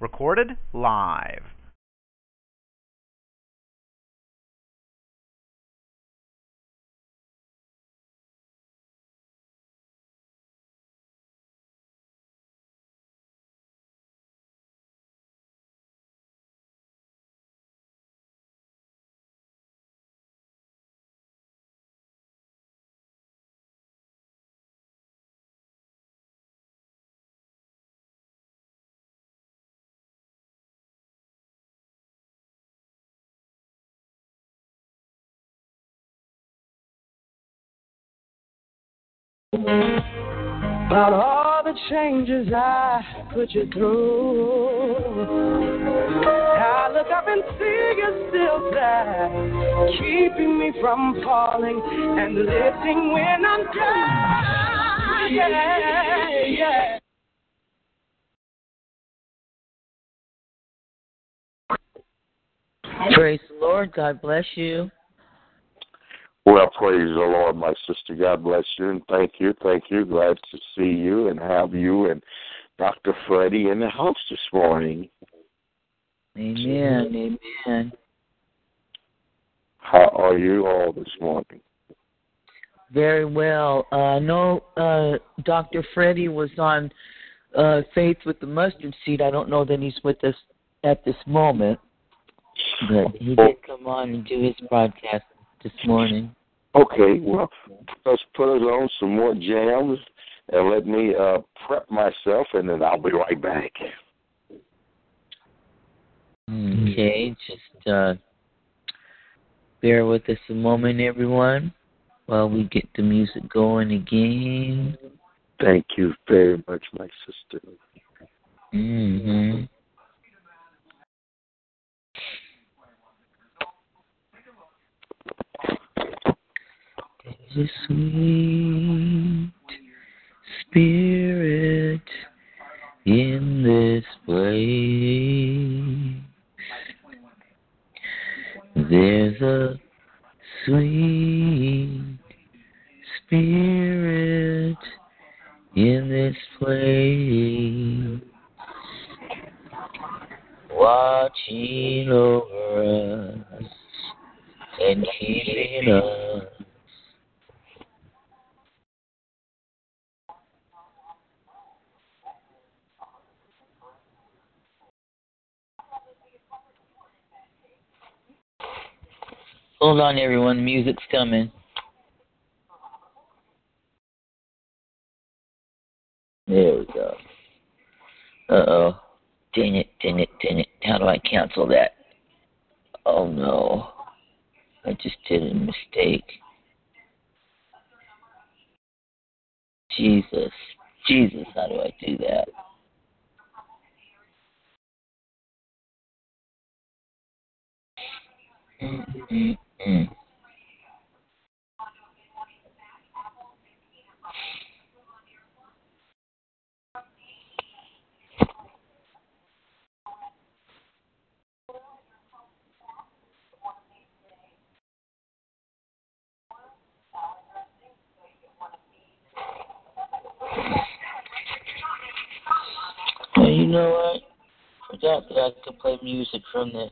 Recorded live. About all the changes I put you through. I look up and see you still there, keeping me from falling and lifting when I'm down. Yeah, yeah. Praise the Lord. God bless you. Well, praise the Lord, my sister. God bless you and thank you. Thank you. Glad to see you and have you and Dr. Freddie in the house this morning. Amen. Amen. How are you all this morning? Very well. Uh, I know uh, Dr. Freddie was on uh, Faith with the Mustard Seed. I don't know that he's with us at this moment, but he did come on and do his broadcast this morning. Okay, well, let's put us on some more jams and let me uh, prep myself, and then I'll be right back. Okay, just uh, bear with us a moment, everyone, while we get the music going again. Thank you very much, my sister. Mm-hmm. There's a sweet spirit in this place. There's a sweet spirit in this place. Watching over us and keeping us. Hold on, everyone. Music's coming. There we go. Uh oh. Dang it, dang it, dang it. How do I cancel that? Oh no. I just did a mistake. Jesus. Jesus, how do I do that? Mm-mm-mm. Mm. Well, you know what? I Forgot that I could play music from the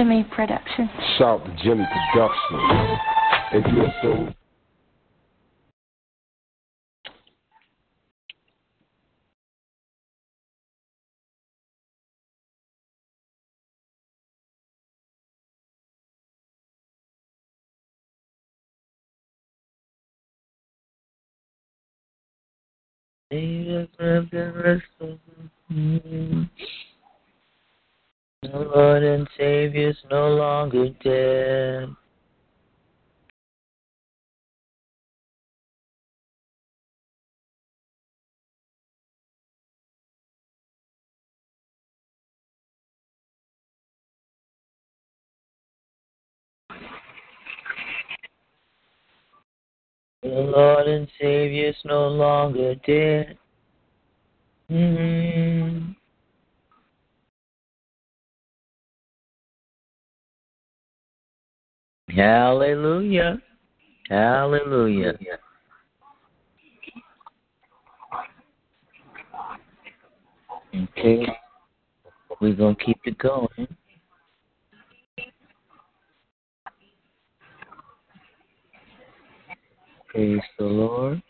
Jimmy Production. Shout to Jimmy Production. If you're so The Lord and Savior's no longer dead. The Lord and Savior's no longer dead. Mm-hmm. Hallelujah. Hallelujah. Okay. We're going to keep it going. Praise the Lord.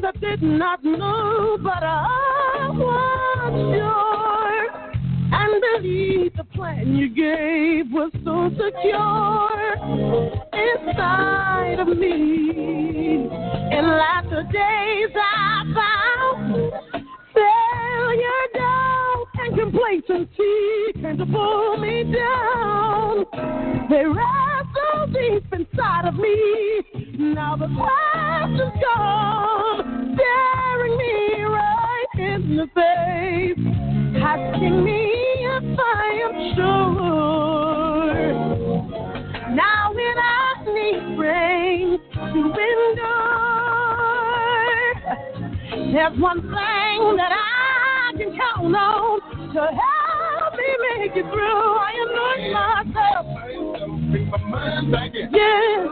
Things I did not know, but I was sure and believed the plan you gave was so secure inside of me. In latter days, I found failure, doubt, and complacency came to pull me down. They rest so deep inside of me. Now the past is gone, staring me right in the face, asking me if I am sure. Now when I need rain to endure, there's one thing that I can count on to help me make it through. I anoint myself. Yeah.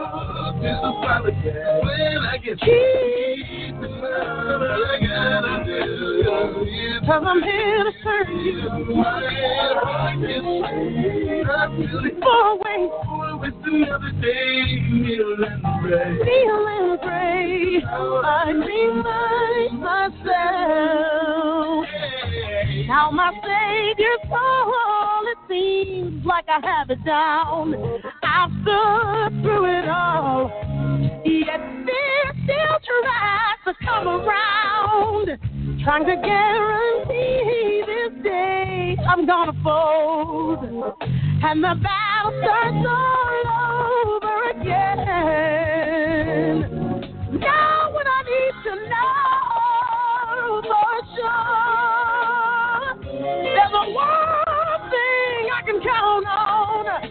Cause I'm here to serve you. I feel it. For away. Kneel and pray. I remind myself. Now my Savior's all it seems like I have it down. I've stood through it all. Yet fear still tries to come around. Trying to guarantee this day I'm gonna fold. And the battle starts all over again. Now when I need to know for sure, there's one thing I can count on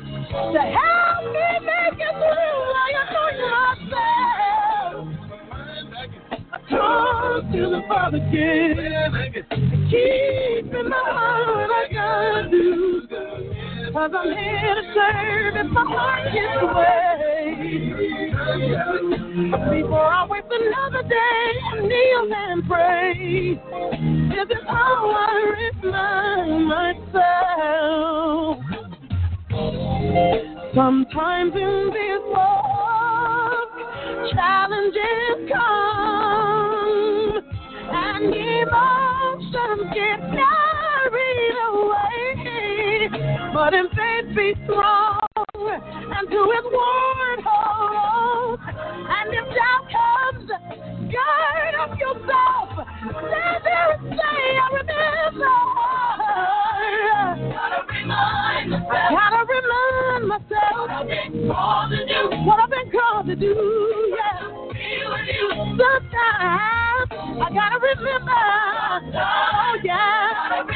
to help me make it through. I anoint myself. I talk to the Father again. Keep in my heart I gotta do. Cause I'm here to serve if my heart gets away. Before I wait another day, I kneel and pray. Is how I remind myself. Sometimes in this world, challenges come and emotions get carried away. But in faith, be strong and to His word hold. And if doubt comes, gird up yourself. Stand there and say, I remember. I gotta remind myself what I've been called to do. Yeah. Sometimes I gotta remember. Oh yeah.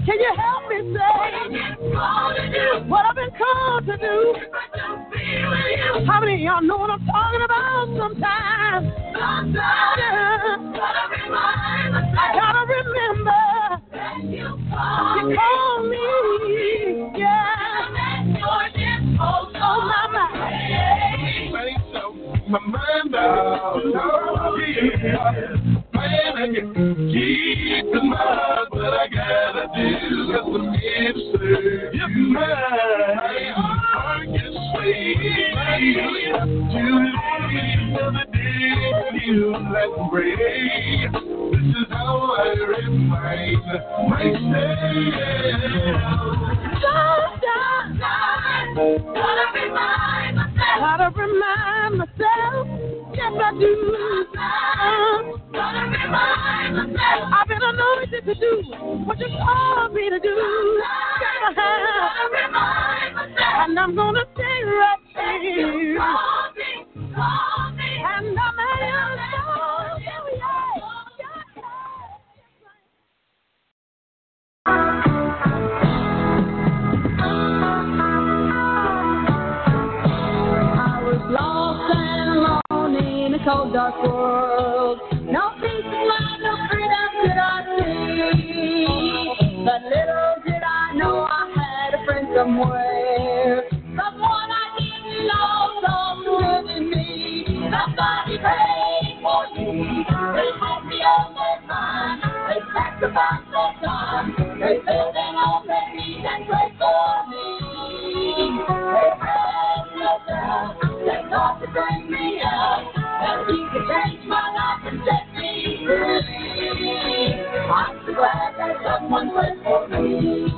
Oh, can you help me say what I've been called to do? How many of y'all know what I'm talking about sometimes? Yeah. I gotta remember you call me, yeah. Oh, my, my. My mind I can keep in mind what I gotta do. Cause the men say, you're mine. I can say, to another day, you rain. This is how I remind myself. Gotta remind myself, yes I do. I've been anointed to do what you called me to do. And I'm gonna stay right And I'm at I was lost and alone in a cold dark world. No peace no freedom could I see. But little did I know I had a friend somewhere. Somebody prayed for me. They me. They. They for me. They God would bring me. That He change my life and set me free. I'm so glad that someone prayed for me.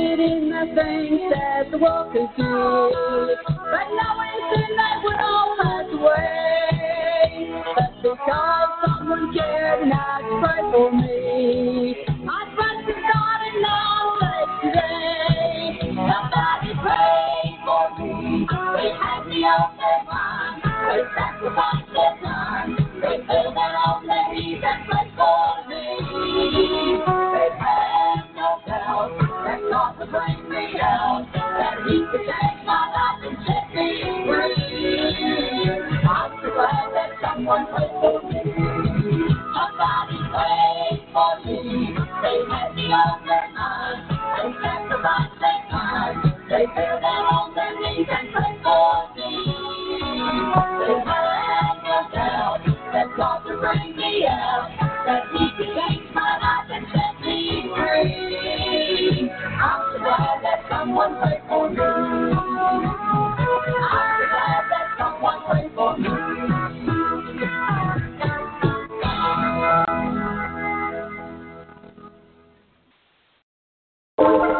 I trusted in the things that the world could do, but knowing soon they would all pass away. But because someone cared and I prayed for me, I trusted God and now live today. Somebody prayed for me. They had me on their mind. They sacrificed their time. They fell down on their knees and prayed for me. They had God would bring me out. That He could change my life and set me free. I'm glad that someone prayed for me. Somebody prayed for me. They had me on their mind. They. They fell down on their knees and prayed for me. They bring me out. That He could change my life and set me free. I'm so glad that someone prayed for. I'm glad that someone prayed for me. At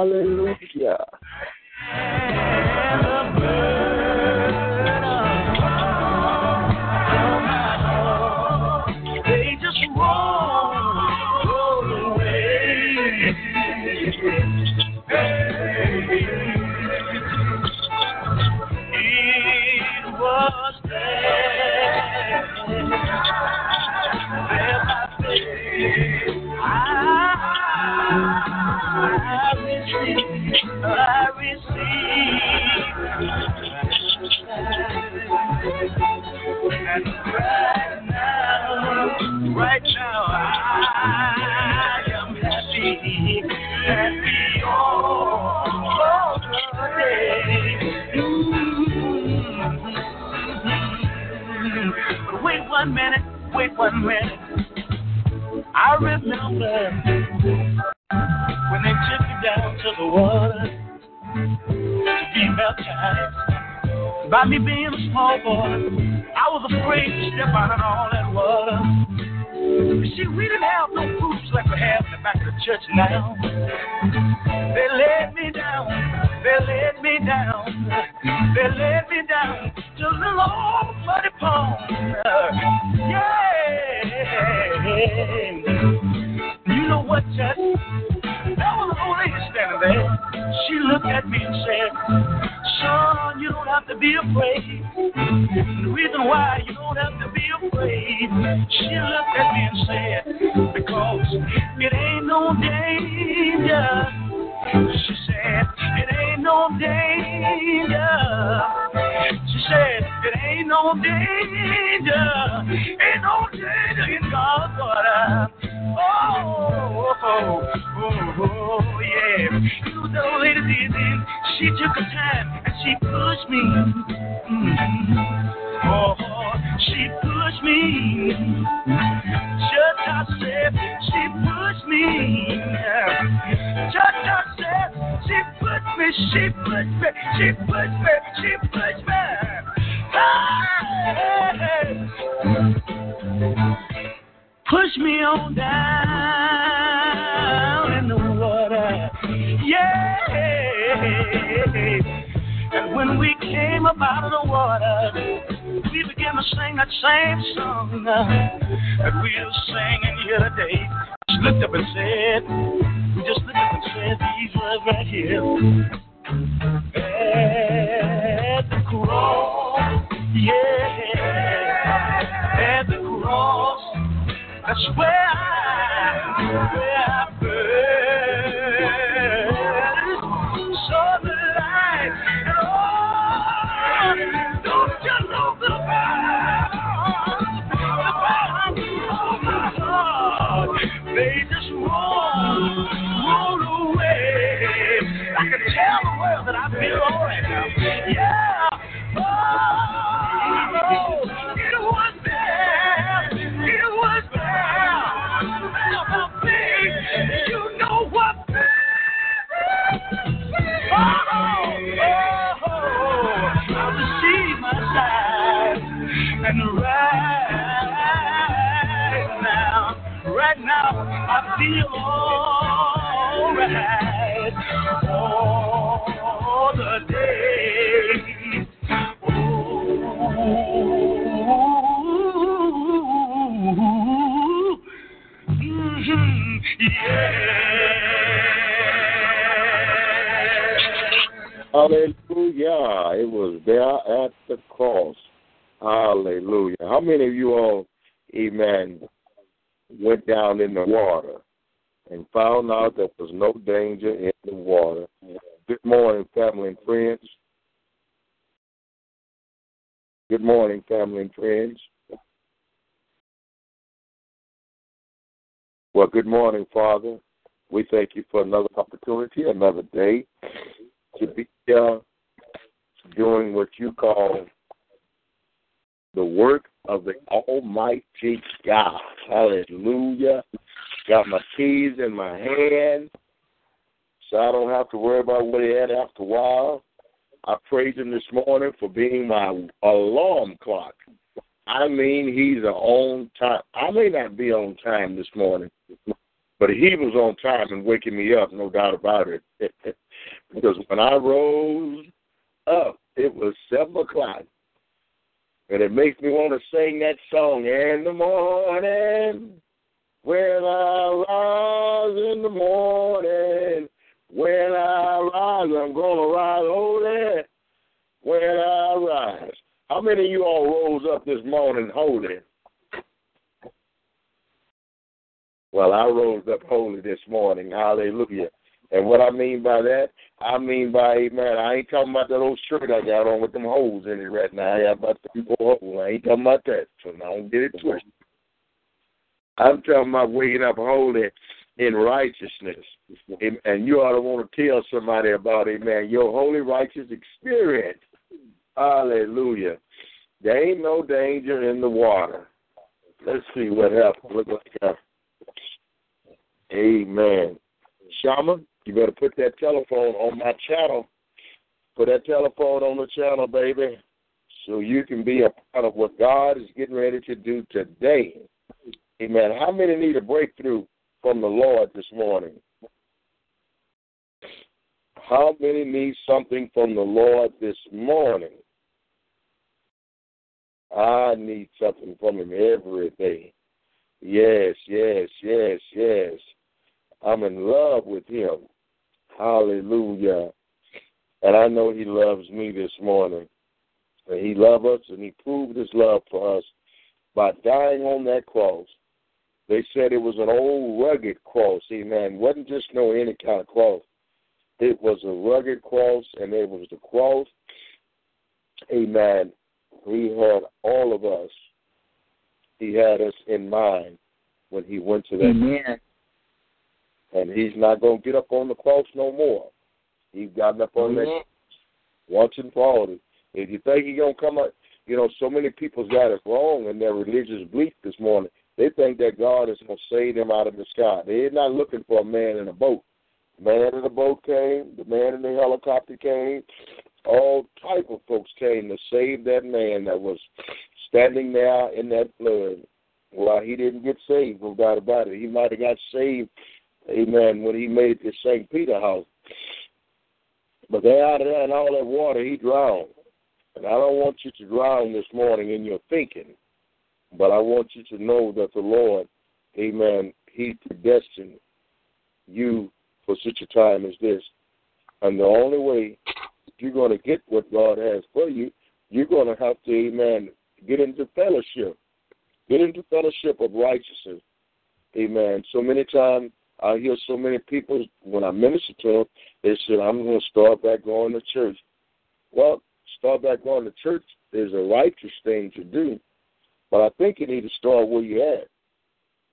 Hallelujah. when they took me down to the water to be baptized. By me being a small boy, I was afraid to step out at all. Hallelujah. Got my keys in my hand, so I don't have to worry about what he had after a while. I praise him this morning for being my alarm clock. I mean, he's on time. I may not be on time this morning, but he was on time and waking me up, no doubt about it. because when I rose up, it was 7 o'clock. And it makes me want to sing that song in the morning. When I rise in the morning, when I rise, I'm gonna rise holy. When I rise, how many of you all rose up this morning holy? Well, I rose up holy this morning. Hallelujah. And what I mean by that I mean by man, I ain't talking about that old shirt I got on with them holes in it right now. I got about three four holes. I ain't talking about that, so I don't get it twisted. I'm talking about waking up holy in righteousness, and you ought to want to tell somebody about it, man. Your holy righteous experience. Hallelujah. There ain't no danger in the water. Let's see what happens. Look like, happens. Amen. Shaman you better put that telephone on my channel. Put that telephone on the channel, baby, so you can be a part of what God is getting ready to do today. Amen. How many need a breakthrough from the Lord this morning? How many need something from the Lord this morning? I need something from Him every day. Yes, yes, yes, yes. I'm in love with Him. Hallelujah. And I know He loves me this morning. And He loved us and He proved His love for us by dying on that cross. They said it was an old rugged cross. Amen. It wasn't just no any kind of cross. It was a rugged cross, and it was the cross. Amen. He had all of us. He had us in mind when he went to that. Amen. And he's not going to get up on the cross no more. He's gotten up on Amen. that mm-hmm. once and for all. If you think he's going to come up, you know, so many people's got it wrong in their religious belief this morning. They think that God is going to save them out of the sky. They're not looking for a man in a boat. The man in the boat came. The man in the helicopter came. All type of folks came to save that man that was standing there in that flood. Well, he didn't get saved, no doubt about it. He might have got saved, amen, when he made the St. Peter house. But they out of there in all that water, he drowned. And I don't want you to drown this morning in your thinking, but I want you to know that the Lord, amen, he predestined you for such a time as this. And the only way you're going to get what God has for you, you're going to have to, amen, get into fellowship. Get into fellowship of righteousness. Amen. So many times I hear so many people, when I minister to them, they said, I'm going to start back going to church. Well, start back going to church is a righteous thing to do. But I think you need to start where you're at.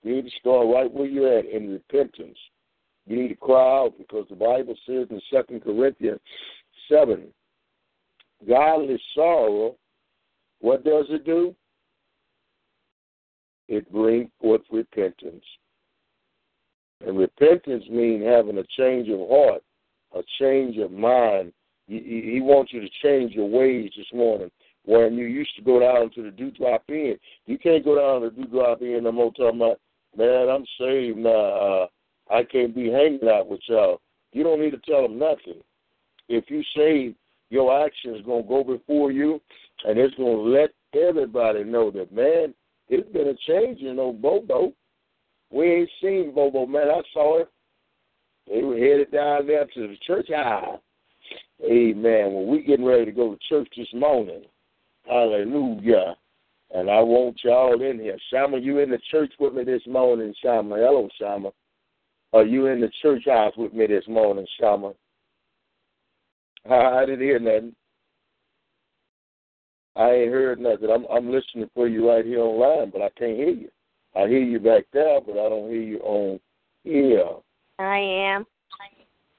You need to start right where you're at in repentance. You need to cry out because the Bible says in Second Corinthians 7, godly sorrow, what does it do? It brings forth repentance. And repentance means having a change of heart, a change of mind. He, he wants you to change your ways this morning. When you used to go down to the do drop in, you can't go down to the do drop in no more talking about, man, I'm saved now. Uh, I can't be hanging out with y'all. You don't need to tell them nothing. If you save, your actions going to go before you, and it's going to let everybody know that, man, it's been a change in old Bobo. We ain't seen Bobo, man. I saw her. They were headed down there to the church aisle. Amen. When we getting ready to go to church this morning, hallelujah. And I want y'all in here. Shama, you in the church with me this morning, Shama. Hello, Shama. Are you in the church house with me this morning, Shama? I, I didn't hear nothing. I ain't heard nothing. I'm I'm listening for you right here online, but I can't hear you. I hear you back there, but I don't hear you on here. I am.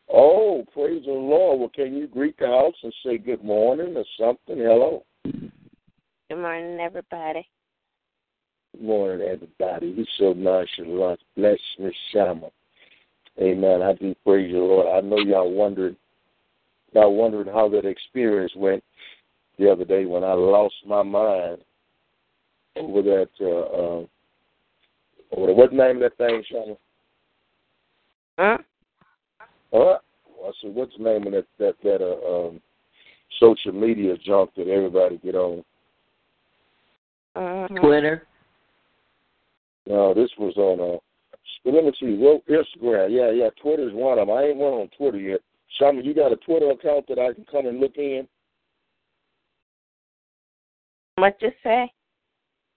Oh, praise the Lord. Well, can you greet the house and say good morning or something? Hello. Good morning, everybody. Good morning, everybody. You're so nonchalant. Bless Miss Shama. Amen. I do praise the Lord. I know y'all wondered, y'all wondering how that experience went the other day when I lost my mind over that. Uh, uh, over the, what name of that thing, Shama? Huh? What? I said, what's the name of that that that uh, um, social media junk that everybody get on? Mhm. Twitter. No, this was on uh let me see, well, Instagram. Yeah, yeah, Twitter's one of them. I ain't one on Twitter yet. Shama, you got a Twitter account that I can come and look in? What you say?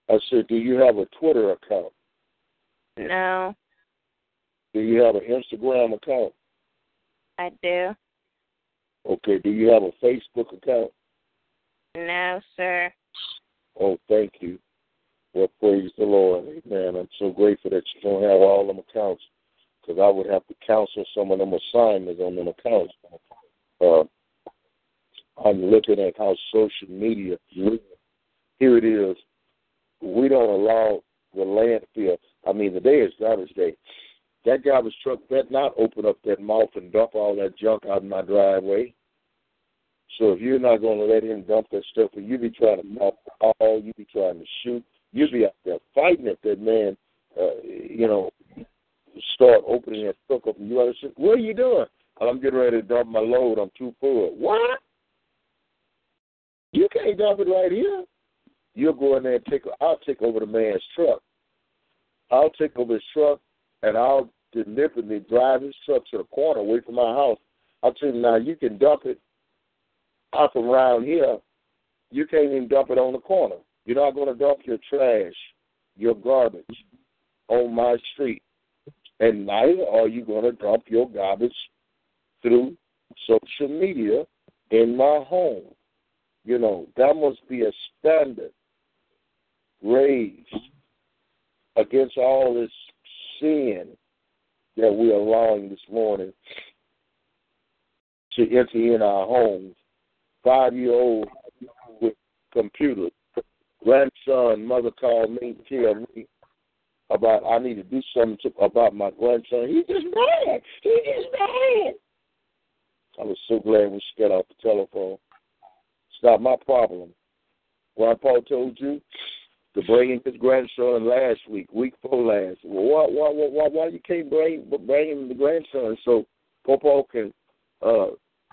I said, do you have a Twitter account? No, Do you have an Instagram account? I do. Okay, do you have a Facebook account? No, sir. Oh, thank you. Well, praise the Lord. Amen. I'm so grateful that you don't have all them accounts because I would have to cancel some of them assignments on them accounts. Uh, I'm looking at how social media, here it is. We don't allow the landfill. I mean, the day is garbage day. That garbage truck better not open up that mouth and dump all that junk out in my driveway. So if you're not going to let him dump that stuff, you be trying to mop all, you be trying to shoot, you be out there fighting if that man, uh, you know, start opening that truck up, and you understand, what are you doing? "Well, I'm getting ready to dump my load. I'm too full. What? You can't dump it right here. You'll go in there and take. I'll take over the man's truck. I'll take over his truck, and I'll deliberately drive his truck to the corner away from my house. I'll tell him now. You can dump it out from around here. You can't even dump it on the corner. You're not going to dump your trash, your garbage, on my street, and neither are you going to dump your garbage through social media in my home. You know, that must be a standard raised against all this sin that we're allowing this morning to enter in our homes. Five year old with computers. Grandson, mother called me, to tell me about I need to do something to, about my grandson. He's just bad. He's just bad. I was so glad we got off the telephone. It's not my problem. Grandpa told you to bring in his grandson last week, week before last. Well, why, why, why, why, you can't bring bring him the grandson so Papa can uh,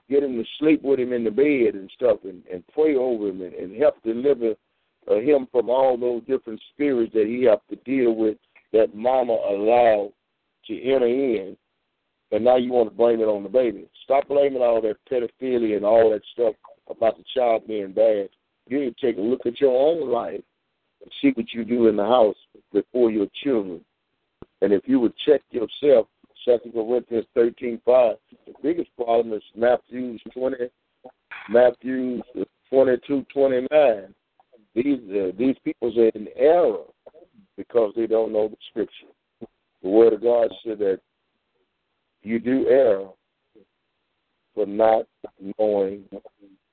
get him to sleep with him in the bed and stuff, and, and pray over him and, and help deliver uh, him from all those different spirits that he have to deal with that Mama allowed to enter in and now you want to blame it on the baby. Stop blaming all that pedophilia and all that stuff about the child being bad. You need to take a look at your own life and see what you do in the house before your children. And if you would check yourself, Second Corinthians thirteen five, the biggest problem is Matthew twenty, Matthew twenty two twenty nine. These uh, these people are in error because they don't know the scripture. The word of God said that you do err for not knowing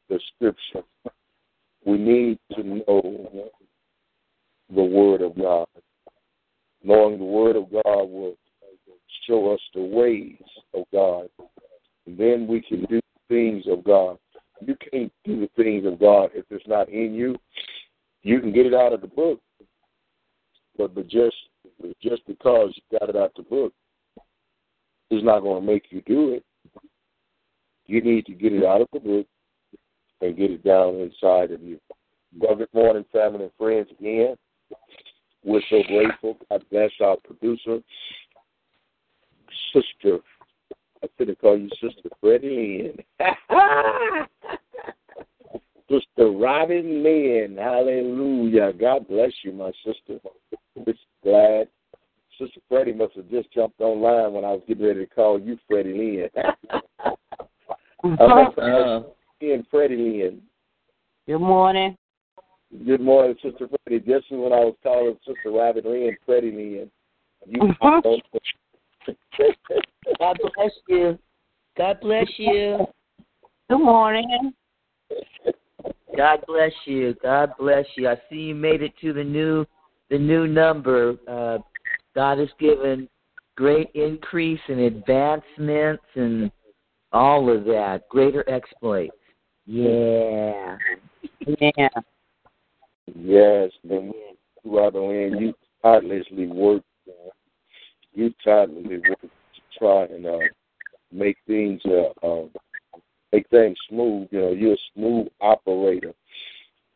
the scripture. We need to know the word of God. Knowing the word of God will show us the ways of God. And then we can do things of God. You can't do the things of God if it's not in you. You can get it out of the book, but but just just because you got it out of the book is not going to make you do it. You need to get it out of the book and get it down inside of you. Well, good morning, family and friends again. We're so grateful. God bless our producer, Sister. I should call you Sister Freddie Lynn. Sister Robin Lynn. Hallelujah. God bless you, my sister. We're glad Sister Freddie must have just jumped online when I was getting ready to call you Freddie Lynn. uh, and Freddie Lynn. Good morning. Good morning, Sister Freddie. Just when I was calling Sister Robin and Freddie Lynn. You God bless you. God bless you. Good morning. God bless you. God bless you. I see you made it to the new the new number. Uh, God has given great increase and advancements and all of that, greater exploits. Yeah. Yeah. Yes, and Robert Lynn, you tirelessly work. Uh, you tirelessly work to try and uh, make things uh, uh, make things smooth. You know, you're a smooth operator.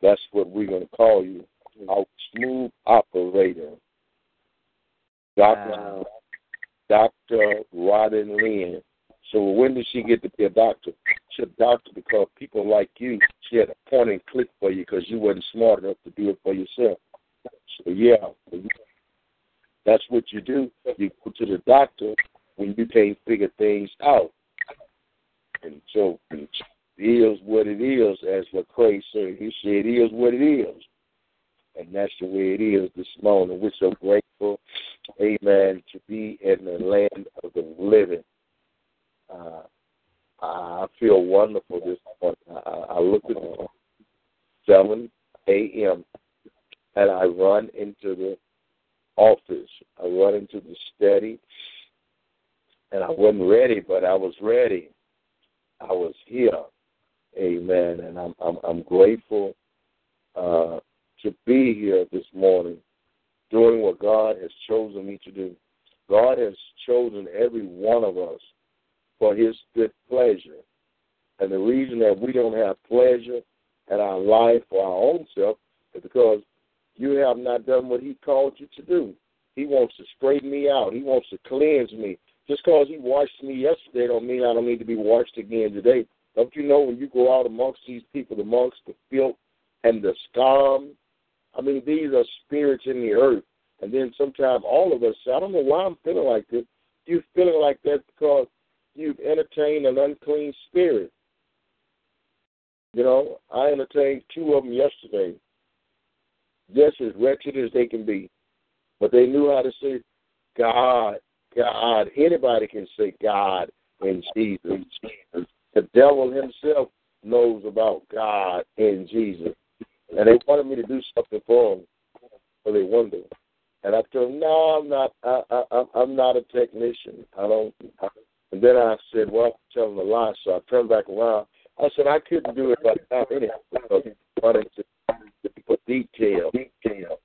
That's what we're going to call you, a smooth operator. Dr. Wow. Dr. Robin Lynn. So when did she get to be a doctor? A doctor because people like you, she had a point and click for you because you wasn't smart enough to do it for yourself. So yeah, that's what you do. You go to the doctor when you can't figure things out. And so it is what it is, as Lecrae said. He said it is what it is. And that's the way it is this morning. We're so grateful, amen, to be in the land of the living. Uh, I feel wonderful this morning. I, I look at the 7 a.m. and I run into the office. I run into the study, and I wasn't ready, but I was ready. I was here, Amen. And I'm I'm, I'm grateful uh, to be here this morning, doing what God has chosen me to do. God has chosen every one of us for His good pleasure, and the reason that we don't have pleasure in our life for our own self is because you have not done what He called you to do. He wants to straighten me out. He wants to cleanse me. Just because He washed me yesterday don't mean I don't need to be washed again today. Don't you know when you go out amongst these people, amongst the filth and the scum? I mean, these are spirits in the earth. And then sometimes all of us say, I don't know why I'm feeling like this. You're feeling like that because you've entertained an unclean spirit. You know, I entertained two of them yesterday, just as wretched as they can be. But they knew how to say, God, God. Anybody can say God in Jesus. The devil himself knows about God in Jesus. And they wanted me to do something for them. So they wonder. And I told them, no, I'm not. I, I, I'm not a technician. I don't. I, and then I said, well, I'm telling a lie. So I turned back around. I said I couldn't do it right now anyhow because I'm running to, for detail. Detail.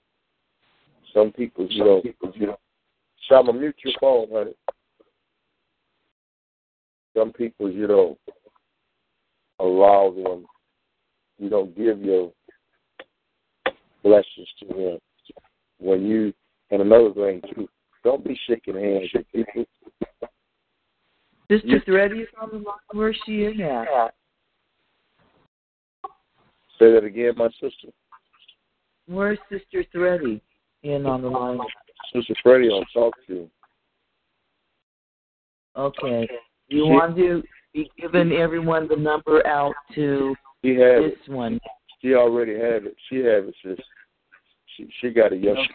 Some people, you know, you know. So I'm mute your phone, honey. Some people, you don't allow them. You don't give your blessings to them. When you, and another thing too, don't be shaking hands with people. Sister is on the line. Where's she in at? Say that again, my sister. Where's Sister Freddie in on the line? Sister I'll talk to you. Okay. You want to be giving everyone the number out to She this it. one? She already had it. She had it. Sis. She she got it yesterday.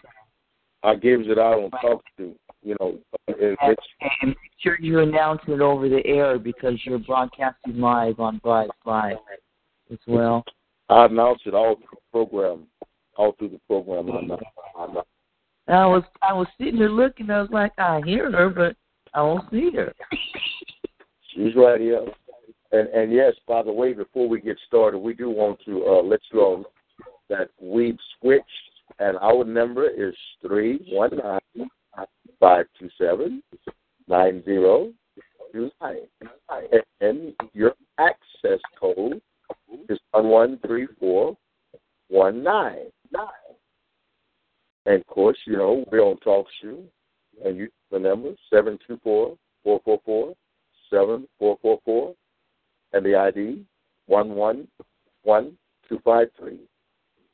I gave it out on talk to. You know, it, it's And make sure you announce it over the air because you're broadcasting live on Vibe Live as well. I announced it all through the program, all through the program. I announced, I announced. I was I was sitting there looking. I was like, I hear her, but I don't see her. She's right here. And and yes, by the way, before we get started, we do want to uh, let you all know that we've switched, and our number is three one nine five two seven nine zero two nine, and your access code is one one three four one nine nine. And of course, you know we're on Talk Show, and you the number seven two four four four four seven four four four, and the ID one one one two five three.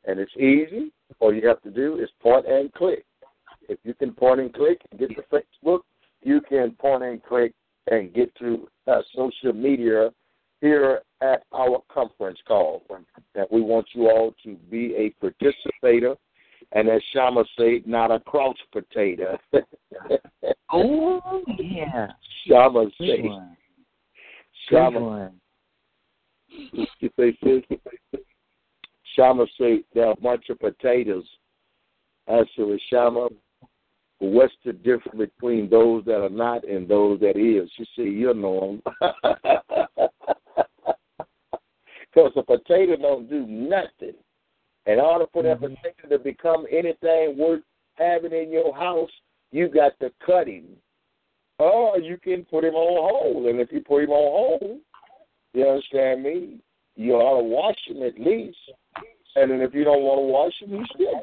And it's easy. All you have to do is point and click. If you can point and click and get to Facebook, you can point and click and get to uh, social media here at our conference call. That we want you all to be a participator, and as Shama say, not a couch potato. Oh yeah, Shama. Good Shama one. you say, sis? Shama say there are a bunch of potatoes. I said, well, Shama, what's the difference between those that are not and those that is? She said, you know them. Because a potato don't do nothing. In order for that potato to become anything worth having in your house, you got to cut him. Or you can put him on hold. And if you put him on hold, you understand me? You ought to wash him at least. And then if you don't want to wash him, you still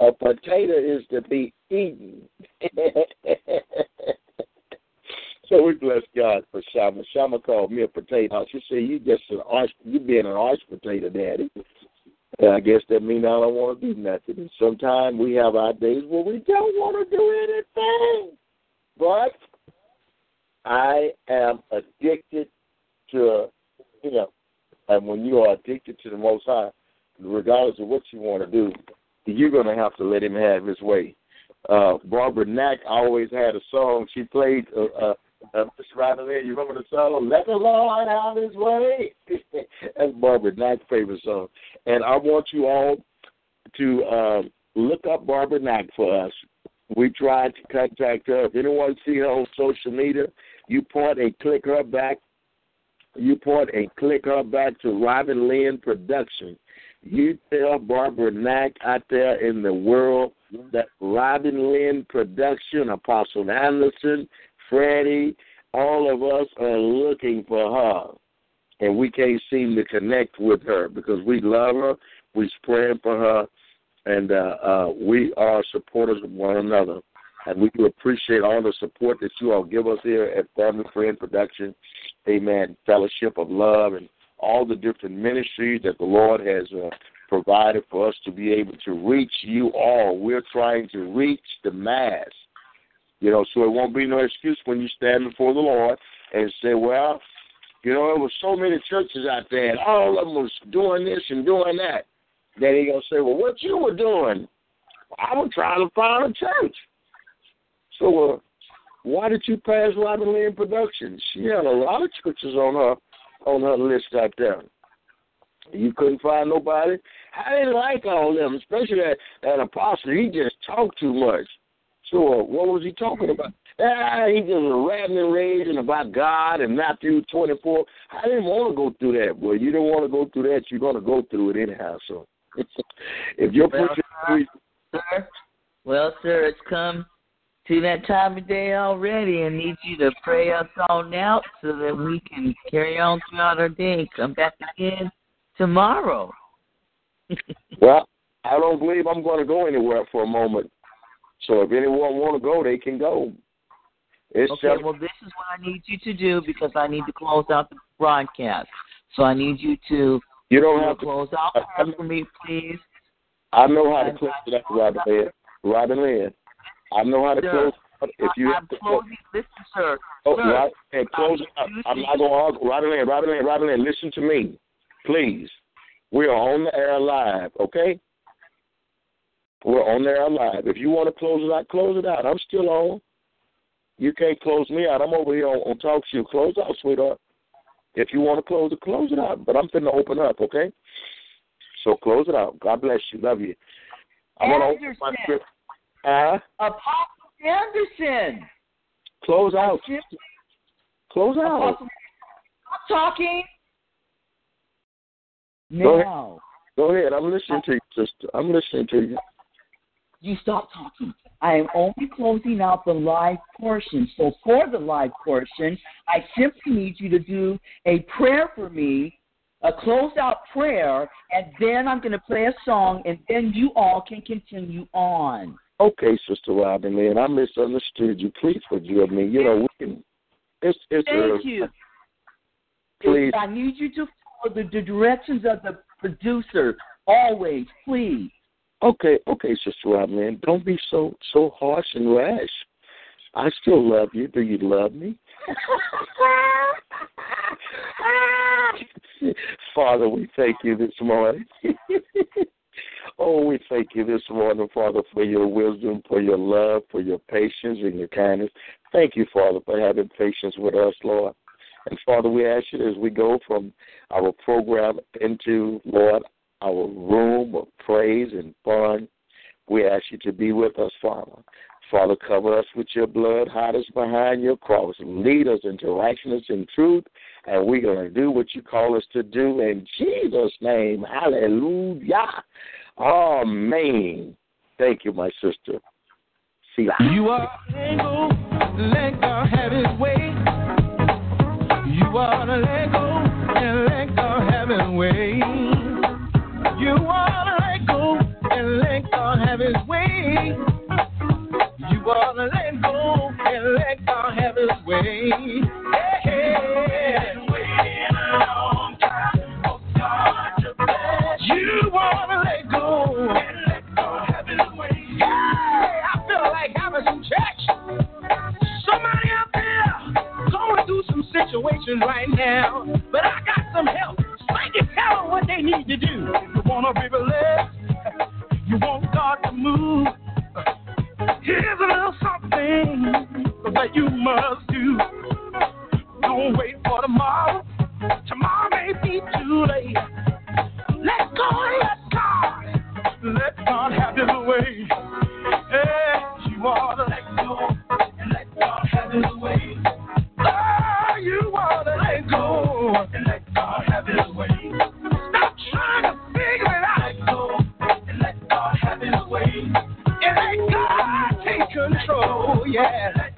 A potato is to be eaten. so we bless God for Shama. Shama called me a potato. She said, "You just an arch, you being an arch potato, daddy." And I guess that means I don't want to do nothing. And sometimes we have our days where we don't want to do anything. But I am addicted to Him. And when you are addicted to the Most High, regardless of what you want to do, you're going to have to let him have his way. Uh, Barbara Knack always had a song she played. Uh, uh, uh, there, you remember the song? Let the Lord have His way. That's Barbara Knack's favorite song. And I want you all to um, look up Barbara Knack for us. We tried to contact her. If anyone see her on social media, you point and click her back. You and click her back to Robin Lynn Production. You tell Barbara Knack out there in the world that Robin Lynn Production, Apostle Anderson, Freddie, all of us are looking for her. And we can't seem to connect with her because we love her. We're praying for her and uh, uh, we are supporters of one another. And we do appreciate all the support that you all give us here at Family Friend Production, Amen, Fellowship of Love, and all the different ministries that the Lord has uh, provided for us to be able to reach you all. We're trying to reach the mass, you know, so it won't be no excuse when you stand before the Lord and say, well, you know, there was so many churches out there, and all of them was doing this and doing that. Then he gonna say, well, what you were doing? I was trying to find a church. So, uh, why did you pass Robin Lynn Productions? She had a lot of churches on her on her list out there. You couldn't find nobody. I didn't like all of them, especially that that apostle. He just talked too much. So, uh, what was he talking about? Ah, he just was ranting and raging about God and Matthew 24. I didn't want to go through that. Well, you don't want to go through that. You're going to go through it anyhow. So, if you're well, well, sir, it's come to that time of day already. I need you to pray us on out so that we can carry on throughout our day and come back again tomorrow. well, I don't believe I'm going to go anywhere for a moment. So if anyone want to go, they can go. It's okay, just, well, this is what I need you to do because I need to close out the broadcast. So I need you to you don't have to close out for me, please. I know how to close it out, Robin Lynn. Robin Lynn. I know how to Sir, close it. If you I'm closing. Listen, sir. Oh, sir, right, and close it out. I'm not going to argue. Robin Lynn, Robin Lynn, Robin Lynn, listen to me, please. We are on the air live, okay? We're on the air live. If you want to close it out, close it out. I'm still on. You can't close me out. I'm over here on, on TalkShoe. Close out, sweetheart. If you want to close it, close it out. But I'm finna open up, okay? So close it out. God bless you. Love you. I'm gonna open my script. Uh, Apostle Anderson. close out. Close out. Apostle, stop talking. Go ahead. Go ahead. I'm listening to you, sister. I'm listening to you. You stop talking. I am only closing out the live portion. So for the live portion, I simply need you to do a prayer for me, a closed out prayer, and then I'm going to play a song, and then you all can continue on. Okay, Sister Robin Lynn, I misunderstood you. Please forgive me. You know, we can. It's it's Thank early. you. Please. I need you to follow the, the directions of the producer always, please. Okay, okay, Sister Robin Lynn, don't be so so harsh and rash. I still love you. Do you love me? Father, we thank you this morning. oh, we thank you this morning, Father, for your wisdom, for your love, for your patience and your kindness. Thank you, Father, for having patience with us, Lord. And Father, we ask you as we go from our program into, Lord, our room of praise and fun, we ask you to be with us, Father. Father, cover us with your blood, hide us behind your cross, lead us into righteousness and truth, and we're going to do what you call us to do in Jesus' name. Hallelujah. Amen. Thank you, my sister. See you. Are able let God have his way. You are to let go and let God have his way. You are to let go and let God have his way. You are to let go and let God have his way. Yeah. you wanna let go. Let go have it away. I feel like having some checks. Somebody out there going through some situations right now, but I got some help. So I can tell what they need to do. You wanna be blessed. You want God to move. Here's a little something that you must do. Don't wait for tomorrow. Tomorrow may be too late. Let go, let go, let God have His way. Hey, you ought to let go and let God have His way. Oh, you wanna let go and let God have His way. Stop trying to figure it out. Let go and let God have His way. And let God take control. Yeah.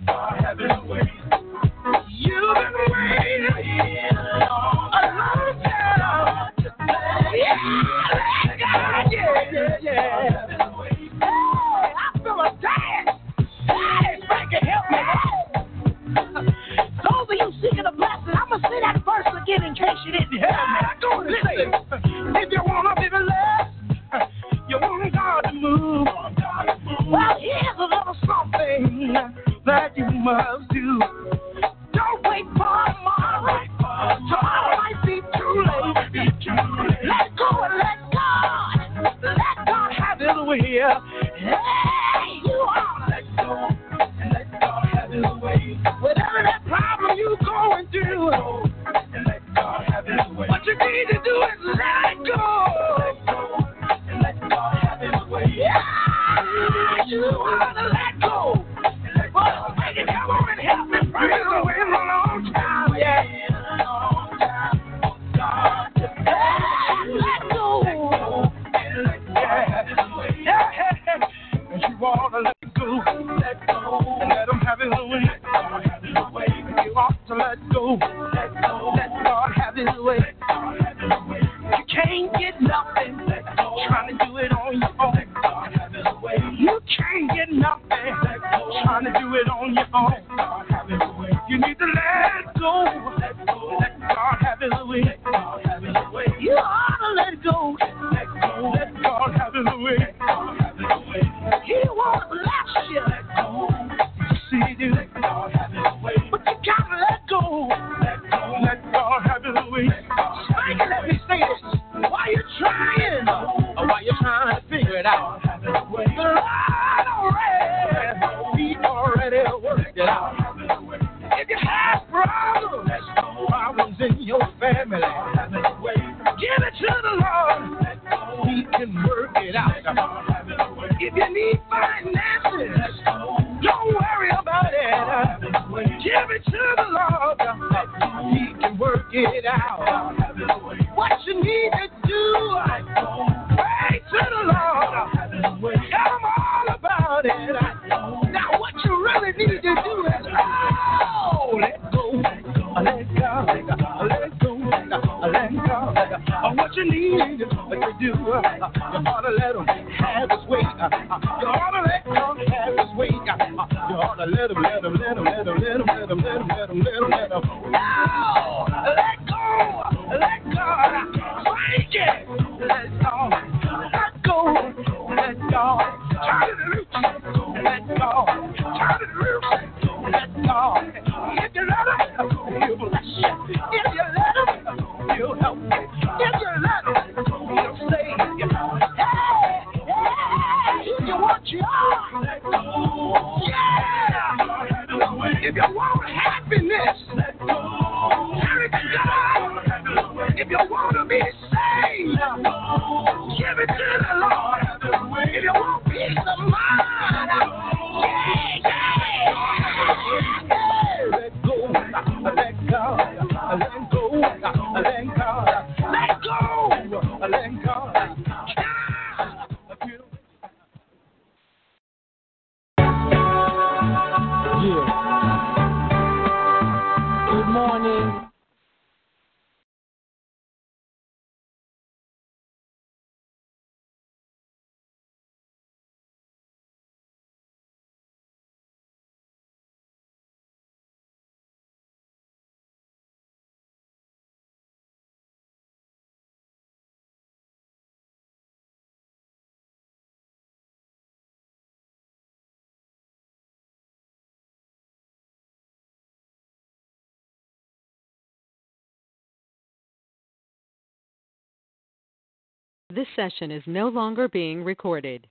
This session is no longer being recorded.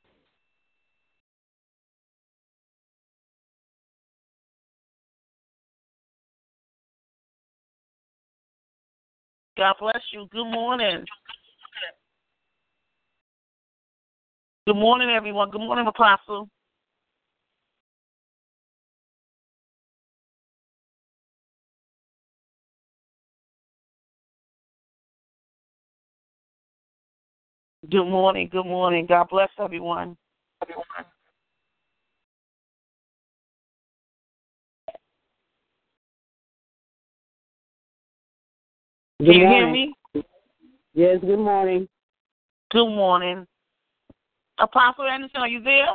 God bless you. Good morning. Good morning, everyone. Good morning, Apostle. Good morning. Good morning. God bless everyone. Good Can you hear me? Yes, good morning. Good morning. Apostle Anderson, are you there?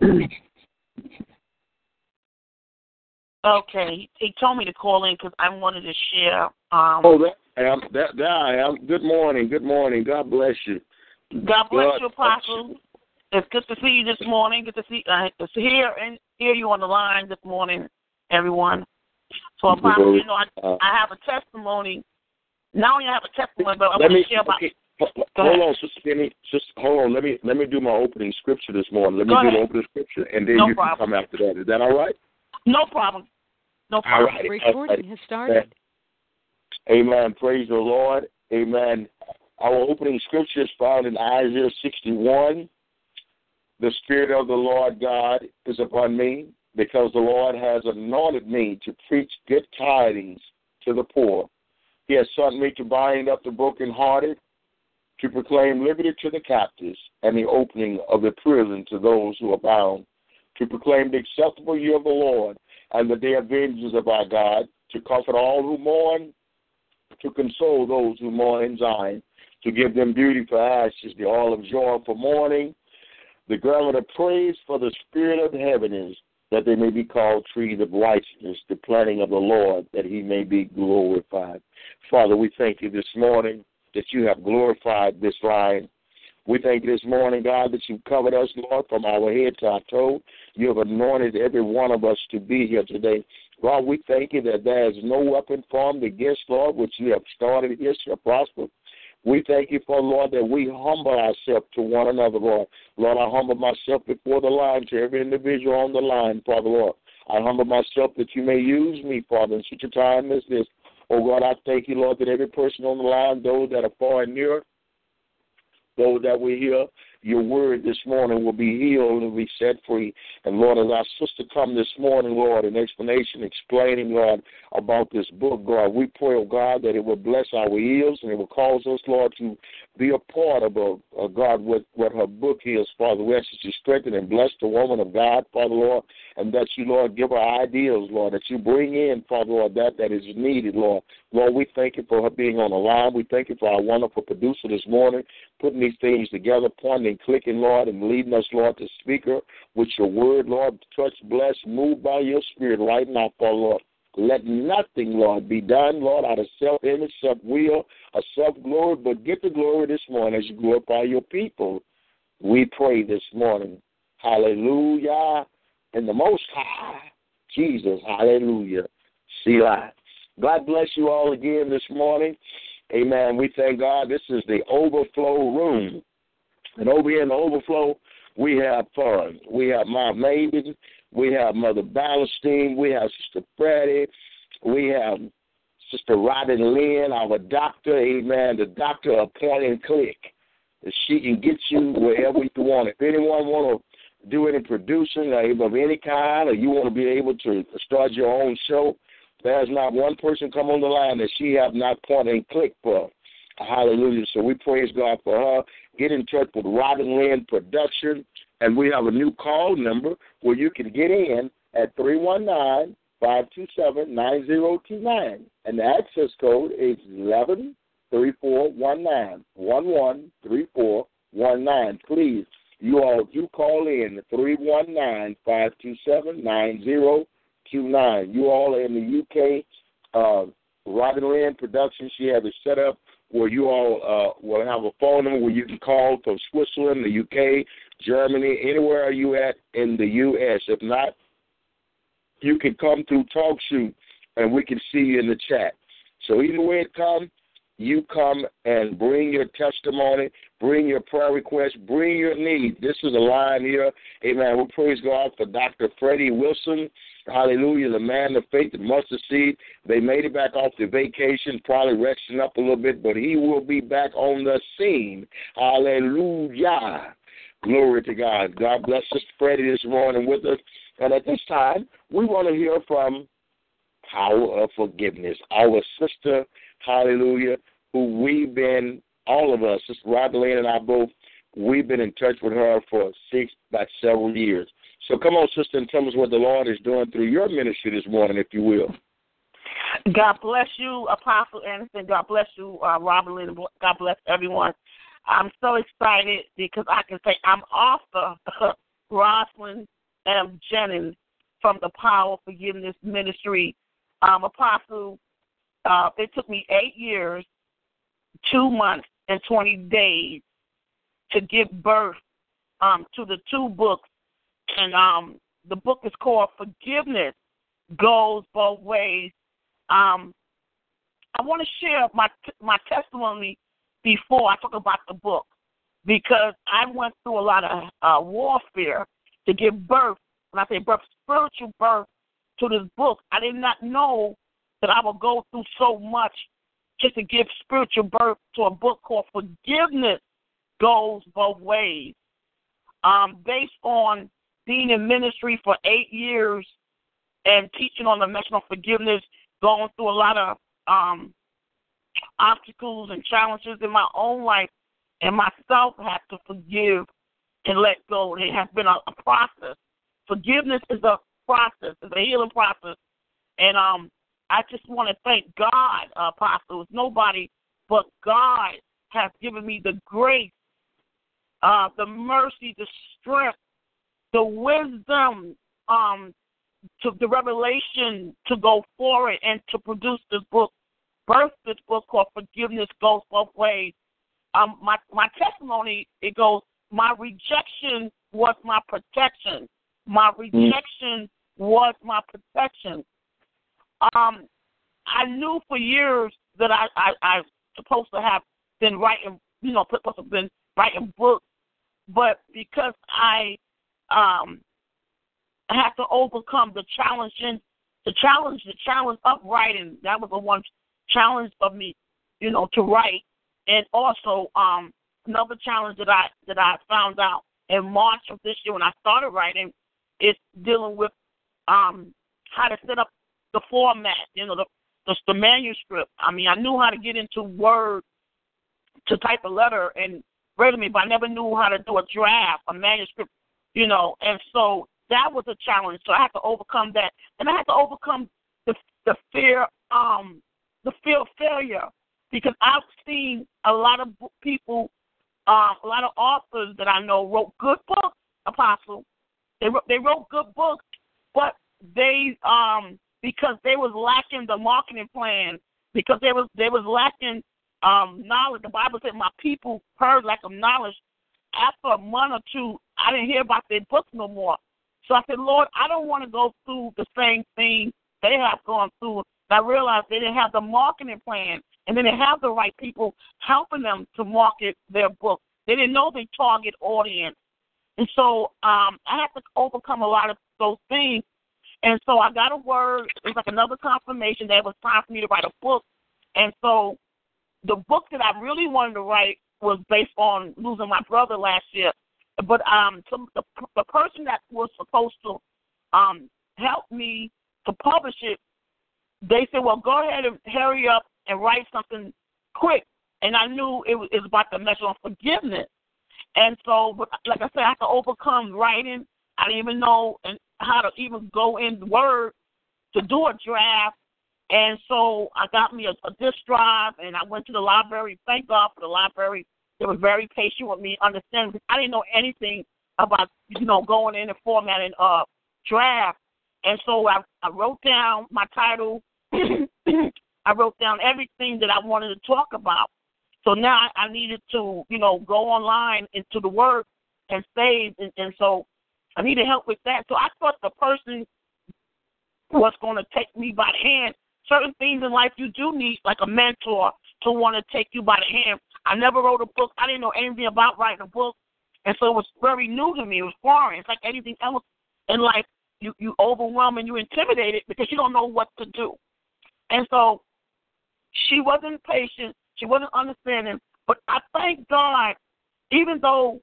Okay, he told me to call in because I wanted to share. Um, Oh, that I am. That, that I am. Good morning. Good morning. God bless you. God bless God you, Apostle. It's good to see you this morning. Good to see uh, to hear and hear you on the line this morning, everyone. So, Apostle, you know, I, Uh, I have a testimony. Not only I have a testimony, but I want me. to share about. Okay. ho- ho- Go Hold on, Sister Penny. Just hold on. Let me let me do my opening scripture this morning. Let me Go do ahead. the opening scripture, and then No you problem. can come after that. Is that all right? No problem. No problem. right. Recording has started. Amen. Praise the Lord. Amen. Our opening scripture is found in Isaiah 61. The Spirit of the Lord God is upon me because the Lord has anointed me to preach good tidings to the poor. He has sent me to bind up the brokenhearted, to proclaim liberty to the captives, and the opening of the prison to those who are bound, to proclaim the acceptable year of the Lord and the day of vengeance of our God, to comfort all who mourn, to console those who mourn in Zion, to give them beauty for ashes, the oil of joy for mourning, the garment of praise for the spirit of heaviness, that they may be called trees of righteousness, the planting of the Lord, that he may be glorified. Father, we thank you this morning that you have glorified this line. We thank you this morning, God, that you've covered us, Lord, from our head to our toe. You have anointed every one of us to be here today. God, we thank you that there is no weapon formed against, Lord, which you have started here shall prosper. We thank you for, Lord, that we humble ourselves to one another, Lord. Lord, I humble myself before the line to every individual on the line, Father, Lord. I humble myself that you may use me, Father, in such a time as this. Oh, God, I thank you, Lord, that every person on the line, those that are far and near, those that we hear your word this morning will be healed and be set free. And Lord, as our sister come this morning, Lord, an explanation explaining, Lord, about this book, God, we pray, oh God, that it will bless our ears and it will cause us, Lord, to be a part of, uh, God, what, what her book is, Father. We ask that you strengthen and bless the woman of God, Father, Lord, and that you, Lord, give her ideas, Lord, that you bring in, Father, Lord, that that is needed, Lord. Lord, we thank you for her being on the line. We thank you for our wonderful producer this morning, putting these things together, pointing and clicking, Lord, and leading us, Lord, to speaker with your word, Lord. Touch, bless, move by your spirit right now, Father, Lord. Let nothing, Lord, be done, Lord, out of self image, self will, or self glory, but get the glory this morning as you glorify your people. We pray this morning. Hallelujah. In the most high, Jesus. Hallelujah. See, Selah. God bless you all again this morning. Amen. We thank God. This is the overflow room. And over here in the overflow, we have fun. We have my Maven. We have Mother Ballestein. We have Sister Freddie. We have Sister Robin Lynn, our doctor. Amen. The doctor and click. She can get you wherever you want. If anyone want to do any producing of any kind, or you want to be able to start your own show, there's not one person come on the line that she have not point and click for. Hallelujah. So we praise God for her. Get in touch with Robin Lynn Production, and we have a new call number where you can get in at 319 527 9029. And the access code is 113419. 113419. Please, you all do call in 319 527 9029. You all are in the UK. Uh, Robin Lynn Productions, she has it set up where you all uh, will have a phone number where you can call from Switzerland, the UK, Germany, anywhere are you at in the U.S. If not, you can come through TalkShoe and we can see you in the chat. So either way it comes, you come and bring your testimony, bring your prayer request, bring your need. This is a line here. Amen. We praise God for Dr. Freddie Wilson. Hallelujah. The man of faith, the mustard seed. They made it back off the vacation, probably resting up a little bit, but he will be back on the scene. Hallelujah. Glory to God. God bless Sister Freddie this morning with us. And at this time, we want to hear from Power of Forgiveness, our sister, hallelujah, who we've been, all of us, Sister Robertine and I both, we've been in touch with her for six, about several years. So come on, sister, and tell us what the Lord is doing through your ministry this morning, if you will. God bless you, Apostle Anderson. God bless you, uh, Lynn. God bless everyone. I'm so excited because I can say I'm author Rosalind M. Jennings from the Power Forgiveness Ministry. Um, Apostle, uh, it took me eight years, two months, and 20 days to give birth um, to the two books. And um, the book is called Forgiveness Goes Both Ways. Um, I want to share my my testimony before I talk about the book because I went through a lot of uh, warfare to give birth. When I say birth, spiritual birth to this book, I did not know that I would go through so much just to give spiritual birth to a book called Forgiveness Goes Both Ways. Um, based on being in ministry for eight years and teaching on the message of forgiveness, going through a lot of um, obstacles and challenges in my own life, and myself have to forgive and let go. It has been a, a process. Forgiveness is a process, it's a healing process. And um, I just want to thank God, uh, Apostle. It's nobody but God has given me the grace, uh, the mercy, the strength, the wisdom, um, to the revelation to go forward and to produce this book, birth this book called Forgiveness Goes Both Ways. Um, my my testimony it goes. My rejection was my protection. My rejection was my protection. Um, I knew for years that I I, I supposed to have been writing, you know, supposed to have been writing books, but because I um I had to overcome the challenge the challenge, the challenge of writing. That was the one challenge of me, you know, to write, and also um another challenge that I that I found out in March of this year when I started writing is dealing with um how to set up the format, you know, the the, the manuscript. I mean, I knew how to get into Word to type a letter and read me, but I never knew how to do a draft, a manuscript, you know. And so that was a challenge. So I had to overcome that, and I had to overcome the the fear, um, the fear of failure, because I've seen a lot of people, um, a lot of authors that I know wrote good books. Apostle, they wrote they wrote good books, but they um because they was lacking the marketing plan, because they was they was lacking um knowledge. The Bible said, "My people heard lack of knowledge." After a month or two, I didn't hear about their books no more. So I said, Lord, I don't want to go through the same thing they have gone through. I realized they didn't have the marketing plan, and they didn't have the right people helping them to market their book. They didn't know the target audience. And so um, I had to overcome a lot of those things. And so I got a word. It was like another confirmation that it was time for me to write a book. And so the book that I really wanted to write was based on losing my brother last year. But um, some, the, the person that was supposed to um, help me to publish it, they said, "Well, go ahead and hurry up and write something quick." And I knew it was, about the message on forgiveness. And so, like I said, I to overcome writing. I didn't even know how to even go in Word to do a draft. And so I got me a, a disk drive, and I went to the library. Thank God for the library they were very patient with me, understanding I didn't know anything about you know going in and formatting a draft. And so I, I wrote down my title. I wrote down everything that I wanted to talk about. So now I needed to, you know, go online into the work and save, and, and so I needed help with that. So I thought the person was going to take me by the hand certain things in life you do need, like a mentor, to want to take you by the hand. I never wrote a book. I didn't know anything about writing a book, and so it was very new to me. It was foreign. It's like anything else in life. You you overwhelm and you intimidated because you don't know what to do. And so she wasn't patient. She wasn't understanding. But I thank God, even though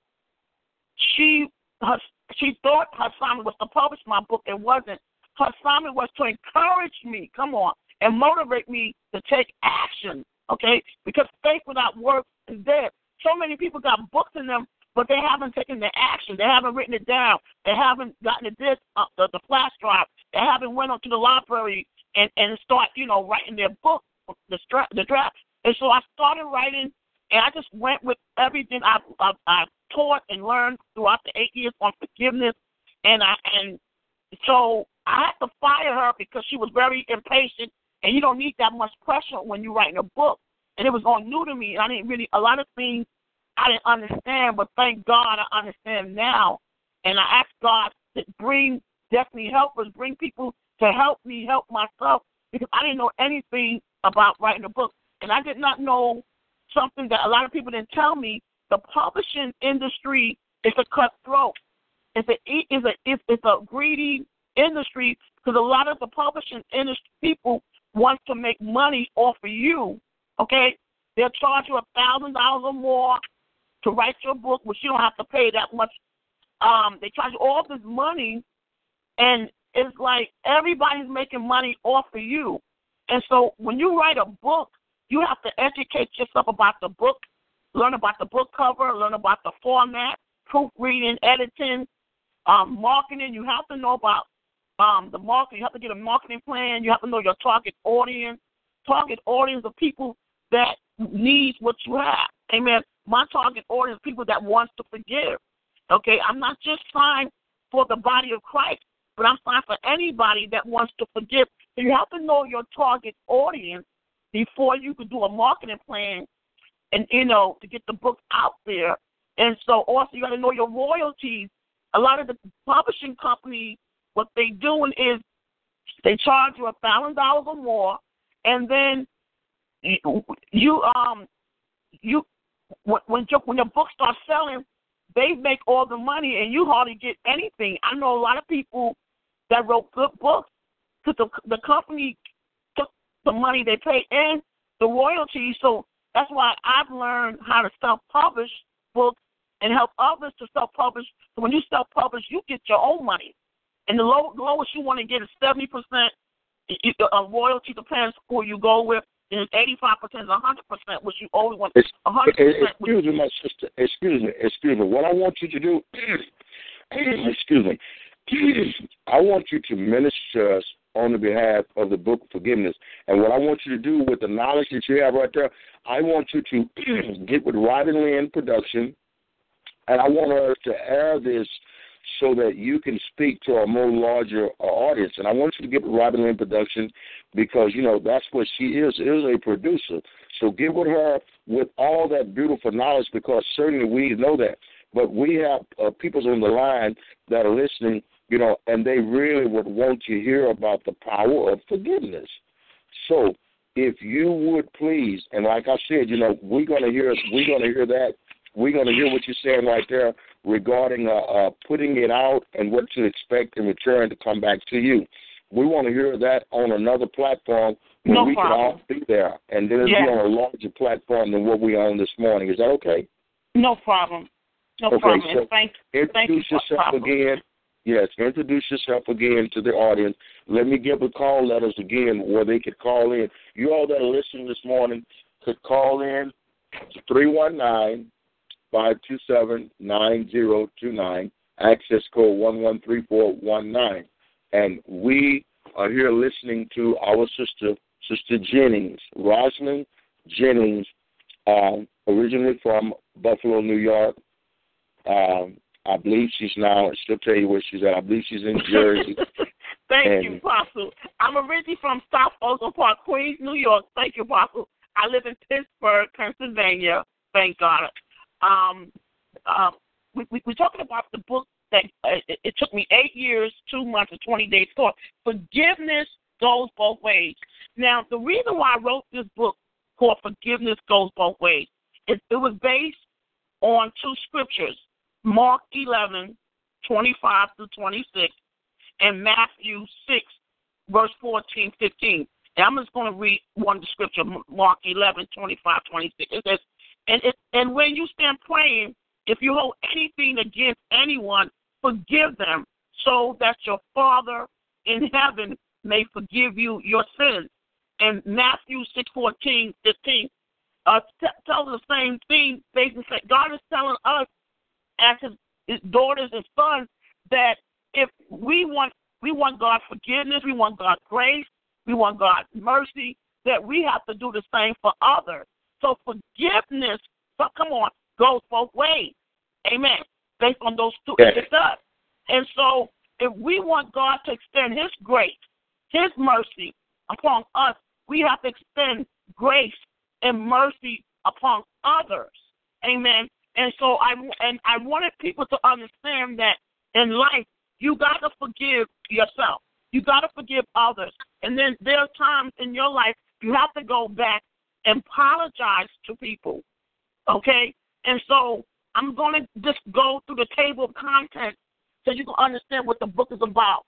she her, she thought her assignment was to publish my book, it wasn't. Her assignment was to encourage me, come on, and motivate me to take action. Okay, because faith without works is dead. So many people got books in them, but they haven't taken the action. They haven't written it down. They haven't gotten the disc, uh, the, the flash drive. They haven't went onto the library and and start, you know, writing their book, the stra- the draft. And so I started writing, and I just went with everything I I, I taught and learned throughout the eight years on forgiveness, and I and so I had to fire her because she was very impatient, and you don't need that much pressure when you're writing a book. And it was all new to me, and I didn't really a lot of things I didn't understand, but thank God I understand now. And I ask God to bring destiny helpers, bring people to help me help myself because I didn't know anything about writing a book, and I did not know something that a lot of people didn't tell me. The publishing industry is a cutthroat. It's a it's a it's, a greedy industry because a lot of the publishing industry people want to make money off of you. Okay, they'll charge you a thousand dollars or more to write your book, which you don't have to pay that much. Um, they charge you all this money, and it's like everybody's making money off of you. And so when you write a book, you have to educate yourself about the book, learn about the book cover, learn about the format, proofreading, editing, um, marketing. You have to know about um, the market. You have to get a marketing plan. You have to know your target audience. Target audience of people that needs what you have. Amen. My target audience people that wants to forgive. Okay, I'm not just signed for the body of Christ, but I'm signed for anybody that wants to forgive. You have to know your target audience before you can do a marketing plan and you know to get the book out there. And so also you got to know your royalties. A lot of the publishing companies, what they doing is they charge you a thousand dollars or more, and then you, you um you when your when your book starts selling, they make all the money and you hardly get anything. I know a lot of people that wrote good books because the the company took the money they pay and the royalties. So that's why I've learned how to self publish books and help others to self publish. So when you self publish, you get your own money, and the, low, lowest you want to get is seventy percent. A royalty depends who you go with. And eighty-five percent is a hundred percent, which you always want. A hundred percent. Excuse me, my sister. Excuse me. Excuse me. What I want you to do. excuse me. I want you to minister us on the behalf of the book of forgiveness. And what I want you to do with the knowledge that you have right there, I want you to get with Robin Lynn Production, and I want us to air this so that you can speak to a more larger uh, audience. And I want you to with Robin Lynn Production because, you know, that's what she is, is a producer. So get with her with all that beautiful knowledge because certainly we know that. But we have uh, people on the line that are listening you know, and they really would want to hear about the power of forgiveness. So, if you would please, and like I said, you know, we're gonna hear we're gonna hear that we're gonna hear what you're saying right there regarding uh, uh, putting it out and what to expect in return to come back to you. We want to hear that on another platform where no we problem. can all be there, and then it'll be on a larger platform than what we're on this morning. Is that okay? No problem. No Okay, problem. so thank, thank you Introduce yourself again. Yes, introduce yourself again to the audience. Let me give the call letters again where they could call in. You all that are listening this morning could call in to 319 527 9029, access code 113419. And we are here listening to our sister, Sister Jennings, Rosalind Jennings, um, originally from Buffalo, New York. Um, I believe she's now, I'll still tell you where she's at. I believe she's in Jersey. Thank And- you, Apostle. I'm originally from South Ozone Park, Queens, New York. Thank you, Apostle. I live in Pittsburgh, Pennsylvania. Thank God. Um, uh, we, we, we're talking about the book that uh, it, it took me eight years, two months, and 20 days to. Forgiveness goes both ways. Now, the reason why I wrote this book called Forgiveness Goes Both Ways, is it was based on two scriptures, Mark 11, 25 through 26, and Matthew 6, verse 14, 15. And I'm just going to read one of the scripture, Mark 11, 25, 26. It says, and, and when you stand praying, if you hold anything against anyone, forgive them, so that your Father in heaven may forgive you your sins. And Matthew 6, 14, 15 uh, t- tells the same thing. Basically, God is telling us as his, his daughters and sons that if we want we want God's forgiveness, we want God's grace, we want God's mercy, that we have to do the same for others. So forgiveness, so come on, goes both ways. Amen. Based on those two, Yes. it does. And so if we want God to extend his grace, his mercy upon us, we have to extend grace and mercy upon others. Amen. And so I and I wanted people to understand that in life you got to forgive yourself. You got to forgive others. And then there are times in your life you have to go back apologize to people. Okay? And so I'm going to just go through the table of contents so you can understand what the book is about.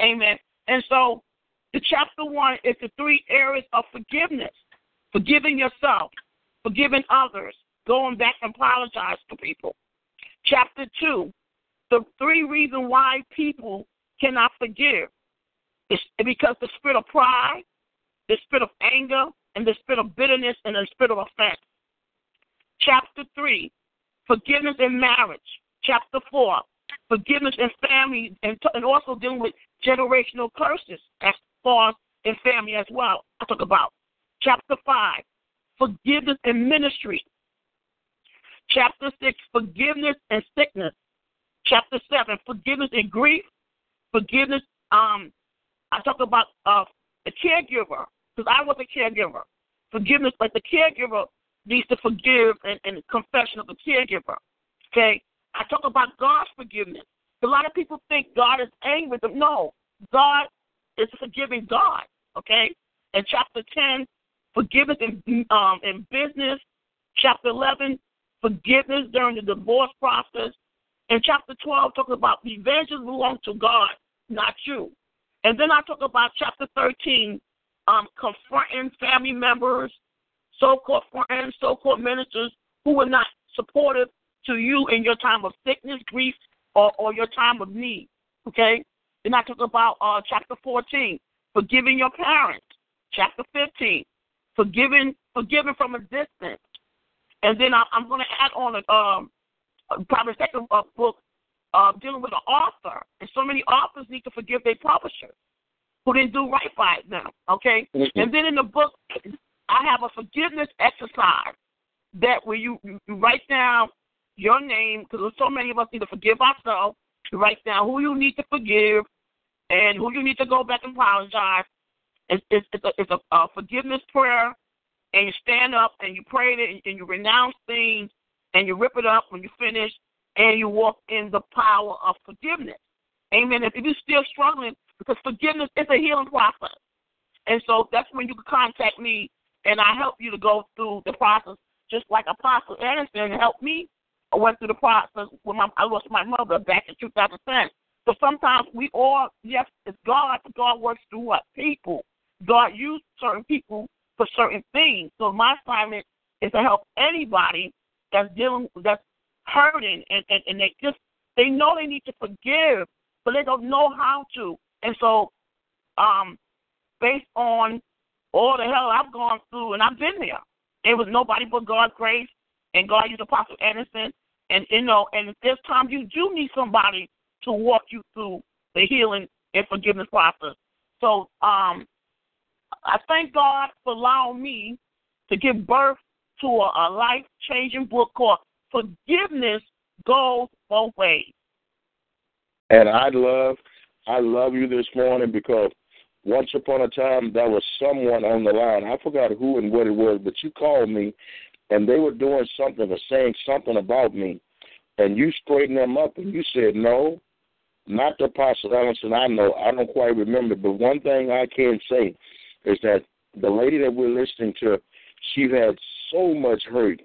Amen. And so the chapter one is the three areas of forgiveness forgiving yourself, forgiving others, going back and apologize to people. Chapter two, the three reasons why people cannot forgive is because the spirit of pride, the spirit of anger, and the spirit of bitterness and the spirit of offense. Chapter three, forgiveness in marriage. Chapter four, forgiveness in family, and, and also dealing with generational curses as far as in family as well. I talk about chapter five, forgiveness in ministry. Chapter six, forgiveness and sickness. Chapter seven, forgiveness in grief. Forgiveness. Um, I talk about uh, caregiver because I was a caregiver. Forgiveness, like the caregiver needs to forgive and, and confession of the caregiver. Okay, I talk about God's forgiveness. A lot of people think God is angry with them. No, God is forgiving God. Okay, and chapter ten, forgiveness in um in business. Chapter eleven, forgiveness during the divorce process. And chapter twelve talks about the vengeance belongs to God, not you. And then I talk about chapter thirteen, um, confronting family members, so-called friends, so-called ministers who were not supportive to you in your time of sickness, grief, or, or your time of need. Okay? Then I talk about uh, chapter 14, forgiving your parents. Chapter 15, forgiving forgiving from a distance. And then I, I'm going to add on a, um, probably second uh, book uh, dealing with an author. And so many authors need to forgive their publishers who didn't do right by them. Okay? Mhm. And then in the book, I have a forgiveness exercise that where you, you, write down your name, because there's so many of us need to forgive ourselves. You write down who you need to forgive and who you need to go back and apologize. It's, it's, it's, a, it's a, a forgiveness prayer, and you stand up and you pray it and you renounce things and you rip it up when you finish and you walk in the power of forgiveness. Amen. If you're still struggling, because forgiveness is a healing process. And so that's when you can contact me and I help you to go through the process, just like Apostle Anderson helped me. I went through the process when my, I lost my mother back in 2010. So sometimes we all, yes, it's God, but God works through what? People. God used certain people for certain things. So my assignment is to help anybody that's dealing, that's hurting, and, and, and they just, they know they need to forgive, but they don't know how to. And so, um, based on all the hell I've gone through, and I've been there. It was nobody but God's grace, and God used Apostle Anderson, and you know, and there's times you do need somebody to walk you through the healing and forgiveness process. So, um, I thank God for allowing me to give birth to a, a life changing book called Forgiveness Goes Both Ways. And I love, I love you this morning because once upon a time there was someone on the line. I forgot who and what it was, but you called me, and they were doing something or saying something about me, and you straightened them up, and you said, "No, not the Apostle Ellison I know, I don't quite remember, but one thing I can say is that the lady that we're listening to, she had so much hurt,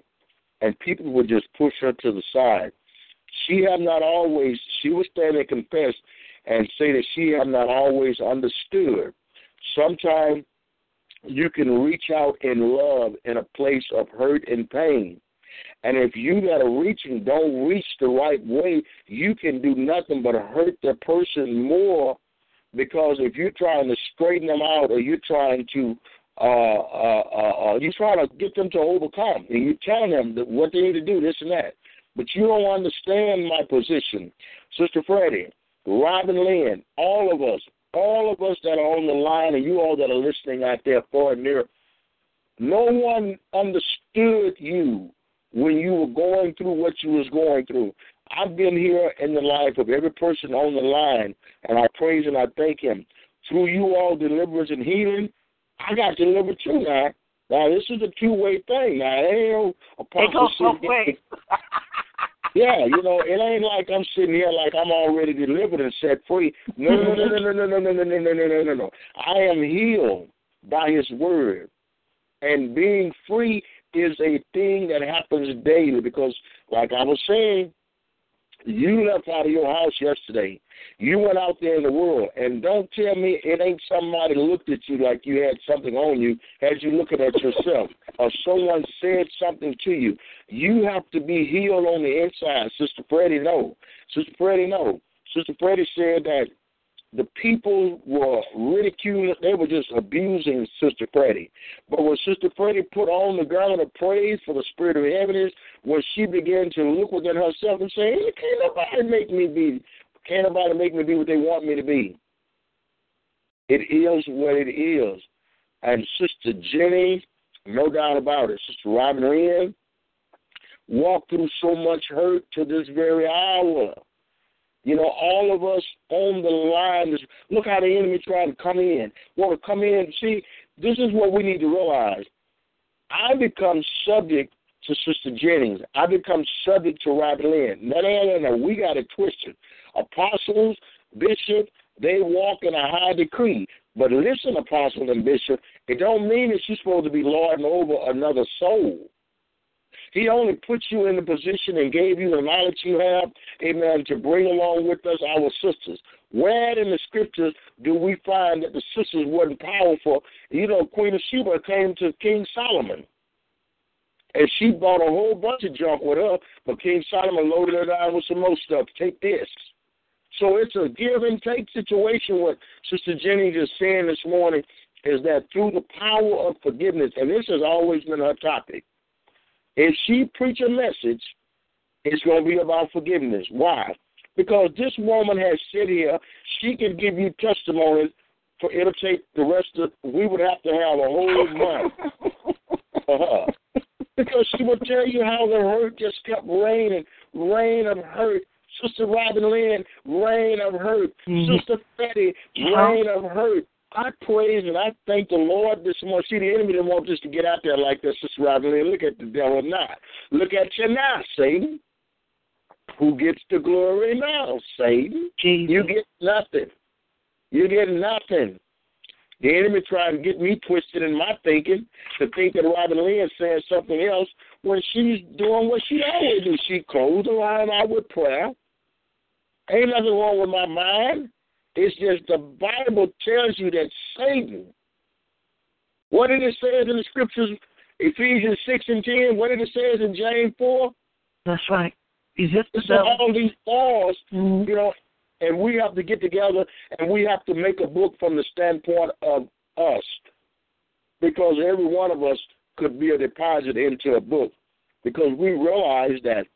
and people would just push her to the side. She had not always, she would stand and confess and say that she had not always understood. Sometimes you can reach out in love in a place of hurt and pain. And if you that are reaching don't reach the right way, you can do nothing but hurt the person more because if you're trying to straighten them out or you're trying to uh, uh, uh, uh, you're trying to get them to overcome, and you're telling them that what they need to do, this and that. But you don't understand my position. Sister Freddie, Robin Lynn, all of us, all of us that are on the line, and you all that are listening out there far and near, no one understood you when you were going through what you was going through. I've been here in the life of every person on the line, and I praise and I thank him. Through you all deliverance and healing, I got delivered too now. Now this is a two way thing. Now it ain't no It goes both ways. Yeah, you know, it ain't like I'm sitting here like I'm already delivered and set free. No, no, no, no, no, no, no, no, no, no, no, no, no, no. I am healed by His word, and being free is a thing that happens daily. Because, like I was saying, you left out of your house yesterday. You went out there in the world, and don't tell me it ain't somebody looked at you like you had something on you, as you looking at yourself, or someone said something to you. You have to be healed on the inside. Sister Freddie, no. Sister Freddie, no. Sister Freddie said that the people were ridiculing, they were just abusing Sister Freddie. But when Sister Freddie put on the garment of praise for the spirit of heaviness, when she began to look within herself and say, hey, can't nobody make me be, can't nobody make me be what they want me to be. It is what it is. And Sister Jenny, no doubt about it, Sister Robin Lynn, walked through so much hurt to this very hour. You know, all of us on the line. Look how the enemy tried to come in. Want to come in. See, this is what we need to realize. I become subject to Sister Jennings. I become subject to Robin Lynn. No, no, no, no. We got it twisted. Apostles, bishop, they walk in a high decree. But listen, apostle and bishop, it don't mean that you're supposed to be lording over another soul. He only put you in the position and gave you the knowledge you have, amen, to bring along with us our sisters. Where in the scriptures do we find that the sisters wasn't powerful? You know, Queen of Sheba came to King Solomon. And she bought a whole bunch of junk with her, but King Solomon loaded her down with some more stuff. Take this. So it's a give and take situation. What Sister Jenny just saying this morning is that through the power of forgiveness, and this has always been her topic, if she preach a message, it's going to be about forgiveness. Why? Because this woman has sit here, she can give you testimonies for it'll take the rest of we would have to have a whole month for her. Because she will tell you how the hurt just kept raining, rain of hurt. Sister Robin Lynn, rain of hurt. Mm-hmm. Sister Betty, rain of hurt. I praise and I thank the Lord this morning. See, the enemy didn't want us to get out there like this, Sister Robin Lynn. Look at the devil now. Look at you now, Satan. Who gets the glory now, Satan? You get nothing. You get nothing. The enemy tried to get me twisted in my thinking to think that Robin Lynn saying something else when she's doing what she always do. She closed the line out with prayer. Ain't nothing wrong with my mind. It's just the Bible tells you that Satan, what did it say in the scriptures, Ephesians 6 and 10? What did it say in James 4? That's right. He's just the devil. all these laws, mm-hmm. you know, and we have to get together and we have to make a book from the standpoint of us, because every one of us could be a deposit into a book, because we realize that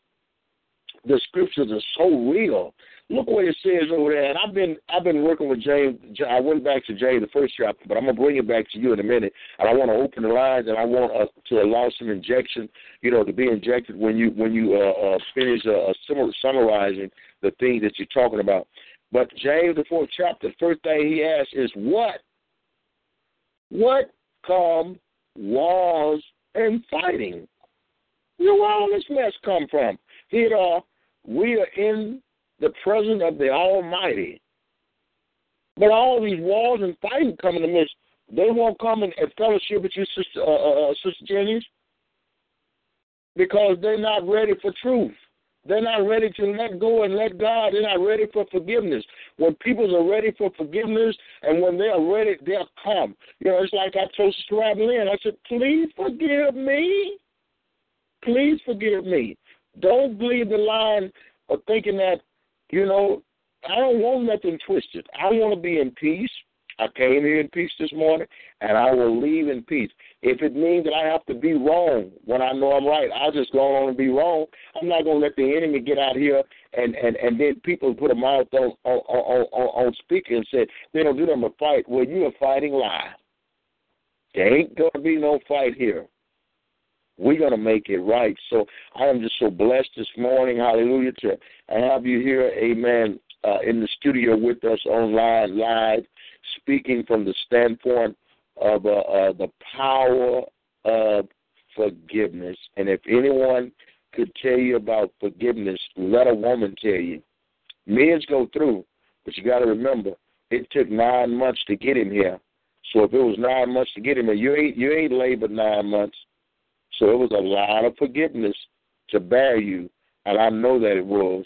the scriptures are so real. Look what it says over there. And I've been I've been working with James. I went back to James the first chapter, but I'm gonna bring it back to you in a minute. And I want to open the lines, and I want uh, to allow some injection, you know, to be injected when you when you uh, uh, finish uh, uh, summarizing the things that you're talking about. But James the fourth chapter, the first thing he asks is what? What come wars and fighting? Where all this mess come from? Here are. We are in the presence of the Almighty. But all these wars and fighting coming to midst, they won't come and fellowship with you, Sister, uh, uh, uh, Sister Jennings, because they're not ready for truth. They're not ready to let go and let God. They're not ready for forgiveness. When people are ready for forgiveness and when they are ready, they'll come. You know, it's like I told Sister Lynn, I said, please forgive me. Please forgive me. Don't believe the line of thinking that, you know, I don't want nothing twisted. I want to be in peace. I came here in peace this morning, and I will leave in peace. If it means that I have to be wrong when I know I'm right, I'll just go on and be wrong. I'm not going to let the enemy get out here and and and then people put a mouth on on on, on, speaker and say they don't do them a fight. Well, you're a fighting lie. There ain't going to be no fight here. We're going to make it right. So I am just so blessed this morning, hallelujah, to have you here, amen, uh, in the studio with us online live speaking from the standpoint of uh, uh, the power of forgiveness. And if anyone could tell you about forgiveness, let a woman tell you. Men's go through, but you got to remember, it took nine months to get him here. So if it was nine months to get him here, you ain't you ain't labored nine months. So it was a lot of forgiveness to bear you, and I know that it was.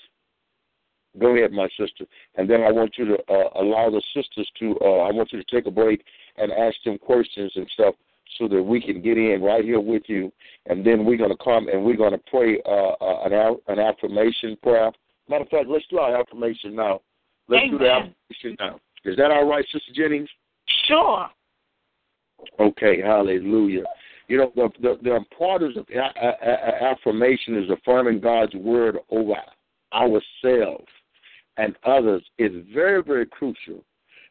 Go ahead, my sister. And then I want you to uh, allow the sisters to, uh, I want you to take a break and ask them questions and stuff so that we can get in right here with you. And then we're going to come and we're going to pray uh, uh, an, an affirmation prayer. Matter of fact, let's do our affirmation now. Let's Amen. do the affirmation now. Is that all right, Sister Jennings? Sure. Okay, hallelujah. You know, the, the, the importance of affirmation is affirming God's word over ourselves and others is very, very crucial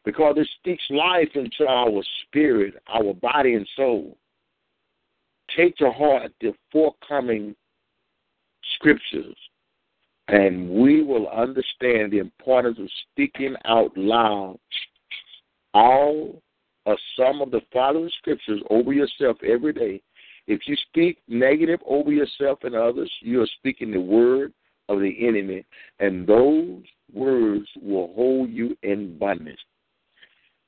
because it speaks life into our spirit, our body, and soul. Take to heart the forthcoming scriptures, and we will understand the importance of speaking out loud all or some of the following scriptures over yourself every day. If you speak negative over yourself and others, you are speaking the word of the enemy, and those words will hold you in bondage.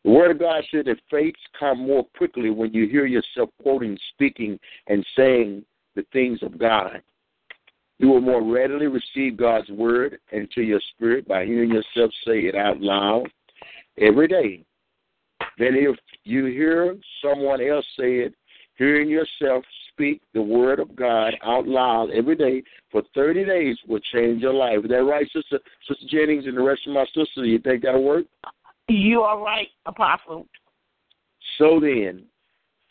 The Word of God said that faith come more quickly when you hear yourself quoting, speaking, and saying the things of God. You will more readily receive God's Word into your spirit by hearing yourself say it out loud every day. Then, if you hear someone else say it, hearing yourself speak the Word of God out loud every day for 30 days will change your life. Is that right, Sister, Sister Jennings and the rest of my sisters? You think that'll work? You are right, Apostle. So then,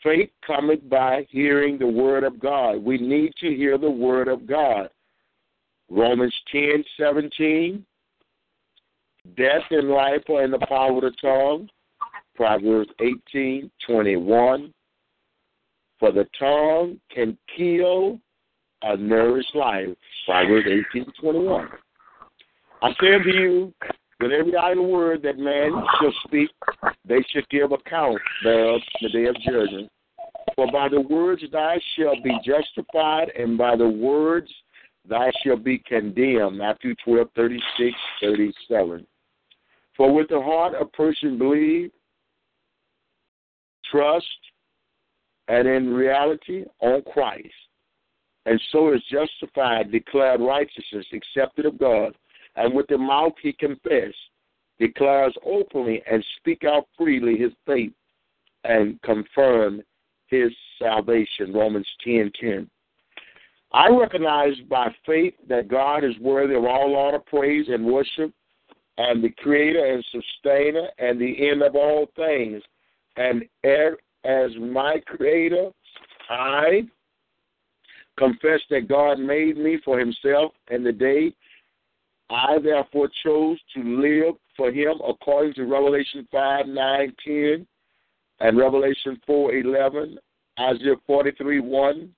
faith cometh by hearing the word of God. We need to hear the word of God. Romans ten seventeen. Death and life are in the power of the tongue. Proverbs eighteen twenty one. For the tongue can kill a nourish life. Proverbs eighteen twenty one. I say unto you, with every idle word that man shall speak, they shall give account thereof the day of judgment. For by the words thou shalt be justified, and by the words thou shalt be condemned. Matthew twelve thirty six thirty seven. For with the heart a person believes, trust, and in reality on Christ, and so is justified, declared righteousness, accepted of God and with the mouth he confess, declares openly and speak out freely his faith and confirm his salvation. Romans ten ten. I recognize by faith that God is worthy of all honor, praise, and worship, and the creator and sustainer and the end of all things. And as my creator, I confess that God made me for himself and the day I therefore chose to live for him according to Revelation 5, 9, 10, and Revelation 4, 11, Isaiah 43, 1,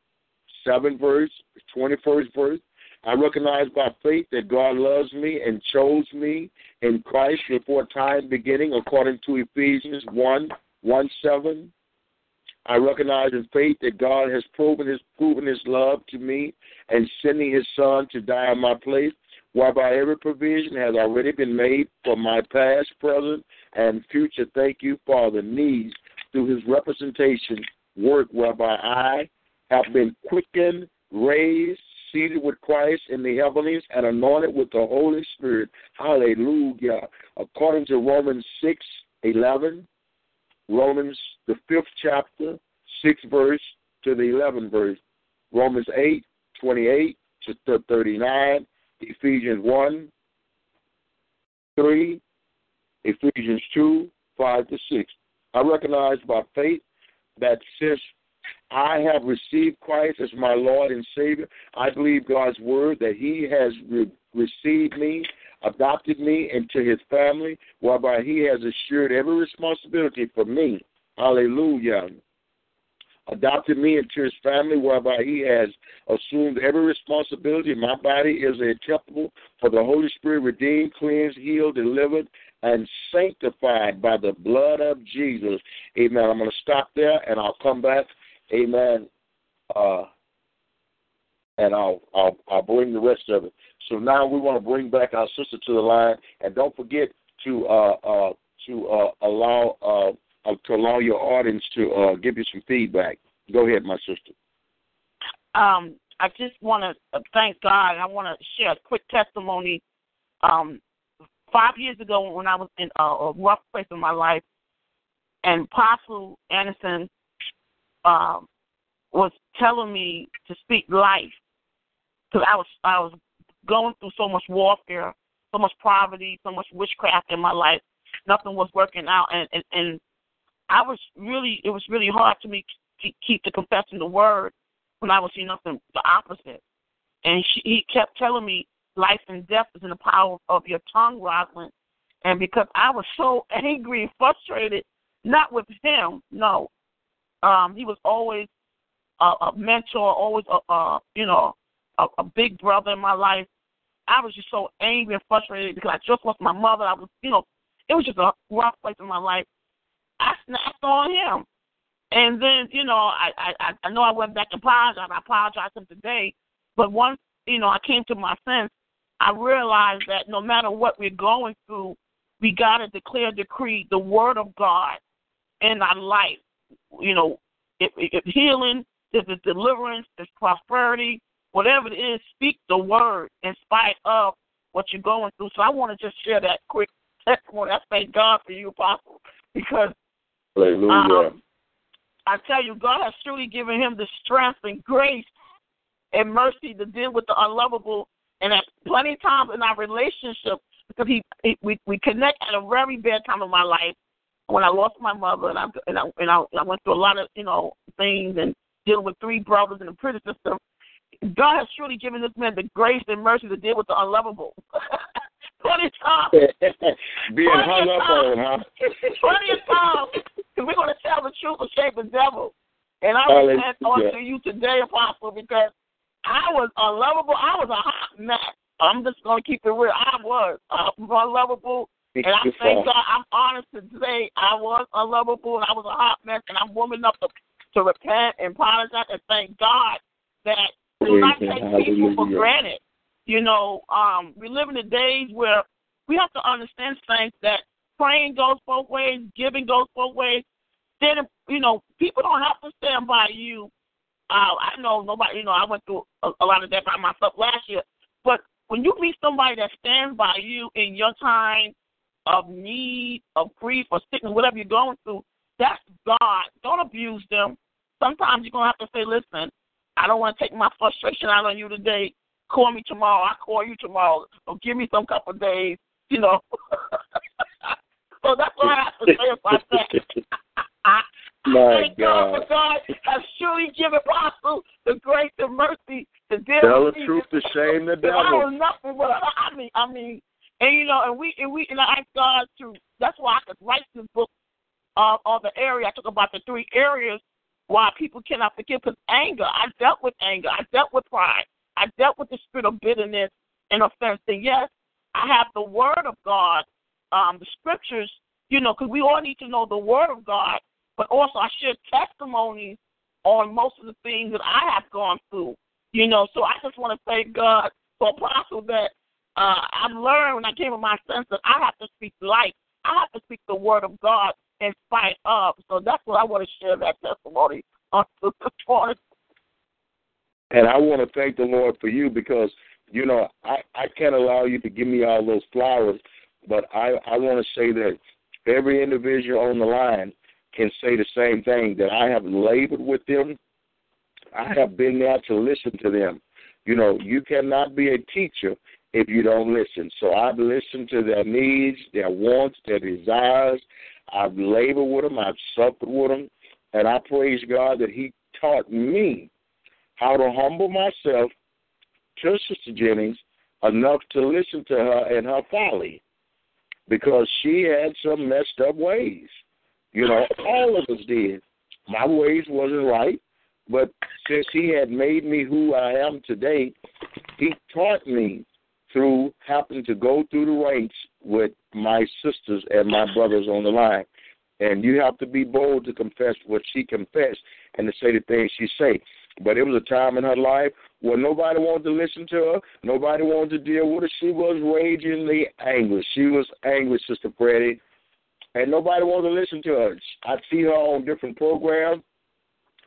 7 verse, 21st verse. I recognize by faith that God loves me and chose me in Christ before time beginning according to Ephesians 1, 1, 7. I recognize in faith that God has proven his proven his love to me and sending his son to die in my place whereby every provision has already been made for my past, present, and future. Thank you, Father, needs through his representation work whereby I have been quickened, raised, seated with Christ in the heavenlies, and anointed with the Holy Spirit. Hallelujah. According to Romans six eleven, Romans the fifth chapter, sixth verse to the eleventh verse. Romans eight twenty eight to thirty nine, Ephesians one three, Ephesians two, five to six. I recognize by faith that since I have received Christ as my Lord and Savior, I believe God's word that He has re- received me, adopted me into His family, whereby He has assured every responsibility for me. Hallelujah. Adopted me into His family, whereby He has assumed every responsibility. My body is a temple for the Holy Spirit, redeemed, cleansed, healed, delivered, and sanctified by the blood of Jesus. Amen. I'm going to stop there and I'll come back. Amen. Uh, and I'll, I'll I'll bring the rest of it. So now we want to bring back our sister to the line, and don't forget to uh, uh, to uh, allow uh, uh, to allow your audience to uh, give you some feedback. Go ahead, my sister. Um, I just want to thank God. I want to share a quick testimony. Um, five years ago, when I was in a, a rough place in my life, and Apostle Anderson um, was telling me to speak life because I was I was going through so much warfare, so much poverty, so much witchcraft in my life. Nothing was working out, and and, and I was really it was really hard to me to keep the confessing the word when I was seeing nothing the opposite. And she, he kept telling me life and death is in the power of your tongue, Rosalind. And because I was so angry and frustrated, not with him, no. Um, he was always a, a mentor, always a, a you know a, a big brother in my life. I was just so angry and frustrated because I just lost my mother. I was, you know, it was just a rough place in my life. I snapped on him, and then you know I I I know I went back and apologized. I apologized to him today, but once you know I came to my sense, I realized that no matter what we're going through, we gotta declare, decree the word of God in our life. You know, if, if healing, if it's deliverance, if it's prosperity, whatever it is, speak the word in spite of what you're going through. So I want to just share that quick testimony. I thank God for you, Apostle, because Hallelujah. um, I tell you, God has truly given him the strength and grace and mercy to deal with the unlovable. And at plenty of times in our relationship, because he, he we we connect at a very bad time in my life when I lost my mother and I and I and I, I went through a lot of you know things and dealing with three brothers in the prison system. God has truly given this man the grace and mercy to deal with the unlovable. Plenty of times. Being hung up on, huh? Plenty of times. Because we're going to tell the truth and shame the devil. And I Hallelujah. repent unto you today, Apostle, because I was unlovable. I was a hot mess. I'm just going to keep it real. I was uh, unlovable. And I thank God, I'm honest to say I was unlovable and I was a hot mess, and I'm woman enough to, to repent and apologize and thank God that do not take people for granted. You know, um, we live in the days where we have to understand things that praying goes both ways, giving goes both ways. Then, you know, people don't have to stand by you. Uh, I know nobody, you know, I went through a, a lot of that by myself last year. But when you meet somebody that stands by you in your time of need, of grief, or sickness, whatever you're going through, that's God. Don't abuse them. Sometimes you're going to have to say, listen, I don't want to take my frustration out on you today. Call me tomorrow. I'll call you tomorrow. Or give me some couple of days, you know. so that's what I have to say about that. I My thank God God. for God has surely given Apostle the grace and mercy to deal Tell with the truth to shame the I devil. was nothing but I mean, I mean, and you know, and we and we and I asked God to. That's why I could write this book uh, on the area. I talk about the three areas why people cannot forgive. Because anger, I dealt with anger. I dealt with pride. I dealt with the spirit of bitterness and offense. And yes, I have the word of God, um, the scriptures. You know, because we all need to know the word of God. But also, I share testimonies on most of the things that I have gone through. You know, so I just want to thank God for Apostle that uh, I've learned when I came to my senses, I have to speak life. I have to speak the word of God in spite of. So that's what I want to share that testimony on this morning. And I want to thank the Lord for you because, you know, I, I can't allow you to give me all those flowers, but I, I want to say that every individual on the line can say the same thing that I have labored with them. I have been there to listen to them. You know, you cannot be a teacher if you don't listen. So I've listened to their needs, their wants, their desires. I've labored with them. I've suffered with them. And I praise God that He taught me how to humble myself to Sister Jennings enough to listen to her and her folly because she had some messed up ways. You know, all of us did. My ways wasn't right, but since he had made me who I am today, he taught me through having to go through the ranks with my sisters and my brothers on the line. And you have to be bold to confess what she confessed and to say the things she said. But it was a time in her life where nobody wanted to listen to her, nobody wanted to deal with her. She was ragingly angry. She was angry, Sister Freddie, and nobody wanted to listen to her. I'd see her on different programs,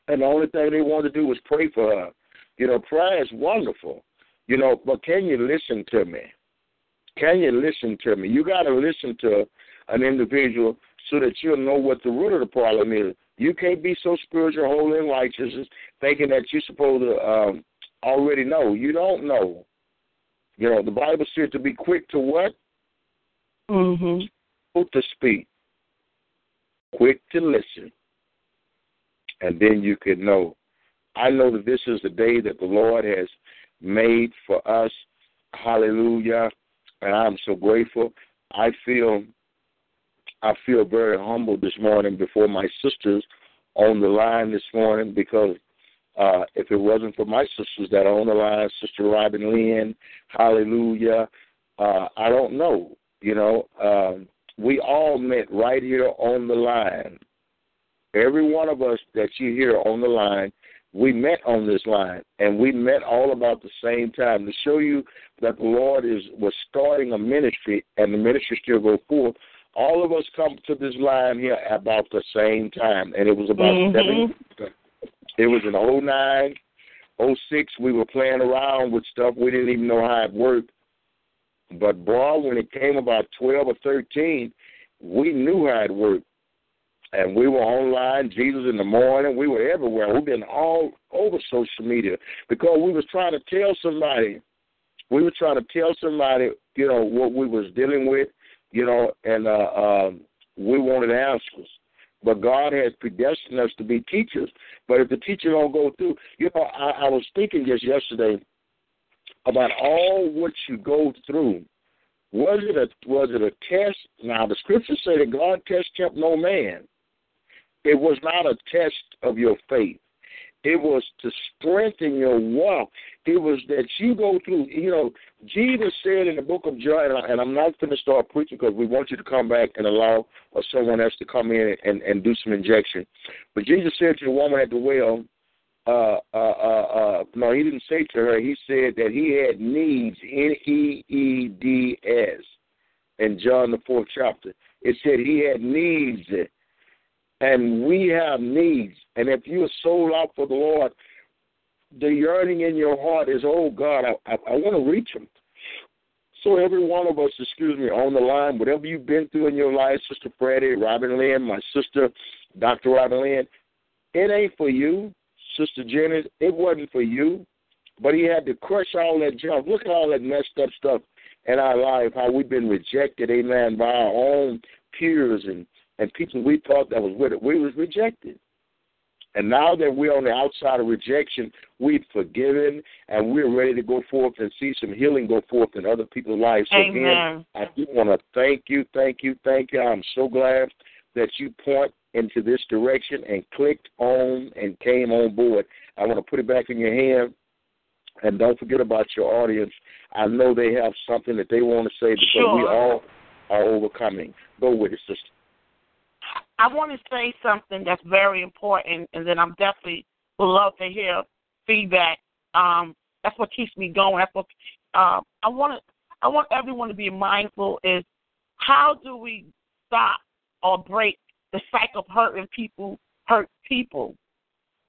and the only thing they wanted to do was pray for her. You know, prayer is wonderful, you know, but can you listen to me? Can you listen to me? You got to listen to an individual so that you'll know what the root of the problem is. You can't be so spiritual, holy, and righteous thinking that you're supposed to um, already know. You don't know. You know, the Bible said to be quick to what? Mm-hmm. Quick to speak. Quick to listen. And then you can know. I know that this is the day that the Lord has made for us. Hallelujah. And I'm so grateful. I feel I feel very humble this morning before my sisters on the line this morning because uh, if it wasn't for my sisters that are on the line, Sister Robin Lynn, hallelujah, uh, I don't know. You know, um, we all met right here on the line. Every one of us that you hear on the line, we met on this line, and we met all about the same time to show you that the Lord is was starting a ministry, and the ministry still go forth all of us come to this line here about the same time, and it was about mm-hmm. seven. It was in oh nine, oh six We were playing around with stuff we didn't even know how it worked. But boy, when it came about 12 or 13, we knew how it worked. And we were online, Jesus in the morning. We were everywhere. We've been all over social media because we was trying to tell somebody. We were trying to tell somebody, you know, what we was dealing with you know, and uh, um, we wanted answers. But God has predestined us to be teachers. But if the teacher don't go through, you know, I, I was thinking just yesterday about all what you go through. Was it a was it a test? Now the scriptures say that God test kept no man. It was not a test of your faith. It was to strengthen your walk. It was that you go through, you know, Jesus said in the book of John, and I'm not going to start preaching because we want you to come back and allow someone else to come in and, and do some injection. But Jesus said to the woman at the well, uh, uh, uh, uh, no, he didn't say to her, he said that he had needs, N E E D S, in John the fourth chapter. It said he had needs, and we have needs. And if you're sold out for the Lord, the yearning in your heart is, oh God, I, I, I want to reach Him. So every one of us, excuse me, on the line, whatever you've been through in your life, Sister Freddie, Robin Lynn, my sister, Dr. Robin Lynn, it ain't for you. Sister Jennings, it wasn't for you. But he had to crush all that junk. Look at all that messed up stuff in our life, how we've been rejected, amen, by our own peers and, and people we thought that was with it. We was rejected. And now that we're on the outside of rejection, we've forgiven and we're ready to go forth and see some healing go forth in other people's lives. So Amen. again, I do want to thank you, thank you, thank you. I'm so glad that you point into this direction and clicked on and came on board. I want to put it back in your hand. And don't forget about your audience. I know they have something that they want to say because sure. we all are overcoming. Go with it, sister. I want to say something that's very important, and then I'm definitely would love to hear feedback. Um, that's what keeps me going. That's what um, I want to. I want everyone to be mindful is how do we stop or break the cycle of hurting people hurt people?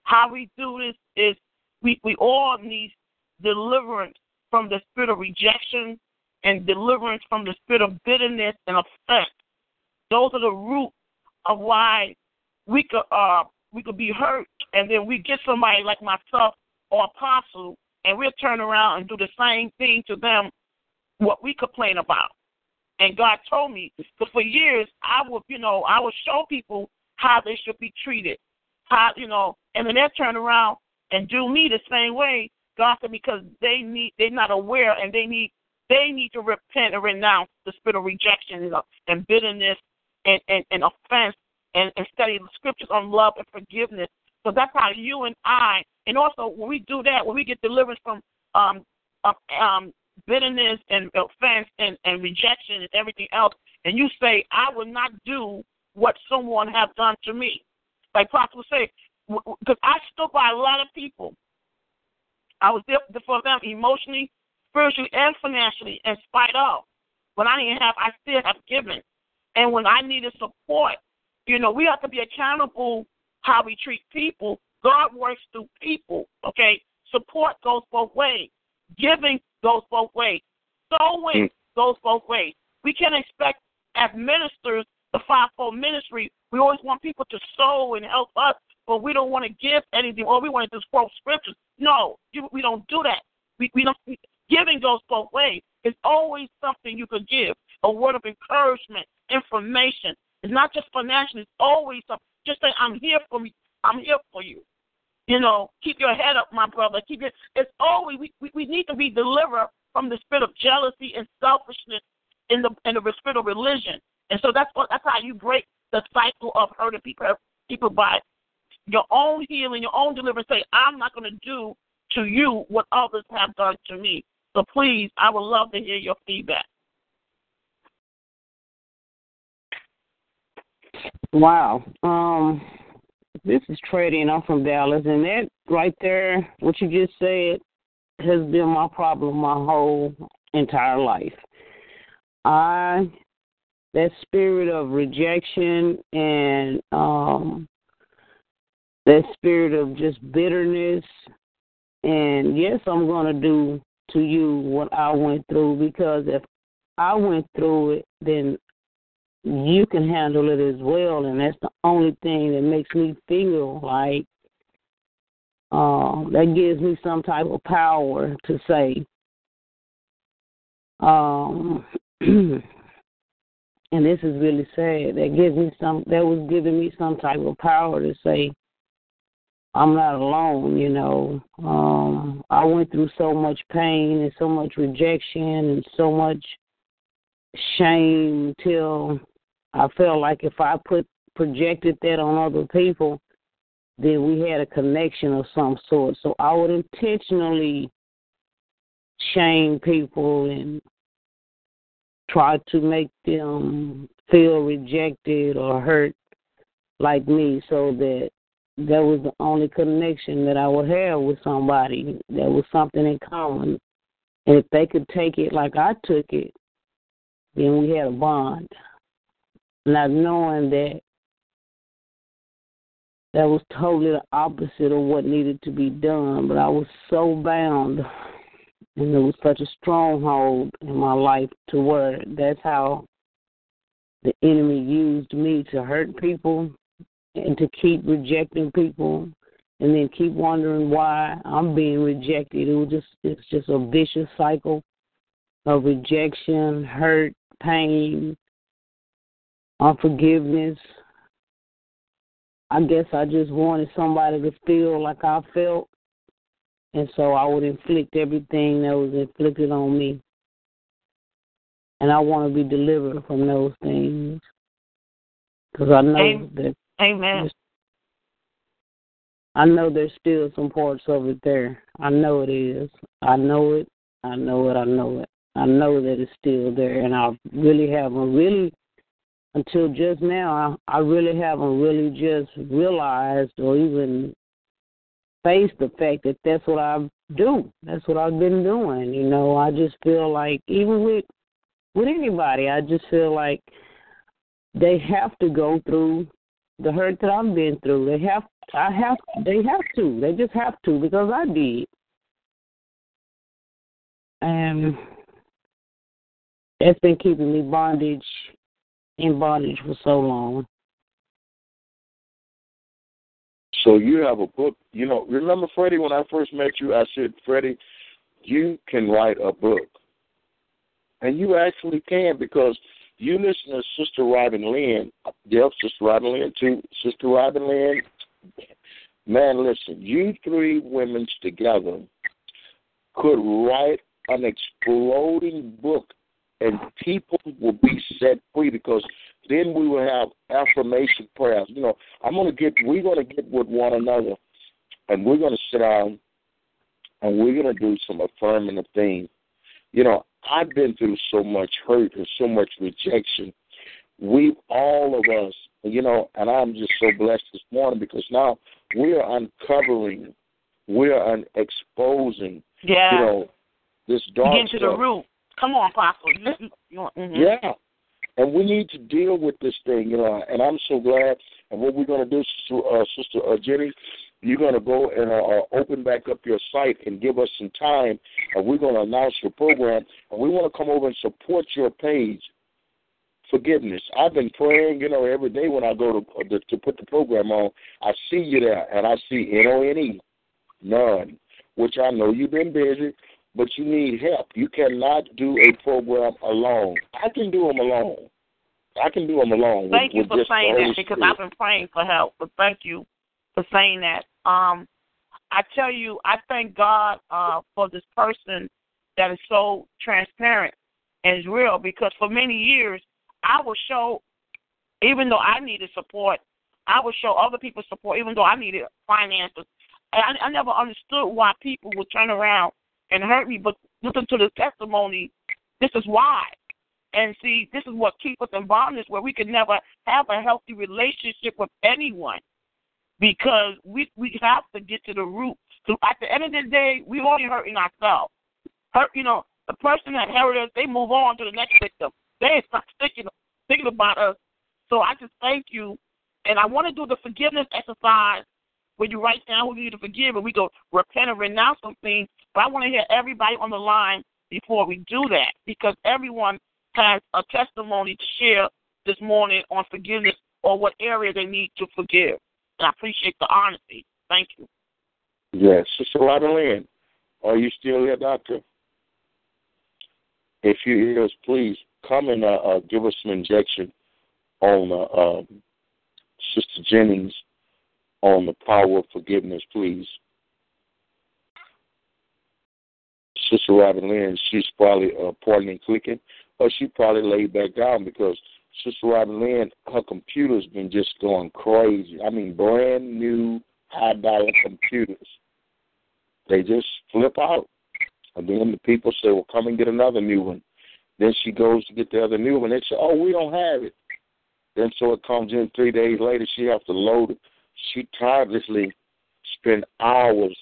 How we do this is we, we all need deliverance from the spirit of rejection and deliverance from the spirit of bitterness and offense. Those are the root of why we could uh we could be hurt and then we get somebody like myself or apostle and we'll turn around and do the same thing to them what we complain about. And God told me, but for years I would, you know, I would show people how they should be treated, how, you know, and then they turn around and do me the same way. God said because they need, they're not aware, and they need, they need to repent and renounce the spirit of rejection and bitterness and, and, and offense, and, and study the scriptures on love and forgiveness. So that's how you and I, and also when we do that, when we get deliverance from um, um, bitterness and offense and, and rejection and everything else, and you say, I will not do what someone have done to me. Like Pastor would say, because I stood by a lot of people. I was there for them emotionally, spiritually, and financially, in spite of. When I didn't have, I still have given. And when I needed support, you know, we have to be accountable how we treat people. God works through people, okay? Support goes both ways. Giving goes both ways. Sowing mm. goes both ways. We can't expect as ministers, the fivefold ministry, we always want people to sow and help us, but we don't want to give anything, or we want to just quote scriptures. No, you, we don't do that. We, we don't. We, giving goes both ways. It's always something you can give, a word of encouragement, information. It's not just financial. It's always something. Just say, "I'm here for me. I'm here for you." You know, keep your head up, my brother. Keep it. It's always we, we, we need to be delivered from the spirit of jealousy and selfishness in the in the spirit of religion. And so that's what that's how you break the cycle of hurting people people by your own healing, your own deliverance. Say, I'm not going to do to you what others have done to me. So please, I would love to hear your feedback. Wow. Um, this is and I'm from Dallas, and that right there, what you just said, has been my problem my whole entire life. I that spirit of rejection and um that spirit of just bitterness and yes i'm going to do to you what i went through because if i went through it then you can handle it as well and that's the only thing that makes me feel like um that gives me some type of power to say um and this is really sad. That gives me some. That was giving me some type of power to say, I'm not alone. You know, um, I went through so much pain and so much rejection and so much shame till I felt like if I put projected that on other people, then we had a connection of some sort. So I would intentionally shame people and try to make them feel rejected or hurt like me so that that was the only connection that I would have with somebody. There was something in common. And if they could take it like I took it, then we had a bond. Not knowing that that was totally the opposite of what needed to be done, but I was so bound and there was such a stronghold in my life to where that's how the enemy used me to hurt people and to keep rejecting people and then keep wondering why I'm being rejected. It was just it's just a vicious cycle of rejection, hurt, pain, unforgiveness. I guess I just wanted somebody to feel like I felt and so I would inflict everything that was inflicted on me. And I want to be delivered from those things. Because I know Amen. that. Amen. I know there's still some parts of it there. I know it is. I know it. I know it. I know it. I know that it's still there, and I really haven't really until just now. I, I really haven't really just realized or even faced the fact that that's what I do. That's what I've been doing. You know, I just feel like even with with anybody, I just feel like they have to go through the hurt that I've been through. They have I have they have to. They just have to because I did. And that's been keeping me bondage in bondage for so long. So you have a book. You know, remember Freddie when I first met you? I said, Freddie, you can write a book, and you actually can because you listen to Sister Robin Lynn. Yep, Sister Robin Lynn too. Sister Robin Lynn. Man, listen, you three women together could write an exploding book and people will be set free because then we will have affirmation prayers. You know, I'm gonna get we're gonna get with one another and we're gonna sit down and we're gonna do some affirmative things. You know, I've been through so much hurt and so much rejection. We all of us, you know, and I'm just so blessed this morning because now we are uncovering, we are un- exposing, Yeah. you know, this dark Get to the root. Come on, Apostle. Mhm. Yeah. And we need to deal with this thing, you know. And I'm so glad. And what we're going to do, Sister, uh, Sister uh, Jenny, you're going to go and uh, uh, open back up your site and give us some time. And we're going to announce your program. And we want to come over and support your page. Forgiveness. I've been praying, you know, every day when I go to uh, the, to put the program on. I see you there, and I see N O N E, none. Which I know you've been busy, but you need help. You cannot do a program alone. I can do them alone. I can do them alone. Thank with, you for saying that because I've been praying for help. But thank you for saying that. Um, I tell you, I thank God uh, for this person that is so transparent and is real because for many years I would show, even though I needed support, I would show other people support, even though I needed finances. And I, I never understood why people would turn around and hurt me, but listen to the testimony. This is why. And see, this is what keeps us in bondage where we can never have a healthy relationship with anyone because we we have to get to the root. So at the end of the day, we're only hurting ourselves. Hurt, you know, the person that hurt us, they move on to the next victim. They stop thinking thinking about us. So I just thank you, and I want to do the forgiveness exercise where you write down who need to forgive, and we go repent and renounce some things. But I want to hear everybody on the line before we do that because everyone has a testimony to share this morning on forgiveness or what area they need to forgive. And I appreciate the honesty. Thank you. Yes, Sister Robin Lynn, are you still here, Doctor? If you hear us, please come and uh, uh, give us some injection on uh, um, Sister Jennings on the power of forgiveness, please. Sister Robin Lynn, she's probably uh, pointing and clicking, or she probably laid back down because Sister Robin Lynn, her computer's been just going crazy. I mean, brand new high dollar computers. They just flip out. And then the people say, Well, come and get another new one. Then she goes to get the other new one. They say, Oh, we don't have it. Then so it comes in three days later, she has to load it. She tirelessly spend hours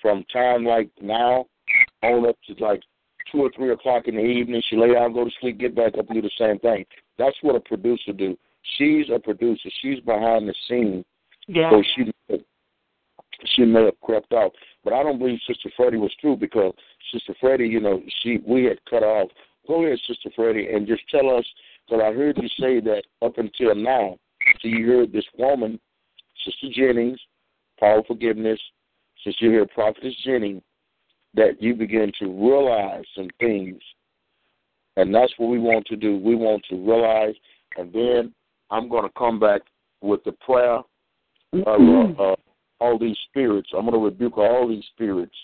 from time like now on up to like two or three o'clock in the evening. She lay down, go to sleep, get back up, and do the same thing. That's what a producer do. She's a producer. She's behind the scenes. Yeah. So she she may have crept out. But I don't believe Sister Freddie was true because Sister Freddie, you know, she we had cut off. Go ahead, Sister Freddie, and just tell us because I heard you say that up until now. So you heard this woman, Sister Jennings, Power of Forgiveness, since you heard Prophetess Jennings, that you begin to realize some things. And that's what we want to do. We want to realize, and then I'm going to come back with the prayer of uh, uh, all these spirits. I'm going to rebuke all these spirits.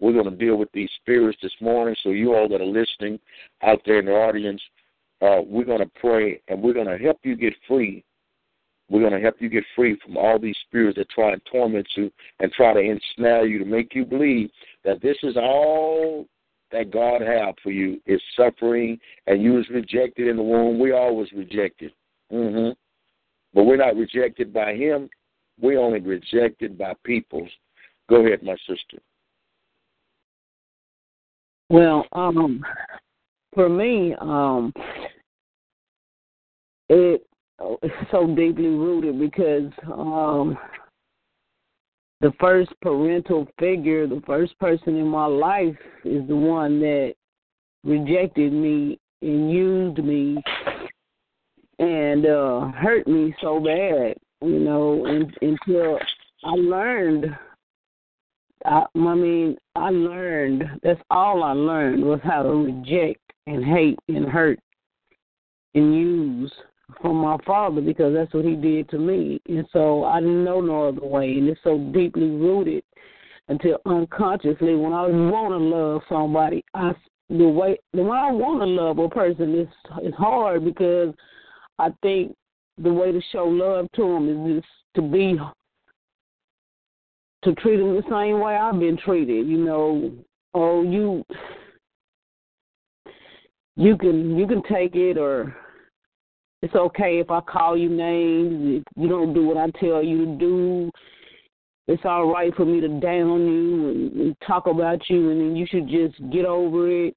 We're going to deal with these spirits this morning. So you all that are listening out there in the audience, uh, we're going to pray and we're going to help you get free. We're going to help you get free from all these spirits that try and torment you and try to ensnare you to make you believe that this is all that God have for you is suffering and you was rejected in the womb. We always rejected. hmm But we're not rejected by him. We're only rejected by peoples. Go ahead, my sister. Well, um, for me, um, it so deeply rooted because um, the first parental figure, the first person in my life, is the one that rejected me and used me and uh hurt me so bad, you know, and, until I learned I, I mean, I learned. That's all I learned was how to reject and hate and hurt and use from my father because that's what he did to me. And so I didn't know no other way. And it's so deeply rooted until unconsciously when I want to love somebody, I the way the way I want to love a person is is hard because I think the way to show love to them is just to be to treat them the same way I've been treated. You know, oh you you can you can take it or it's okay if I call you names. If you don't do what I tell you to do, it's all right for me to down you and, and talk about you, and then you should just get over it.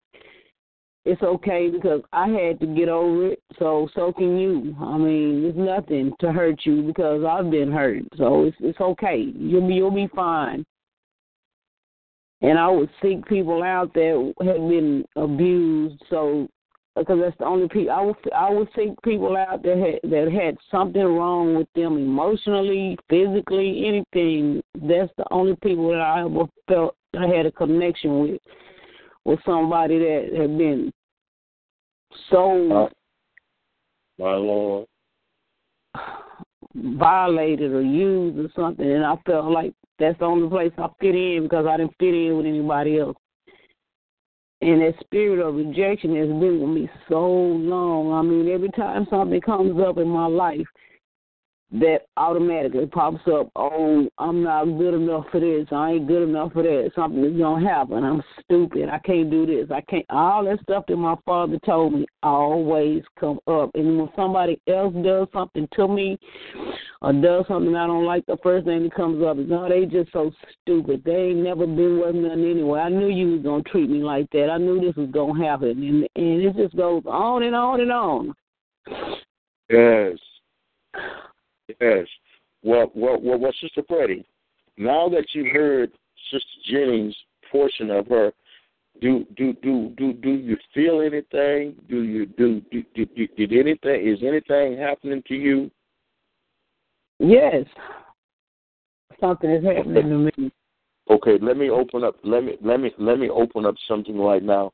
It's okay because I had to get over it, so so can you. I mean, it's nothing to hurt you because I've been hurt, so it's it's okay. You'll be you'll be fine. And I would seek people out that had been abused, so because that's the only people I would I would seek people out that had that had something wrong with them emotionally, physically, anything. That's the only people that I ever felt I had a connection with was somebody that had been so uh, my Lord violated or used or something, and I felt like that's the only place I fit in because I didn't fit in with anybody else. And that spirit of rejection has been with me so long. I mean, every time something comes up in my life, that automatically pops up, oh, I'm not good enough for this. I ain't good enough for that. Something is to happen. I'm stupid. I can't do this. I can't. All that stuff that my father told me always come up. And when somebody else does something to me or does something I don't like, the first thing that comes up is, no, they just so stupid. They ain't never been with nothing anyway. I knew you was to treat me like that. I knew this was to happen. And, and it just goes on and on and on. Yes. Yes. Well, well, well, well, Sister Freddie, now that you heard Sister Jennings' portion of her, do do do do do you feel anything? Do you do do, do, do did anything? Is anything happening to you? Yes. Something is happening okay. to me. Okay, let me open up. Let me let me let me open up something right now.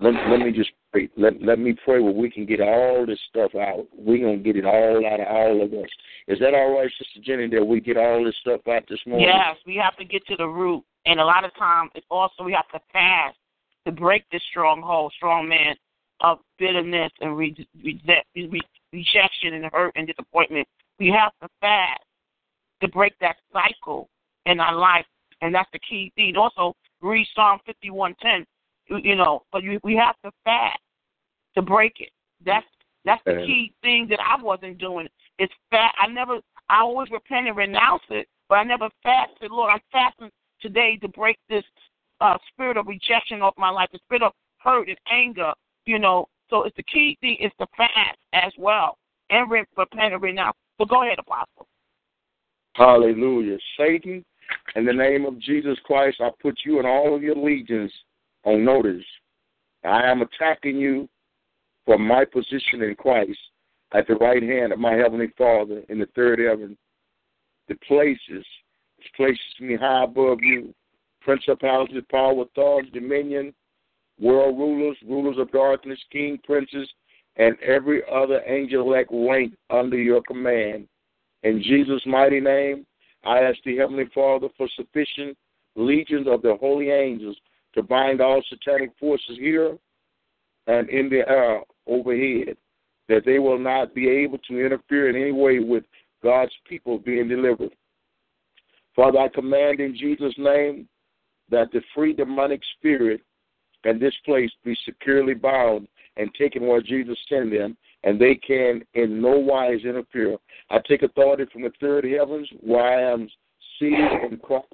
Let let me just Let let me pray where we can get all this stuff out. We're gonna get it all out of all of us. Is that all right, Sister Jenny, that we get all this stuff out this morning? Yes, we have to get to the root. And a lot of times it also we have to fast to break this stronghold, strong man of bitterness and re- re- re- rejection and hurt and disappointment. We have to fast to break that cycle in our life. And that's the key thing. Also read Psalm fifty one ten you know, but you, we have to fast to break it. That's that's the key thing that I wasn't doing. It's fast. I never. I always repent and renounce it, but I never fasted. Lord, I'm fasting today to break this uh, spirit of rejection off my life, the spirit of hurt and anger. You know, so it's the key thing is to fast as well and repent and renounce. So go ahead, Apostle. Hallelujah, Satan. In the name of Jesus Christ, I put you and all of your legions on notice. I am attacking you from my position in Christ at the right hand of my heavenly Father in the third heaven. The places, which places me high above you, principalities, power, authority, dominion, world rulers, rulers of darkness, king, princes, and every other angel elect rank under your command. In Jesus' mighty name, I ask the Heavenly Father for sufficient legions of the holy angels to bind all satanic forces here and in the air overhead, that they will not be able to interfere in any way with God's people being delivered. Father, I command in Jesus' name that the free demonic spirit and this place be securely bound and taken where Jesus sent them, and they can in no wise interfere. I take authority from the third heavens where I am seated in Christ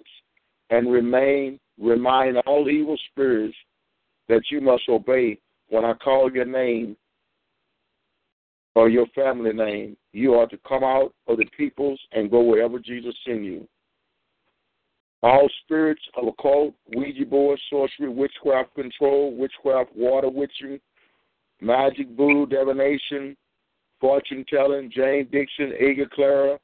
and remain remind all evil spirits that you must obey when I call your name or your family name. You are to come out of the peoples and go wherever Jesus send you. All spirits of occult, Ouija board, sorcery, witchcraft control, witchcraft, water witching, magic, voodoo, divination, fortune telling, Jane Dixon, Aga Clara,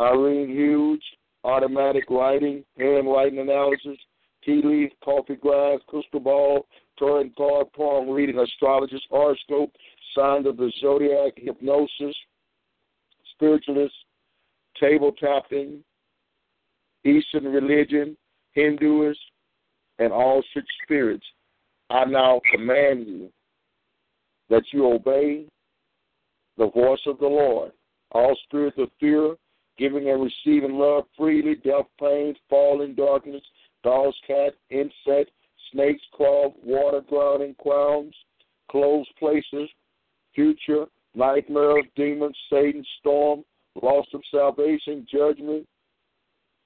Irene Hughes, automatic writing, handwriting analysis, tea leaf, coffee glass, crystal ball, tarot card, palm reading, astrologist, horoscope, signs of the zodiac, hypnosis, spiritualist, table tapping, Eastern religion, Hinduist, and all such spirits. I now command you that you obey the voice of the Lord. All spirits of fear, giving and receiving love freely, death, pain, falling, darkness, dogs, cat, insect, snakes, crawl, water, drowning, crowns, closed places, future, nightmares, demons, Satan, storm, loss of salvation, judgment,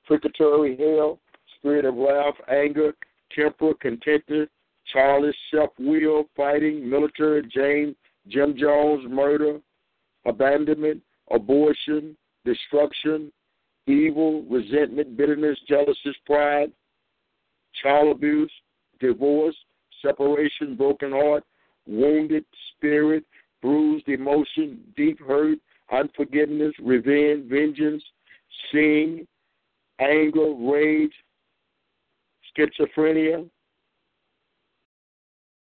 purgatory, hell, spirit of wrath, anger, temper, contentment, childish, self-will, fighting, military, James, Jim Jones, murder, abandonment, abortion, destruction, evil, resentment, bitterness, jealousy, pride, child abuse, divorce, separation, broken heart, wounded spirit, bruised emotion, deep hurt, unforgiveness, revenge, vengeance, sin, anger, rage, schizophrenia,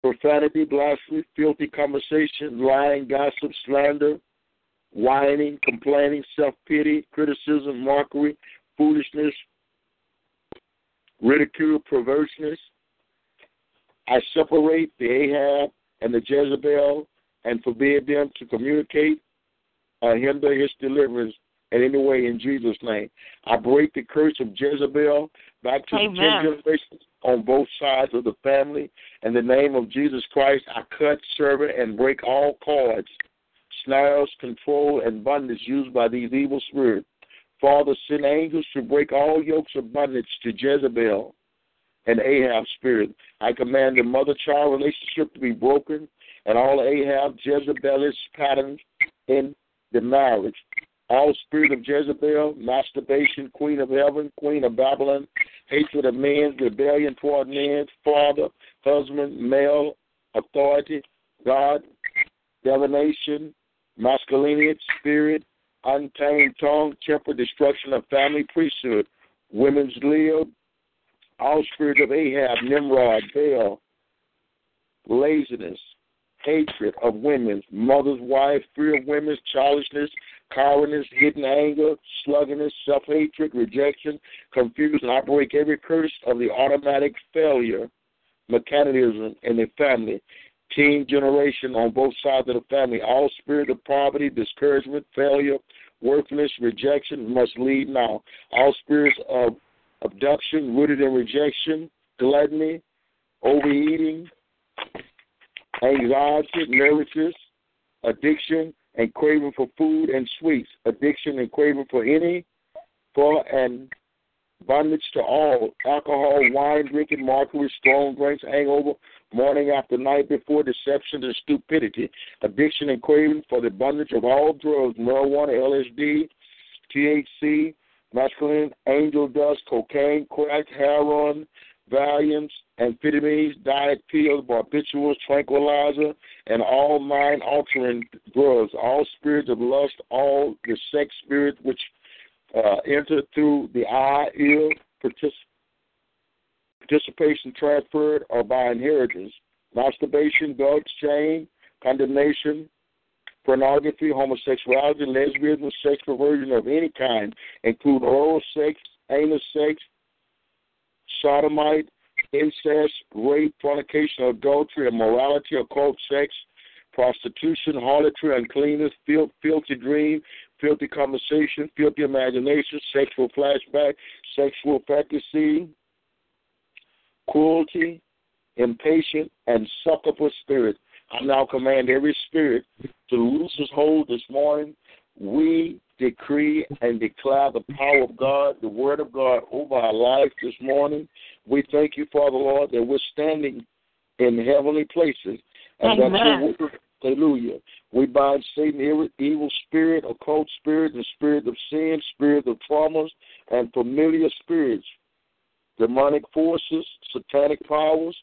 profanity, blasphemy, filthy conversation, lying, gossip, slander, whining, complaining, self pity, criticism, mockery, foolishness, ridicule, perverseness. I separate the Ahab and the Jezebel and forbid them to communicate or hinder his deliverance in any way in Jesus' name. I break the curse of Jezebel back to Amen. the ten generations on both sides of the family. In the name of Jesus Christ, I cut, sever, and break all cords, snares, control, and bondage used by these evil spirits. Father, send angels to break all yokes of bondage to Jezebel and Ahab's spirit. I command the mother child relationship to be broken and all Ahab, Jezebelish patterns in the marriage. All spirit of Jezebel, masturbation, queen of heaven, queen of Babylon, hatred of men, rebellion toward men, father, husband, male, authority, God, divination, masculinity, spirit, untamed tongue, temper, destruction of family, priesthood, women's lib, all spirit of Ahab, Nimrod, Baal, laziness, hatred of women, mother's wife, fear of women, childishness, cowardice, hidden anger, sluggardness, self hatred, rejection, confusion. I break every curse of the automatic failure mechanism in the family. Teen generation on both sides of the family. All spirit of poverty, discouragement, failure, worthlessness, rejection must lead now. All spirits of abduction, rooted in rejection, gluttony, overeating, anxiety, nervousness, addiction, and craving for food and sweets, addiction and craving for any, for and bondage to all, alcohol, wine, drinking, mockery, strong drinks, hangover, morning after night before, deception and stupidity, addiction and craving for the bondage of all drugs, marijuana, LSD, THC, mescaline, angel dust, cocaine, crack, heroin, Valiums, amphetamines, diet pills, barbiturates, tranquilizer, and all mind altering drugs, all spirits of lust, all the sex spirits which uh, enter through the eye, ear, partic- participation transferred or by inheritance, masturbation, drugs, shame, condemnation, pornography, homosexuality, lesbianism, sex perversion of any kind, include oral sex, anal sex, sodomite, incest, rape, fornication, adultery, immorality, occult sex, prostitution, harlotry, uncleanness, filth, filthy dream, filthy conversation, filthy imagination, sexual flashback, sexual fantasy, cruelty, impatient, and succubus spirit. I now command every spirit to loose his hold this morning. we decree and declare the power of God, the word of God over our life this morning. We thank you, Father Lord, that we're standing in heavenly places and that your Amen. word, hallelujah. We bind Satan, evil, evil spirit, occult spirit, the spirit of sin, spirit of traumas, and familiar spirits, demonic forces, satanic powers,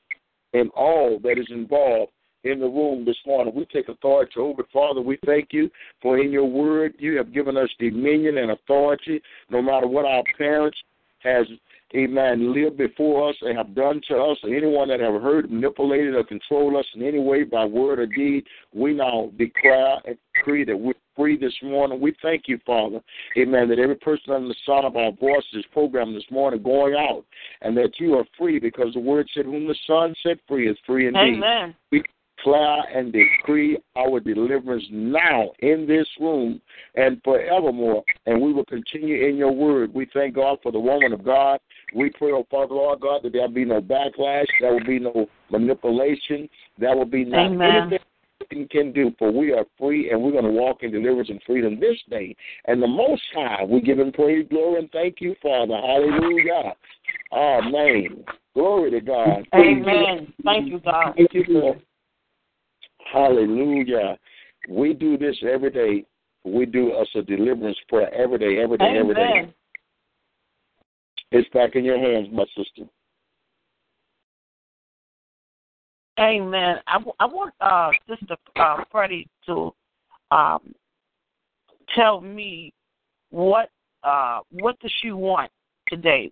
and all that is involved in the room this morning. We take authority over it. Father, we thank you for in your word you have given us dominion and authority no matter what our parents has amen, lived before us and have done to us, or anyone that have hurt, manipulated, or controlled us in any way by word or deed, we now declare and decree that we're free this morning. We thank you, Father, amen, that every person under the sound of our voices program this morning going out, and that you are free because the word said, Whom the Son set free is free indeed. Amen. We declare and decree our deliverance now in this room and forevermore. And we will continue in your word. We thank God for the woman of God. We pray, oh Father, Lord God, that there be no backlash, there will be no manipulation, there will be not Amen. anything we can do, for we are free and we're going to walk in deliverance and freedom this day. And the Most High, we give him praise, glory, and thank you, Father. Hallelujah. Amen. Glory to God. Amen. Thank you, God. Thank you, Lord. Hallelujah. We do this every day. We do us a deliverance prayer every day, every day, every day. It's back in your hands, my sister. Amen. I, w- I want uh, Sister uh, Freddie to um, tell me what uh, what does she want today?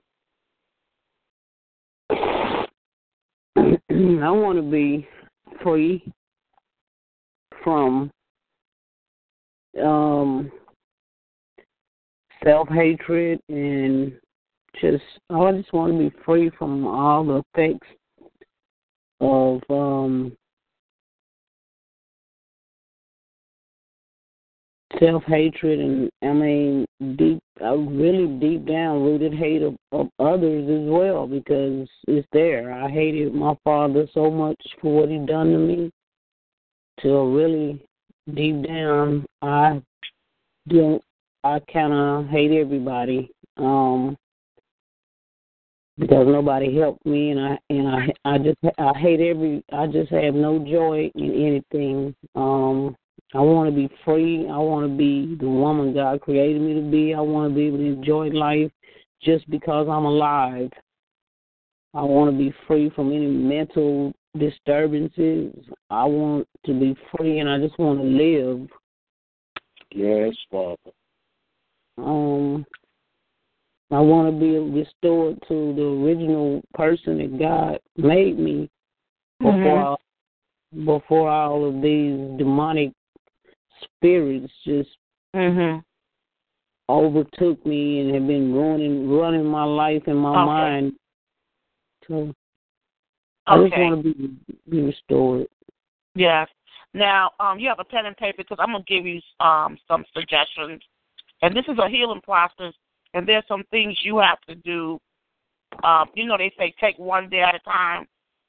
I want to be free from um, self hatred and just I just want to be free from all the effects of um, self hatred and I mean deep a really deep down rooted hate of, of others as well because it's there. I hated my father so much for what he done to me till really deep down I don't I kinda hate everybody. Um because nobody helped me and I and I I just I hate every I just have no joy in anything. Um I want to be free. I want to be the woman God created me to be. I want to be able to enjoy life just because I'm alive. I want to be free from any mental disturbances. I want to be free and I just want to live. Yes, Father. Um I want to be restored to the original person that God made me before Mhm. I- before all of these demonic spirits just Mhm. overtook me and have been running running my life and my Okay. mind. So I just want to be be restored. Yes. Now, um, you have a pen and paper because I'm gonna give you um some suggestions, and this is a healing process, and there's some things you have to do. Um, you know, they say take one day at a time.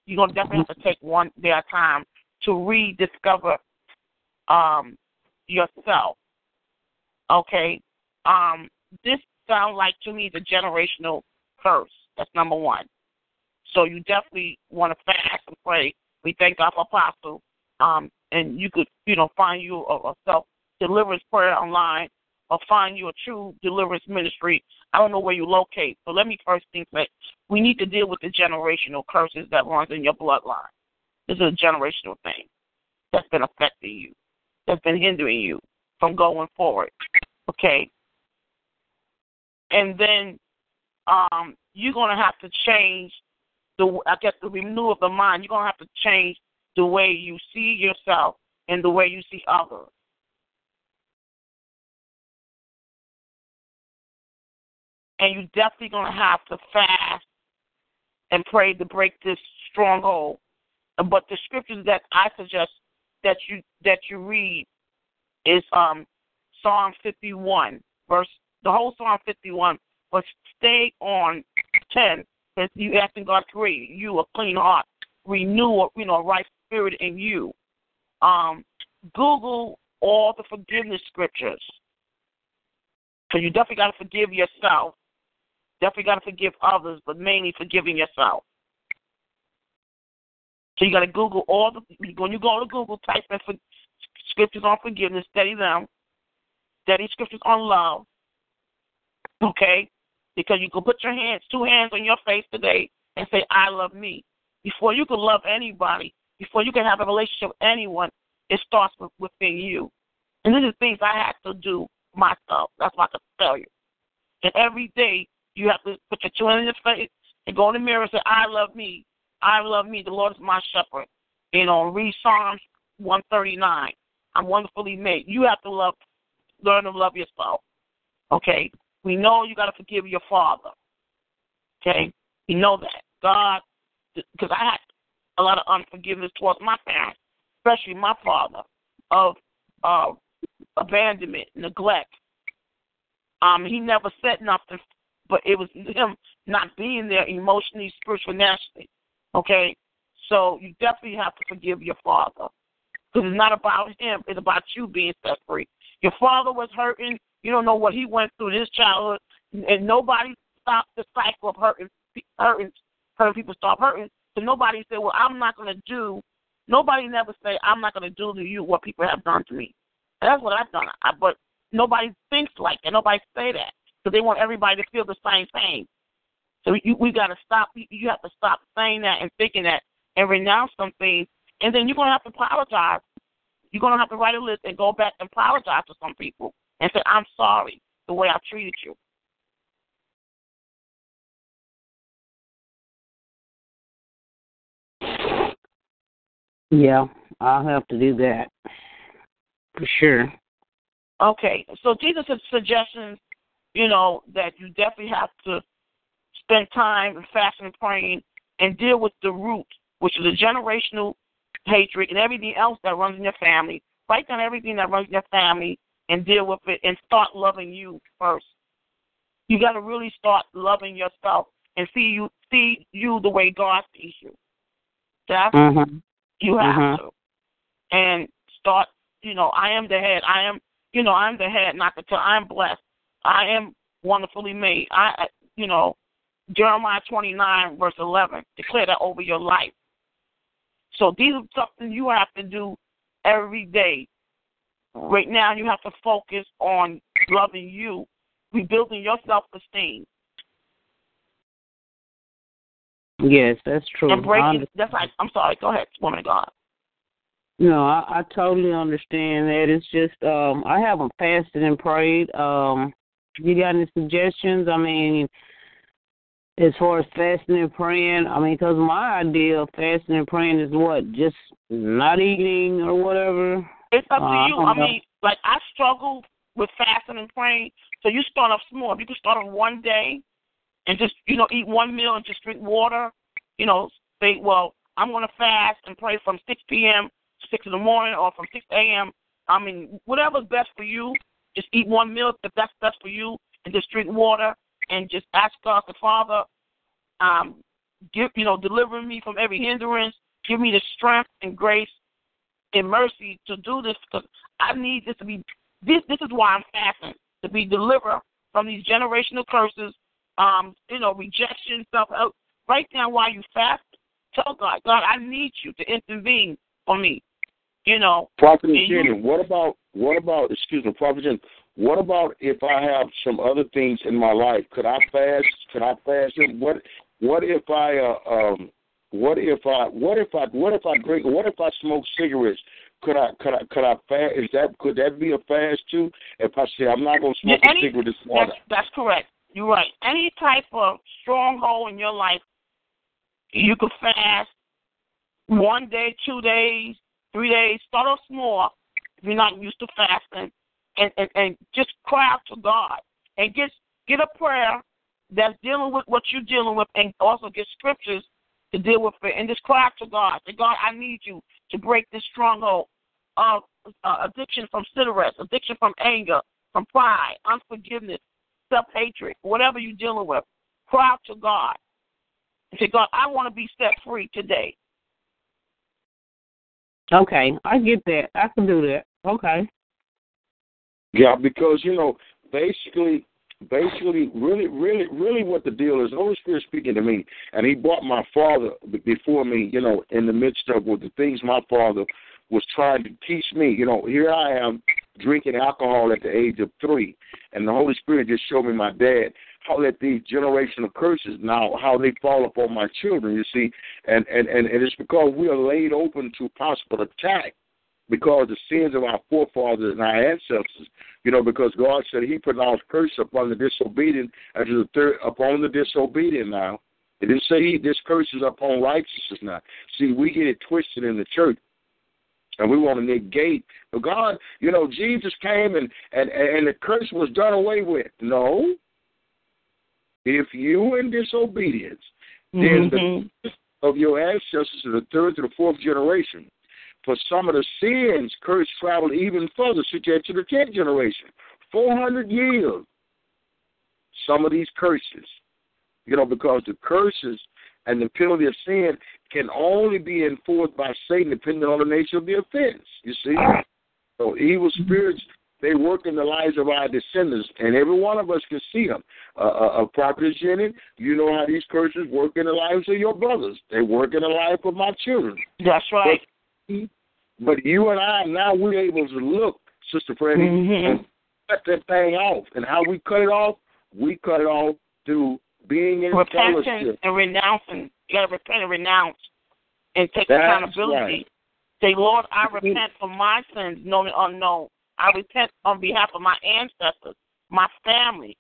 You're gonna definitely have to take one day at a time to rediscover um yourself. Okay. Um, this sounds like to me the generational curse. That's number one. So you definitely want to fast and pray. We thank God for Apostle. Um, and you could, you know, find you a, a self deliverance prayer online or find you a true deliverance ministry. I don't know where you locate, but let me first think that we need to deal with the generational curses that runs in your bloodline. This is a generational thing that's been affecting you, that's been hindering you from going forward. Okay. And then um, you're going to have to change the, I guess, the renewal of the mind. You're going to have to change the way you see yourself and the way you see others. And you're definitely going to have to fast and pray to break this stronghold. But the scriptures that I suggest that you that you read is um Psalm 51, verse the whole Psalm 51, but stay on 10 because you asking God to create you a clean heart, renew you know a right spirit in you. Um, Google all the forgiveness scriptures So you definitely got to forgive yourself. Definitely got to forgive others, but mainly forgiving yourself. So you got to Google all the when you go to Google, type in for, scriptures on forgiveness, study them, study scriptures on love. Okay, because you can put your hands, two hands on your face today, and say, "I love me." Before you can love anybody, before you can have a relationship with anyone, it starts with, within you. And these are things I had to do myself. That's why I can tell you. And every day you have to put your hands in your face and go in the mirror and say, I love me. I love me. The Lord is my shepherd. You know, read Psalms 139. I'm wonderfully made. You have to love, learn to love yourself. Okay? We know you got to forgive your father. Okay? We know that. God, because I had a lot of unforgiveness towards my parents, especially my father, of uh, abandonment, neglect. Um, he never said nothing, but it was him not being there emotionally, spiritually, nationally. Okay, so you definitely have to forgive your father because it's not about him; it's about you being set free. Your father was hurting. You don't know what he went through in his childhood, and nobody stopped the cycle of hurting, hurting, hurting people. Stop hurting. So nobody said, "Well, I'm not going to do." Nobody never say, "I'm not going to do to you what people have done to me." That's what I've done. I, but nobody thinks like that. Nobody say that because they want everybody to feel the same thing. So you, we got to stop. You have to stop saying that and thinking that and renounce some things. And then you're going to have to apologize. You're going to have to write a list and go back and apologize to some people and say, I'm sorry the way I treated you. Yeah, I'll have to do that for sure. Okay, so Jesus' suggestions, you know, that you definitely have to spend time and fasting and praying and deal with the root, which is a generational hatred and everything else that runs in your family. Write down everything that runs in your family and deal with it and start loving you first. You got to really start loving yourself and see you see you the way God sees you. That's mm-hmm. you have mm-hmm. to, and start. You know, I am the head. I am. You know, I'm the head, not the tail. I am blessed. I am wonderfully made. I, you know, Jeremiah 29 verse 11. Declare that over your life. So these are something you have to do every day. Right now, you have to focus on loving you, rebuilding your self esteem. Yes, that's true. And breaking. That's like. I'm sorry. Go ahead, woman of God. No, I, I totally understand that. It's just um I haven't fasted and prayed. Um, you got any suggestions? I mean, as far as fasting and praying, I mean, because my idea of fasting and praying is what, just not eating or whatever. It's up to Uh, you. I I mean, like I struggle with fasting and praying. So you start off small. You can start on one day and just you know eat one meal and just drink water. You know, say, well, I'm going to fast and pray from 6 p.m. to 6 in the morning or from 6 a.m. I mean, whatever's best for you. Just eat one meal if that's best for you, and just drink water and just ask God the Father, um, give you know, deliver me from every hindrance. Give me the strength and grace and mercy to do this because I need this to be. This this is why I'm fasting to be delivered from these generational curses, um, you know, rejection, self help. Right now, while you fast, tell God, God, I need you to intervene for me. You know, Prophet what about what about excuse me, Prophet Jenny, what about if I have some other things in my life? Could I fast? Could I fast? What what if I uh, um what if I what if I what if I drink what if I smoke cigarettes? Could I could I could I fast? Is that could that be a fast too? If I say I'm not going to smoke Yeah, a cigarette this morning, That's, that's correct. You're right. Any type of stronghold in your life, you could fast one day, two days, three days. Start off small if you're not used to fasting, and, and, and just cry out to God and get get a prayer that's dealing with what you're dealing with, and also get scriptures to deal with it, and just cry out to God. Say, God, I need you to break this stronghold of uh, addiction from cigarettes, addiction from anger, from pride, unforgiveness, self hatred, whatever you're dealing with, cry out to God. And say, God, I want to be set free today. Okay, I get that. I can do that. Okay. yeah, because you know basically, basically, really, really, really, what the deal is. The Holy Spirit speaking to me, and He brought my father before me. You know, in the midst of with the things my father was trying to teach me. You know, here I am drinking alcohol at the age of three, and the Holy Spirit just showed me my dad how that these generational curses now how they fall upon my children. You see, and and and, and it's because we are laid open to possible attack because the sins of our forefathers and our ancestors. You know, because God said He pronounced curse upon the disobedient and the third upon the disobedient. Now, it didn't say He this curse is upon righteousness. Now, see, we get it twisted in the church and we want to negate. But God, you know, Jesus came and and and the curse was done away with. No. If you in disobedience, then Mm-hmm. the of your ancestors to the third to the fourth generation. For some of the sins, curse traveled even further, such as to the tenth generation. Four hundred years. Some of these curses, you know, because the curses and the penalty of sin can only be enforced by Satan depending on the nature of the offense. You see? So evil spirits, they work in the lives of our descendants, and every one of us can see them. Uh, uh, uh, Prophet Jenny, you know how these curses work in the lives of your brothers. They work in the life of my children. That's right. But, but you and I, now we're able to look, Sister Freddie, Mhm. and cut that thing off. And how we cut it off? We cut it off through being in Repentance fellowship. and renouncing. You got to repent and renounce and take That's accountability. right. Say, Lord, I repent for my sins, known and unknown. I repent on behalf of my ancestors, my family,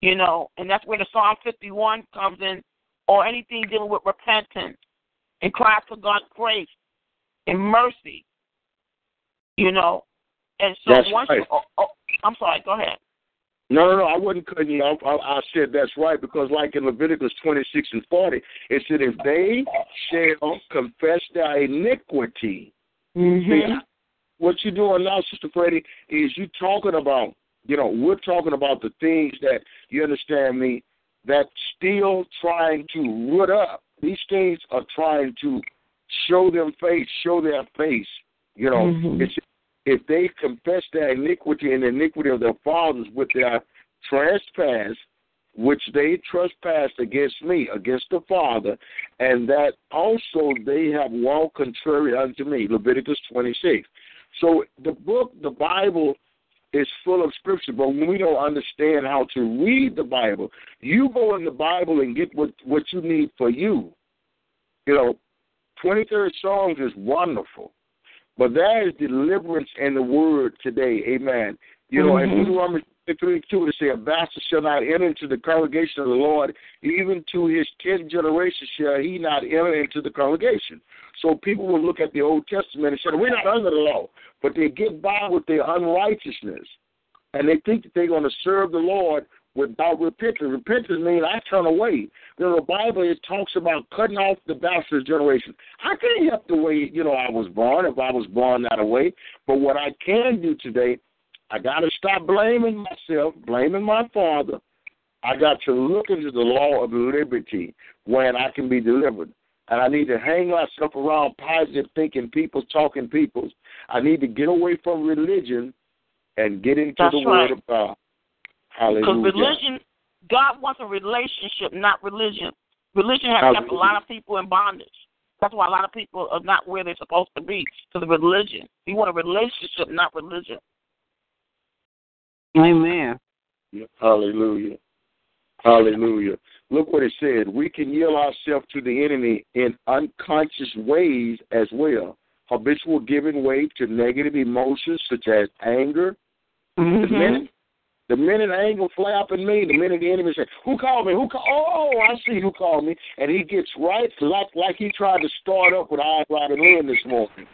you know, and that's where the Psalm 51 comes in, or anything dealing with repentance and cry for God's grace and mercy, you know. And so That's once right. you, oh, oh, I'm sorry, go ahead. No, no, no. I wasn't cutting you off. I, I said that's right because, like in Leviticus 26 and 40, it said, if they shall confess their iniquity. Mm-hmm. See, what you're doing now, Sister Freddie, is you talking about, you know, we're talking about the things that, you understand me, that still trying to root up. These things are trying to show them face, show their face. You know, Mhm. it's if they confess their iniquity and the iniquity of their fathers with their trespass, which they trespassed against me, against the Father, and that also they have walked contrary unto me. Leviticus 26. So the book, the Bible, is full of scripture, but when we don't understand how to read the Bible, you go in the Bible and get what, what you need for you. You know, 23rd Psalms is wonderful. But there is deliverance in the word today. Amen. You know, in Mhm. Deuteronomy 3 2, it says, A bastard shall not enter into the congregation of the Lord, even to his tenth generation shall he not enter into the congregation. So people will look at the Old Testament and say, We're not under the law. But they get by with their unrighteousness. And they think that they're going to serve the Lord without repentance. Repentance means I turn away. You know, the Bible it talks about cutting off the bastard generation. I can't help the way you know I was born if I was born that way. But what I can do today, I got to stop blaming myself, blaming my father. I got to look into the law of liberty when I can be delivered. And I need to hang myself around positive thinking people, talking people. I need to get away from religion and get into That's the right. Word of God. Because religion, God wants a relationship, not religion. Religion has kept a lot of people in bondage. That's why a lot of people are not where they're supposed to be to the religion. We want a relationship, not religion. Amen. Hallelujah. Hallelujah. Look what it said. We can yield ourselves to the enemy in unconscious ways as well. Habitual giving way to negative emotions such as anger. The Mm-hmm. minute the minute anger flare up in me, the minute the enemy says, Who called me? Who called oh, I see who called me and he gets right like like he tried to start up with I Robin Lynn this morning.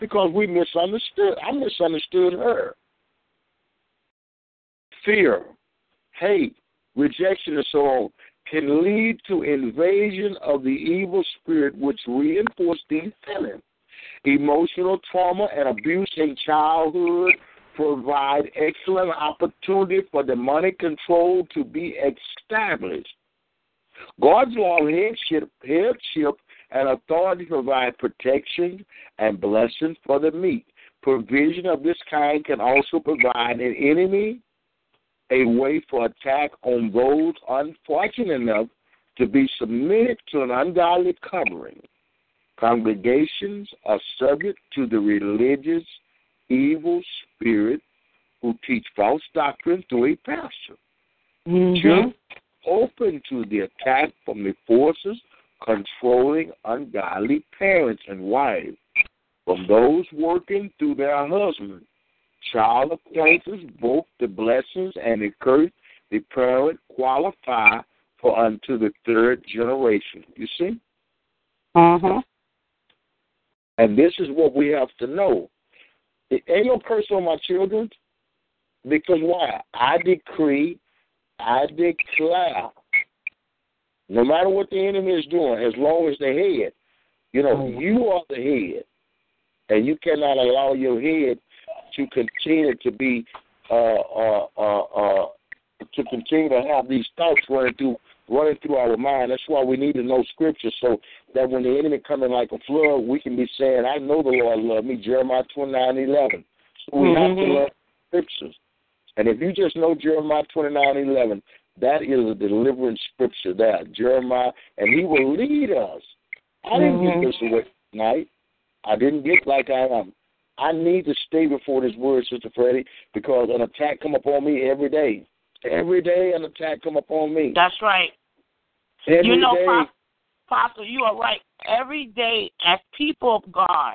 Because we misunderstood. I misunderstood her. Fear, hate, rejection, and so on can lead to invasion of the evil spirit which reinforce these feelings. Emotional trauma and abuse in childhood provide excellent opportunity for demonic control to be established. God's law headship, headship and authority provide protection and blessings for the meek. Provision of this kind can also provide an enemy a way for attack on those unfortunate enough to be submitted to an ungodly covering. Congregations are subject to the religious evil spirit who teach false doctrine through a pastor. Mhm. Church open to the attack from the forces controlling ungodly parents and wives, from those working through their husbands. Child appointers both the blessings and the curse the parent qualify for unto the third generation. You see? Uh-huh. And this is what we have to know. It ain't no curse on my children. Because why? I decree, I declare, no matter what the enemy is doing, as long as the head, you know, you are the head. And you cannot allow your head to continue to be uh uh uh uh to continue to have these thoughts running through running through our mind. That's why we need to know scripture so that when the enemy come in like a flood, we can be saying, I know the Lord love me, Jeremiah twenty nine eleven. So we have to Mhm. learn scriptures. And if you just know Jeremiah twenty nine eleven, that is a deliverance scripture that Jeremiah, and he will lead us. I didn't Mhm. get this away tonight. I didn't get like I am. I need to stay before this word, Sister Freddie, because an attack come upon me every day. Every day an attack come upon me. That's right. Every you know, day. Pastor, you are right. Every day, as people of God,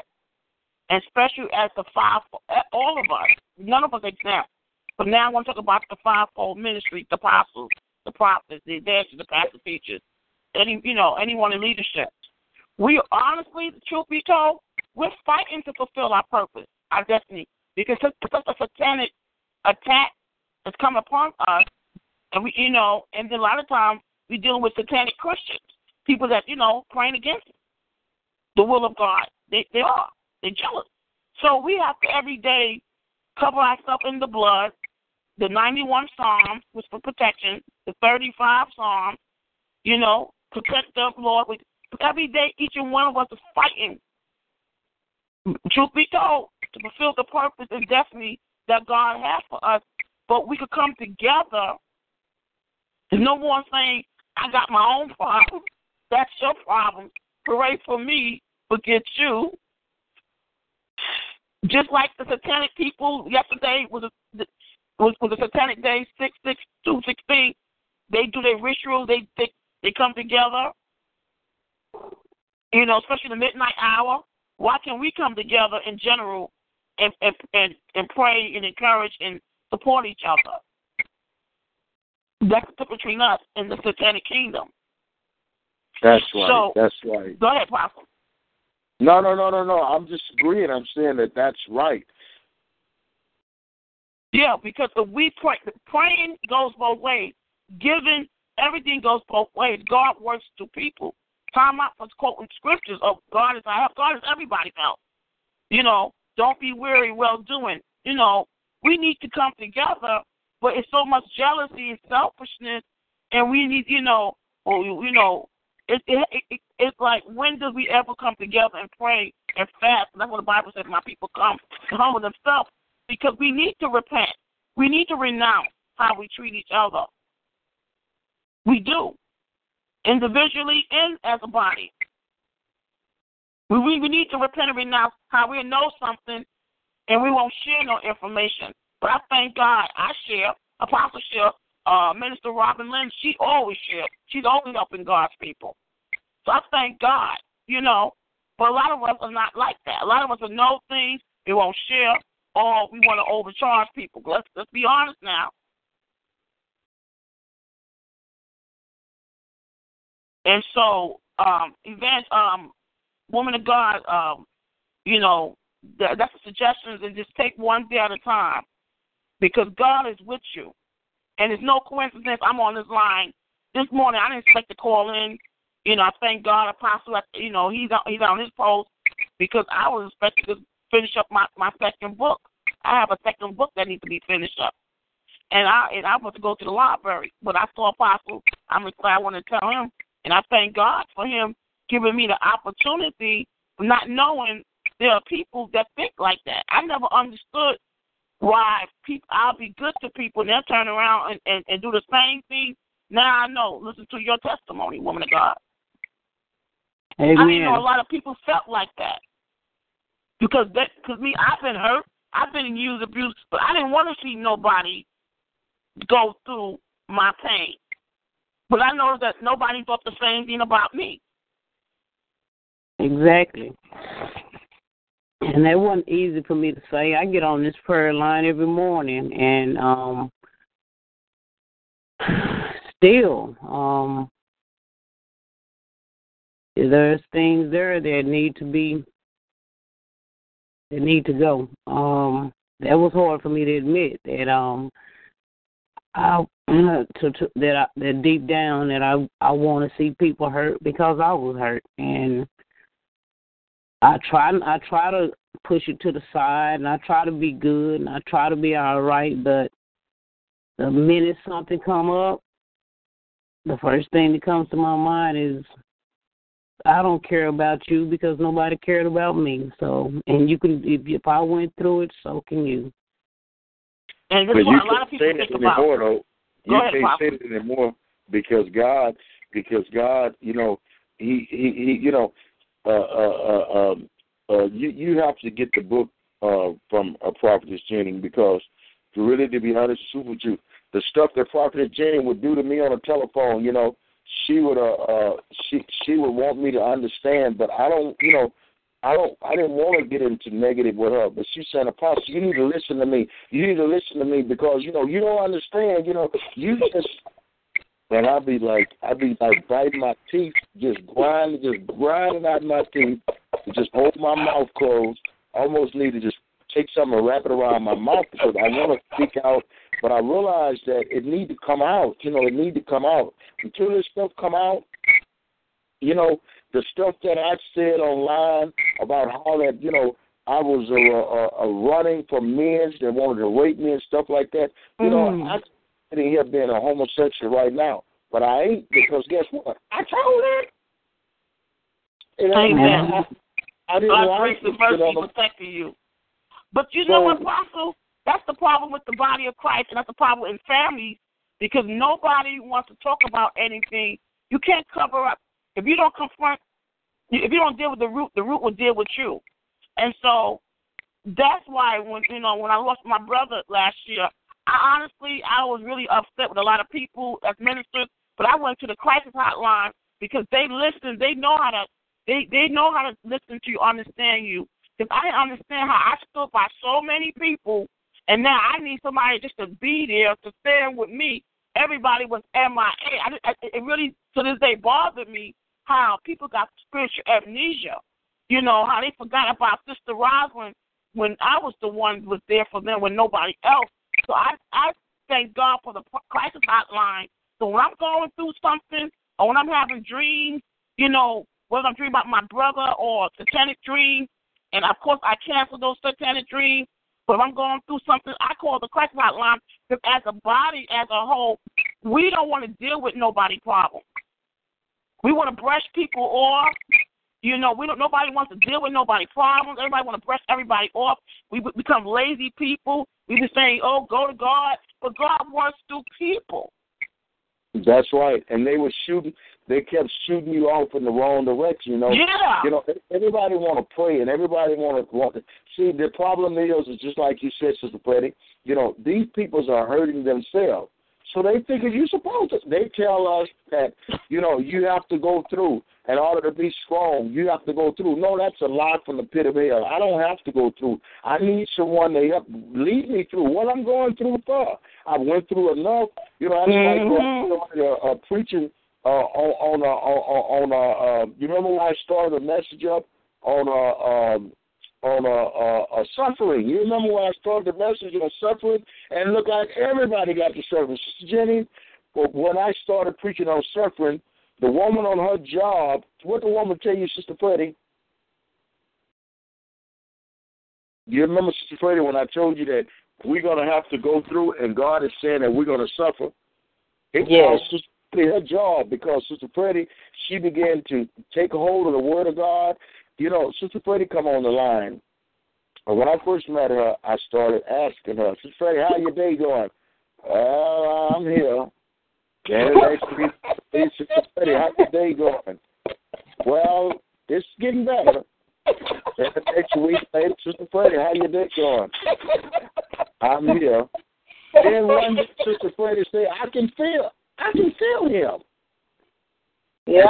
and especially as the five, eh, all of us, none of us exempt. But now I want to talk about the fivefold ministry: the apostles, the prophets, the evangelists, the pastor teachers, any you know, anyone in leadership. We honestly, the truth be told, we're fighting to fulfill our purpose, our destiny, because such a satanic attack has come upon us, and we, you know, and a lot of times we dealing with satanic Christians, people that you know praying against the will of God. They they are they're jealous. So we have to every day cover ourselves in the blood. The 91 Psalms was for protection. The 35 Psalms, you know, protect the Lord. Every day, each and one of us is fighting. Truth be told, to fulfill the purpose and destiny that God has for us. But we could come together. No one saying, I got my own problem. That's your problem. Pray for me, forget you. Just like the satanic people yesterday was a was, was a satanic day six six two sixteen. They do their rituals. They they they come together. You know, especially the midnight hour. Why can we come together in general and and and, and pray and encourage and support each other? That's between us and the satanic kingdom. That's right. So- That's right. Go ahead, Pastor. No, no, no, no, no. I'm just agreeing. I'm saying that that's right. Yeah, because if we pray, praying goes both ways. Giving, everything goes both ways. God works through people. Time out for quoting scriptures of God is our help. God is everybody's help. You know, don't be weary, well doing. You know, we need to come together, but it's so much jealousy and selfishness, and we need, you know, you know, it, it, it, it's like when do we ever come together and pray and fast? That's what the Bible says. My people come humble themselves because we need to repent. We need to renounce how we treat each other. We do, individually and as a body. We, we, we need to repent and renounce how we know something and we won't share no information. But I thank God I share, Apostle share, uh, Minister Robin Lynn, she always shares. She's always helping God's people. So I thank God, you know. But a lot of us are not like that. A lot of us will know things, we won't share, or we want to overcharge people. Let's let's be honest now. And so, um, event, um, woman of God, um, you know, that, that's the suggestions, and just take one day at a time, because God is with you, and it's no coincidence I'm on this line this morning. I didn't expect to call in. You know, I thank God, Apostle. You know, he's on, he's on his post because I was expecting to finish up my my second book. I have a second book that needs to be finished up, and I and I want to go to the library. But I saw Apostle. I'm excited. I want to tell him, and I thank God for him giving me the opportunity, not knowing there are people that think like that. I never understood why people I'll be good to people and they'll turn around and, and, and do the same thing. Now I know. Listen to your testimony, woman of God. Amen. I didn't know a lot of people felt like that because that because me I've been hurt, I've been used abused, but I didn't want to see nobody go through my pain. But I know that nobody thought the same thing about me. Exactly. And that wasn't easy for me to say. I get on this prayer line every morning and um still, um there's things there that need to be that need to go. Um that was hard for me to admit that um I uh, to, to that I, that deep down that I I want to see people hurt because I was hurt and I try I try to push it to the side and I try to be good and I try to be all right but the minute something come up the first thing that comes to my mind is I don't care about you because nobody cared about me. So, and you can if if I went through it, so can you. And But is you what a lot of can't people say think it about. anymore, though. Go you ahead, can't Papa. say it anymore because God, because God, you know, he, he, he you know, uh, uh, uh, um, uh, you, you have to get the book uh, from a prophetess Jenny because, to really, to be honest with you, the stuff that prophetess Jenny would do to me on the telephone, you know, she would, uh, uh, she, she would want me to understand, but I don't, you know. I don't. I didn't want to get into negative with her, but she said, "Apostle, you need to listen to me. You need to listen to me because you know you don't understand. You know you just." And I'd be like, I'd be like biting my teeth, just grinding, just grinding out my teeth, just hold my mouth closed. Almost need to just take something and wrap it around my mouth because I want to speak out, but I realized that it need to come out. You know, it need to come out until this stuff come out. You know, the stuff that I said online about how that you know I was a, a, a running for men that wanted to rape me and stuff like that. You know, Mm. I'm sitting here being a homosexual right now, but I ain't because guess what? I told it. And I, Amen. I, I didn't God's like grace it. and mercy You know? protecting you. But you know So- what, Apostle? That's the problem with the body of Christ, and that's the problem in families because nobody wants to talk about anything. You can't cover up. If you don't confront, if you don't deal with the root, the root will deal with you. And so that's why when you know when I lost my brother last year, I honestly I was really upset with a lot of people as ministers. But I went to the crisis hotline because they listen. They know how to. They they know how to listen to you, understand you. Because I didn't understand how I stood by so many people, and now I need somebody just to be there to stand with me. Everybody was MIA. I, I, it really to this day bothered me how people got spiritual amnesia. You know how they forgot about Sister Rosalind when I was the one was there for them when nobody else. So I I thank God for the crisis hotline. So when I'm going through something or when I'm having dreams, you know, whether I'm dreaming about my brother or satanic dreams, and of course I cancel those satanic dreams. But if I'm going through something, I call the crisis hotline because as a body, as a whole, we don't want to deal with nobody problems. We want to brush people off. You know, we don't. Nobody wants to deal with nobody problems. Everybody want to brush everybody off. We become lazy people. We be saying, "Oh, go to God," but God works through people. That's right. And they were shooting. They kept shooting you off in the wrong direction. You know. Yeah. You know. Everybody want to pray, and everybody want to want to see. The problem is, is just like you said, Sister Freddie. You know, these peoples are hurting themselves. So they figure you're supposed to. They tell us that you know you have to go through in order to be strong. You have to go through. No, that's a lie from the pit of hell. I don't have to go through. I need someone to help lead me through what I'm going through for. I went through enough. You know, that's Mhm. like uh, uh, preaching uh, on on uh, on, on uh, uh, you remember when I started a message up on uh, um, on uh, uh, uh, suffering. You remember when I started the message on suffering, and look like everybody got the suffering. Sister Jenny, but when I started preaching on suffering, the woman on her job, what the woman tell you, Sister Freddie? You remember, Sister Freddie, when I told you that we're going to have to go through, and God is saying that we're going to suffer. It Yes. Freddie her job because Sister Freddie, she began to take a hold of the Word of God. You know, Sister Freddie come on the line, when I first met her, I started asking her, Sister Freddie, how your day going? Well, I'm here. Then the next week, hey, Sister Freddie, how your day going? Well, it's getting better. Next week later, Sister Freddie, how your day going? I'm here. Then one Sister Freddie said, I can feel, I can feel him. Yeah.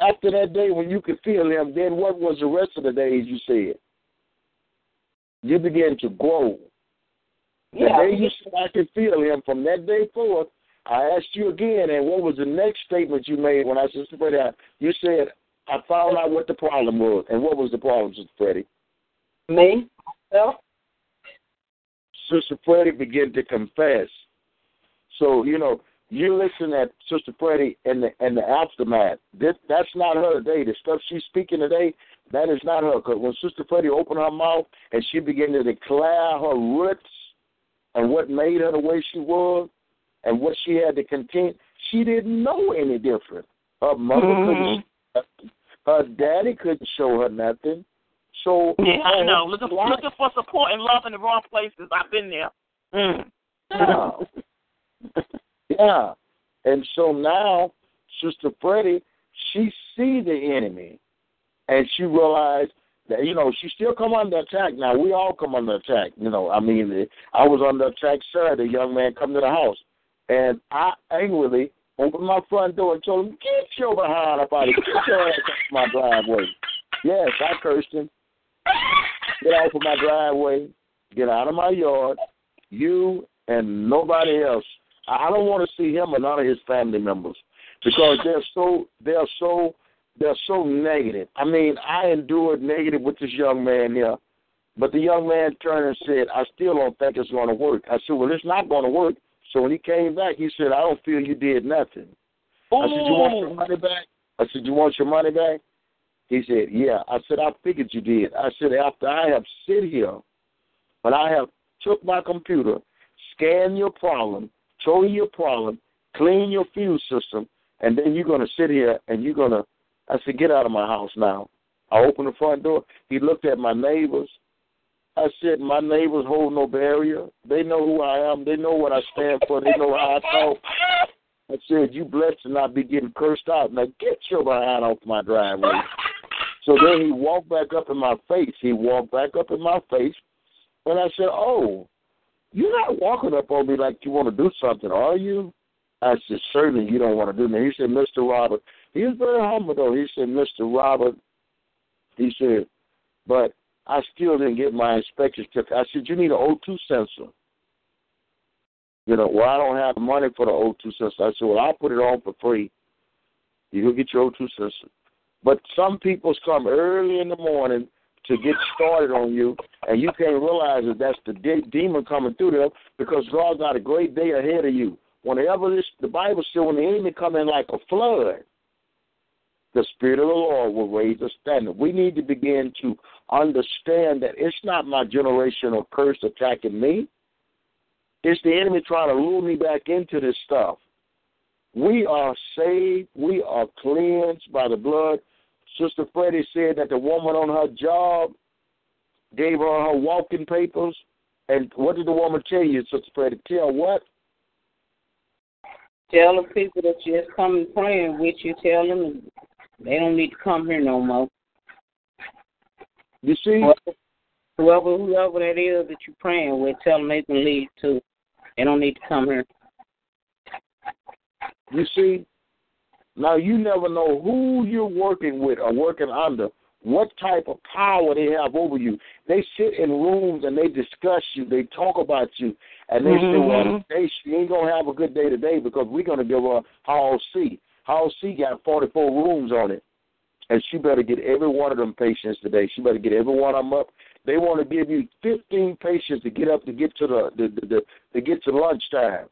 After that day when you could feel him, then what was the rest of the days you said? You began to grow. Yeah. The day you said I could feel him, from that day forth, I asked you again, and what was the next statement you made when I said, Sister Freddie, you said, I found out what the problem was. And what was the problem, Sister Freddie? Me? Well, Sister Freddie began to confess. So, you know, you listen at Sister Freddie and the and the aftermath. This that's not her today. The stuff she's speaking today, that is not her. Because when Sister Freddie opened her mouth and she began to declare her roots and what made her the way she was and what she had to contend, she didn't know any different. Her mother couldn't. Her daddy couldn't show her nothing. So Yeah, I know. Looking, life- looking for support and love in the wrong places. I've been there. Mm. Yeah. yeah. And so now, Sister Freddie, she see the enemy, and she realized that you know she still come under attack. Now we all come under attack. You know, I mean, I was under attack Saturday. A young man come to the house, and I angrily opened my front door and told him, "Get your behind up out of here. Get your ass my driveway." Yes, I cursed him. Get off of my driveway. Get out of my yard. You and nobody else. I don't want to see him or none of his family members because they're so they're so they're so negative. I mean, I endured negative with this young man here, but the young man turned and said, "I still don't think it's going to work." I said, "Well, it's not going to work." So when he came back, he said, "I don't feel you did nothing." I said, "You want your money back?" I said, "You want your money back?" He said, "Yeah." I said, "I figured you did." I said, "After I have sit here, but I have took my computer, scan your problem, you your problem, clean your fuse system, and then you're gonna sit here and you're gonna." I said, "Get out of my house now." I opened the front door. He looked at my neighbors. I said, "My neighbors hold no barrier. They know who I am. They know what I stand for. They know how I talk." I said, "You blessed to not be getting cursed out. Now get your behind off my driveway." So then he walked back up in my face. He walked back up in my face, and I said, "Oh, you're not walking up on me like you want to do something, are you?" I said, "Certainly you don't want to do that." He said, "Mr. Robert." He was very humble though. He said, "Mr. Robert," he said, "but I still didn't get my inspection certificate." I said, "You need an O2 sensor." You know, well, I don't have money for the O2 sensor. I said, "Well, I'll put it on for free. You go get your O2 sensor." But some people come early in the morning to get started on you, and you can't realize that that's the de- demon coming through them because God got a great day ahead of you. Whenever this, the Bible says, when the enemy come in like a flood, the Spirit of the Lord will raise a standard. We need to begin to understand that it's not my generational curse attacking me. It's the enemy trying to lure me back into this stuff. We are saved. We are cleansed by the blood. Sister Freddie said that the woman on her job gave her her walking papers. And what did the woman tell you, Sister Freddie? Tell what? Tell the people that just come and praying with you, tell them they don't need to come here no more. You see? Whoever, whoever that is that you're praying with, tell them they can leave too. They don't need to come here. You see? Now you never know who you're working with or working under, what type of power they have over you. They sit in rooms and they discuss you, they talk about you, and they say, Well, mm-hmm. hey, she ain't gonna have a good day today because we're gonna give her Hall C. Hall C got forty four rooms on it. And she better get every one of them patients today. She better get every one of them up. They want to give you fifteen patients to get up to get to the, the, the, the to get to lunchtime.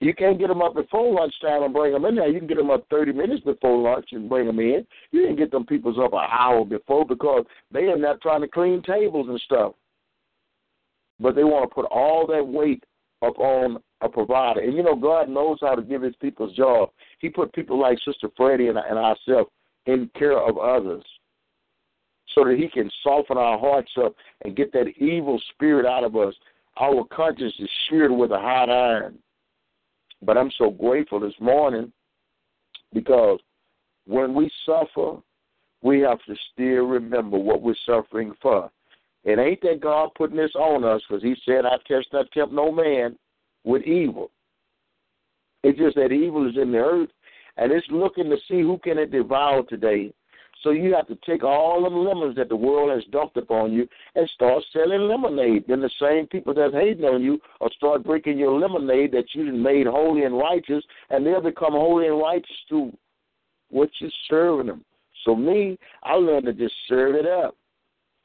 You can't get them up before lunchtime and bring them in there. You can get them up 30 minutes before lunch and bring them in. You didn't get them peoples up an hour before because they are not trying to clean tables and stuff. But they want to put all that weight up on a provider. And you know, God knows how to give his people's job. He put people like Sister Freddie and, and ourselves in care of others. so that He can soften our hearts up and get that evil spirit out of us. Our conscience is sheared with a hot iron. But I'm so grateful this morning because when we suffer, we have to still remember what we're suffering for. It ain't that God putting this on us because He said, I test not tempt no man with evil. It's just that evil is in the earth and it's looking to see who can it devour today. So you have to take all the lemons that the world has dumped upon you and start selling lemonade. Then the same people that's hating on you will start drinking your lemonade that you made holy and righteous, and they'll become holy and righteous through what you're serving them. So me, I learned to just serve it up.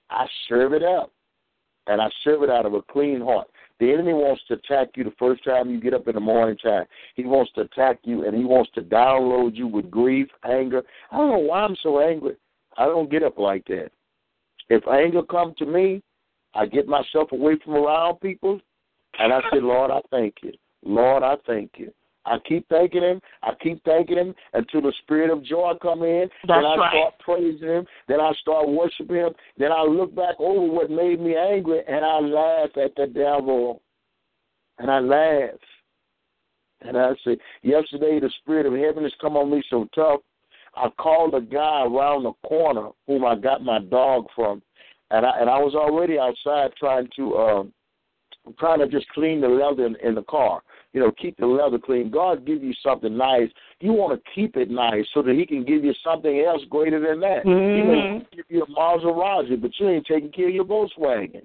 I serve it up, and I serve it out of a clean heart. The enemy wants to attack you the first time you get up in the morning time. He wants to attack you and he wants to download you with grief, anger. I don't know why I'm so angry. I don't get up like that. If anger comes to me, I get myself away from around people and I say, Lord, I thank you. Lord, I thank you. I keep thanking him. I keep thanking him until the spirit of joy come in. That's then I right. start praising him. Then I start worshiping him. Then I look back over what made me angry and I laugh at the devil. And I laugh. And I say, yesterday the spirit of heaven has come on me so tough. I called a guy around the corner whom I got my dog from, and I and I was already outside trying to um trying to just clean the leather in, in the car. You know, keep the leather clean. God give you something nice. You want to keep it nice so that He can give you something else greater than that. He may mm-hmm. give you a Maserati, but you ain't taking care of your Volkswagen.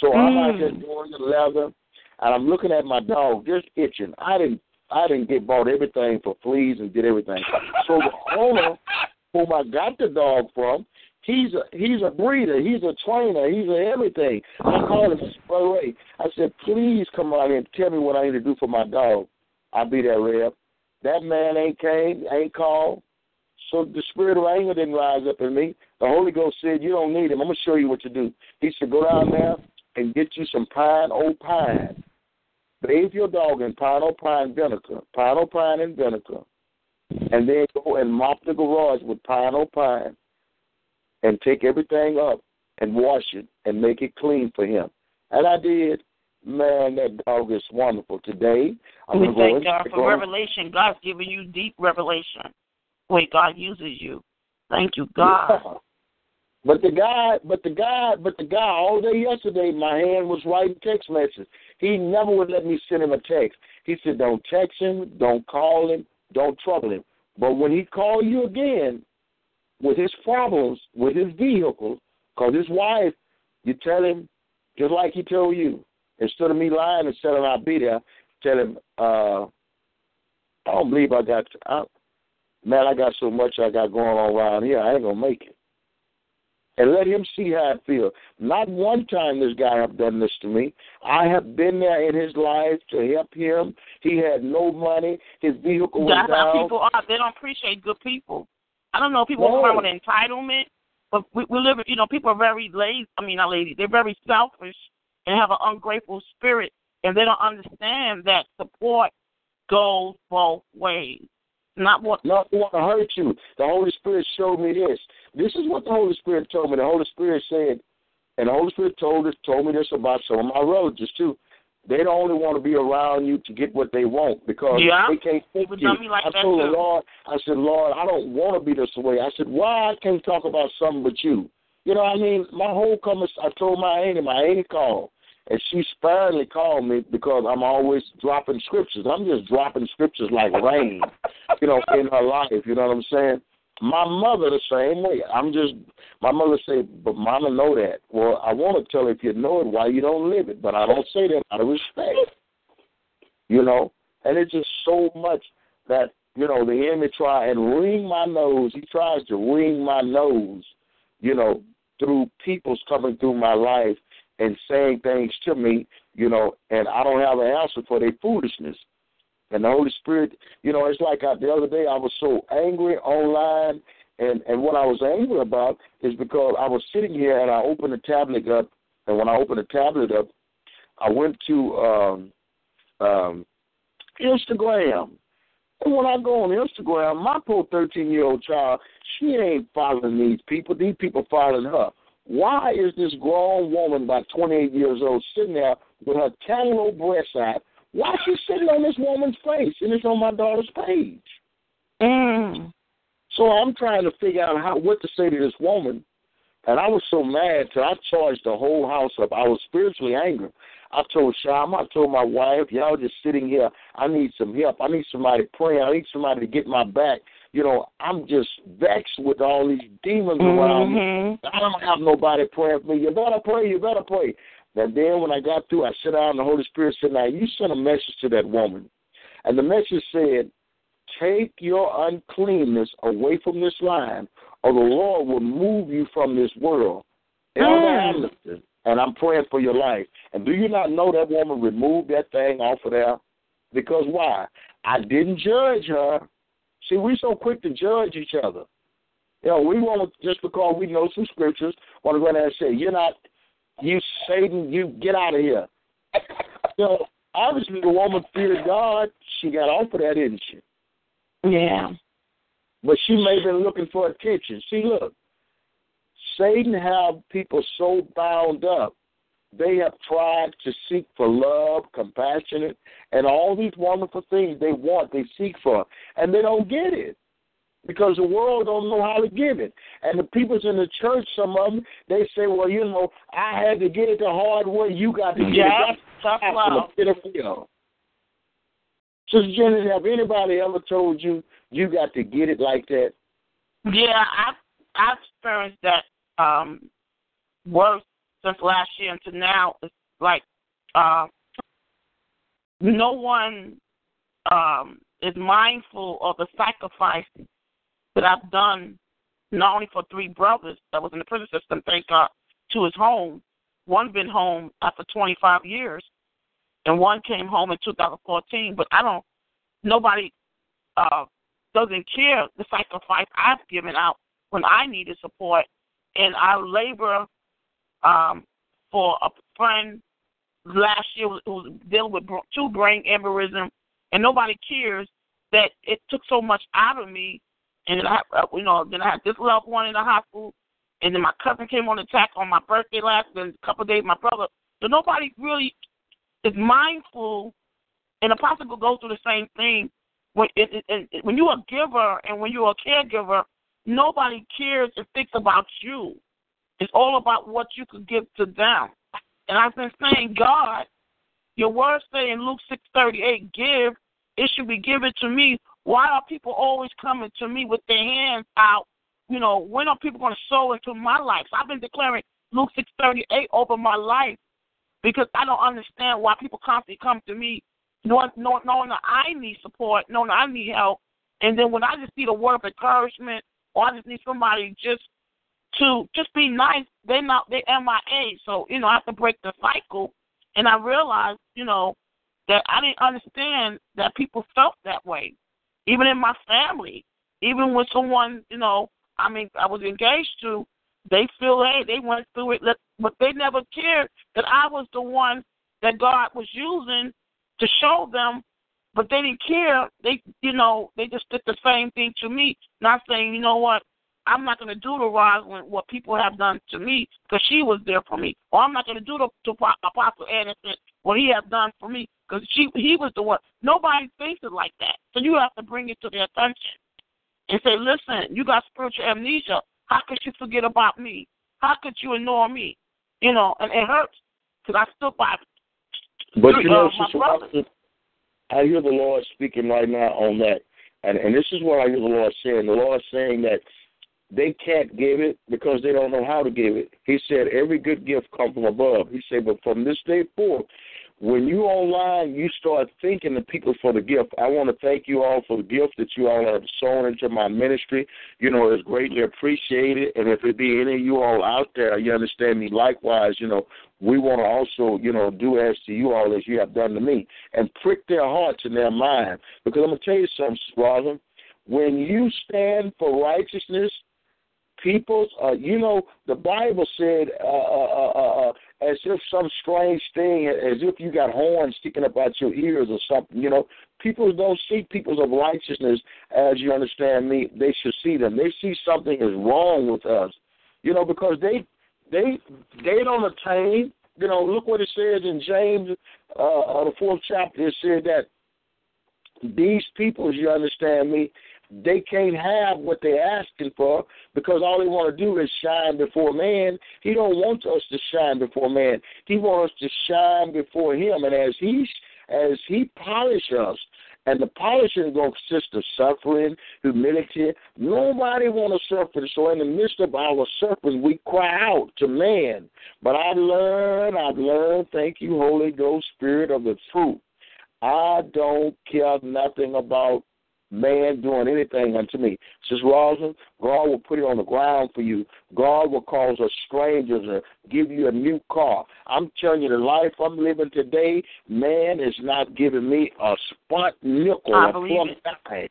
So I'm out mm. there doing the leather, and I'm looking at my dog just itching. I didn't I didn't get bought everything for fleas and did everything. So the owner whom I got the dog from, he's a he's a breeder, he's a trainer, he's a everything. I called him right away. I said, please come out here and tell me what I need to do for my dog. I'll be there, Reb. That man ain't came, ain't called. So the spirit of anger didn't rise up in me. The Holy Ghost said, You don't need him. I'm gonna show you what to do. He said, Go down there and get you some pine old pine. Bathe your dog in pine old pine vinegar. Pine old pine and vinegar. And then go and mop the garage with pine old pine and take everything up and wash it and make it clean for him. And I did. Man, that dog is wonderful. Today, I'm we thank God for revelation. God's giving you deep revelation. Way God uses you. Thank you, God. Yeah. But the guy, but the guy, but the guy, all day yesterday, my hand was writing text messages. He never would let me send him a text. He said, "Don't text him, don't call him, don't trouble him." But when he call you again with his problems with his vehicle, because his wife, you tell him just like he told you. Instead of me lying and telling I'll be there, tell him, uh, "I don't believe I got. I, man, I got so much I got going on around here. I ain't gonna make it." and let him see how it feels. Not one time this guy have done this to me. I have been there in his life to help him. He had no money. His vehicle was That's how people are. They don't appreciate good people. I don't know if people walk with entitlement, but we, we live. You know, people are very lazy. I mean, not lazy. They're very selfish and have an ungrateful spirit, and they don't understand that support goes both ways. Not what. Not want to hurt you. The Holy Spirit showed me this. This is what the Holy Spirit told me. The Holy Spirit said, and the Holy Spirit told us, told me this about some of my relatives too. They don't only want to be around you to get what they want because Yeah. they can't People you. like I told the. Lord, I said, Lord, I don't want to be this way. I said, why I can't talk about something but you? You know what I mean? My whole comment, I told my auntie, my auntie called, and she sparingly called me because I'm always dropping scriptures. I'm just dropping scriptures like rain, you know, in her life. You know what I'm saying? My mother the same way. I'm just my mother said, but mama know that. Well, I want to tell her if you know it, why you don't live it. But I don't say that out of respect. You know, and it's just so much that you know the enemy try and wring my nose. He tries to wring my nose, you know, through people's coming through my life and saying things to me, you know, and I don't have an answer for their foolishness. And the Holy Spirit, you know, it's like I, the other day I was so angry online, and and what I was angry about is because I was sitting here and I opened the tablet up, and when I opened the tablet up, I went to um, um, Instagram, And when I go on Instagram, my poor 13 year old child, she ain't following these people. These people following her. Why is this grown woman, about 28 years old, sitting there with her cantaloupe breasts out? Why is she sitting on this woman's face and it's on my daughter's page? Mm. So I'm trying to figure out how what to say to this woman. And I was so mad till I charged the whole house up. I was spiritually angry. I told Sham, I told my wife, y'all just sitting here. I need some help. I need somebody praying. I need somebody to get my back. You know, I'm just vexed with all these demons around me. I don't have nobody praying for me. You better pray. You better pray. And then when I got through, I sat down and the Holy Spirit said, Now you sent a message to that woman. And the message said, Take your uncleanness away from this line, or the Lord will move you from this world. Hmm. Anderson, and I'm praying for your life. And do you not know that woman removed that thing off of there? Because why? I didn't judge her. See, we're so quick to judge each other. You know, we want to, just because we know some scriptures, want to go in there and say, You're not, you Satan, you get out of here. so obviously the woman feared God. She got off of that, didn't she? Yeah. But she may have been looking for attention. See, look, Satan have people so bound up. They have tried to seek for love, compassionate, and all these wonderful things they want, they seek for, and they don't get it because the world don't know how to give it. And the people's in the church, some of them, they say, "Well, you know, I had to get it the hard way. You got to get Yeah, it." tough That's love. of hell. Sister Jenny, have anybody ever told you you got to get it like that? Yeah, I've I've experienced that um worse since last year until now. It's like uh no one um is mindful of the sacrifice that I've done not only for three brothers that was in the prison system, thank God, to his home. One been home after twenty five years and one came home in two thousand fourteen, but I don't nobody uh doesn't care the sacrifice I've given out when I needed support, and I labor um, for a friend last year who was dealing with two brain aneurysm, and nobody cares that it took so much out of me, and then I, you know, then I had this loved one in the hospital, and then my cousin came on attack on my birthday last, and a couple of days my brother. So nobody really is mindful, and a could go through the same thing when it, it, when you're a giver and when you're a caregiver, nobody cares and thinks about you. It's all about what you could give to them. And I've been saying, God, your words say in Luke six thirty eight, give, it should be given to me. Why are people always coming to me with their hands out? You know, when are people going to sow into my life? So I've been declaring Luke six thirty eight over my life because I don't understand why people constantly come to me knowing, knowing, knowing that I need support, knowing that I need help, and then when I just need a word of encouragement, or I just need somebody just to just be nice, they're not they're MIA. So you know I have to break the cycle, and I realized you know that I didn't understand that people felt that way, even in my family, even with someone you know I mean I was engaged to, they feel hey they went through it, but they never cared that I was the one that God was using to show them, but they didn't care. They, you know, they just did the same thing to me, not saying, you know what, I'm not going to do to Rosalind what people have done to me because she was there for me, or I'm not going to do to, to Apostle Anderson what he has done for me because she he was the one. Nobody thinks it like that, so you have to bring it to their attention and say, listen, you got spiritual amnesia. How could you forget about me? How could you ignore me? You know, and it hurts because I stood by But you know, uh, Sister brother. I hear the Lord speaking right now on that. And and this is what I hear the Lord saying. The Lord saying that they can't give it because they don't know how to give it. He said every good gift comes from above. He said, but from this day forth, when you online, you start thanking the people for the gift. I want to thank you all for the gift that you all have sown into my ministry. You know, it's greatly appreciated. And if it be any of you all out there, you understand me likewise, you know, we want to also, you know, do as to you all as you have done to me and prick their hearts and their mind. Because I'm to tell you something, Sister When you stand for righteousness, People, uh, you know, the Bible said, uh, uh, uh, uh, as if some strange thing, as if you got horns sticking up out your ears or something. You know, people don't see people of righteousness as you understand me. They should see them. They see something is wrong with us. You know, because they they they don't attain. You know, look what it says in James, uh, uh the fourth chapter. It said that these people, as you understand me, they can't have what they're asking for because all they want to do is shine before man. He don't want us to shine before man. He wants us to shine before him. And as he as he polish us, and the polishing to consist of suffering, humility. Nobody want to suffer. So in the midst of our suffering, we cry out to man. But I've learned, I've learned, thank you, Holy Ghost, Spirit of the truth. I don't care nothing about man doing anything unto me. Says Rosalind, God will put it on the ground for you. God will cause a stranger to give you a new car. I'm telling you, the life I'm living today, man is not giving me a spot nickel, I a believe dime.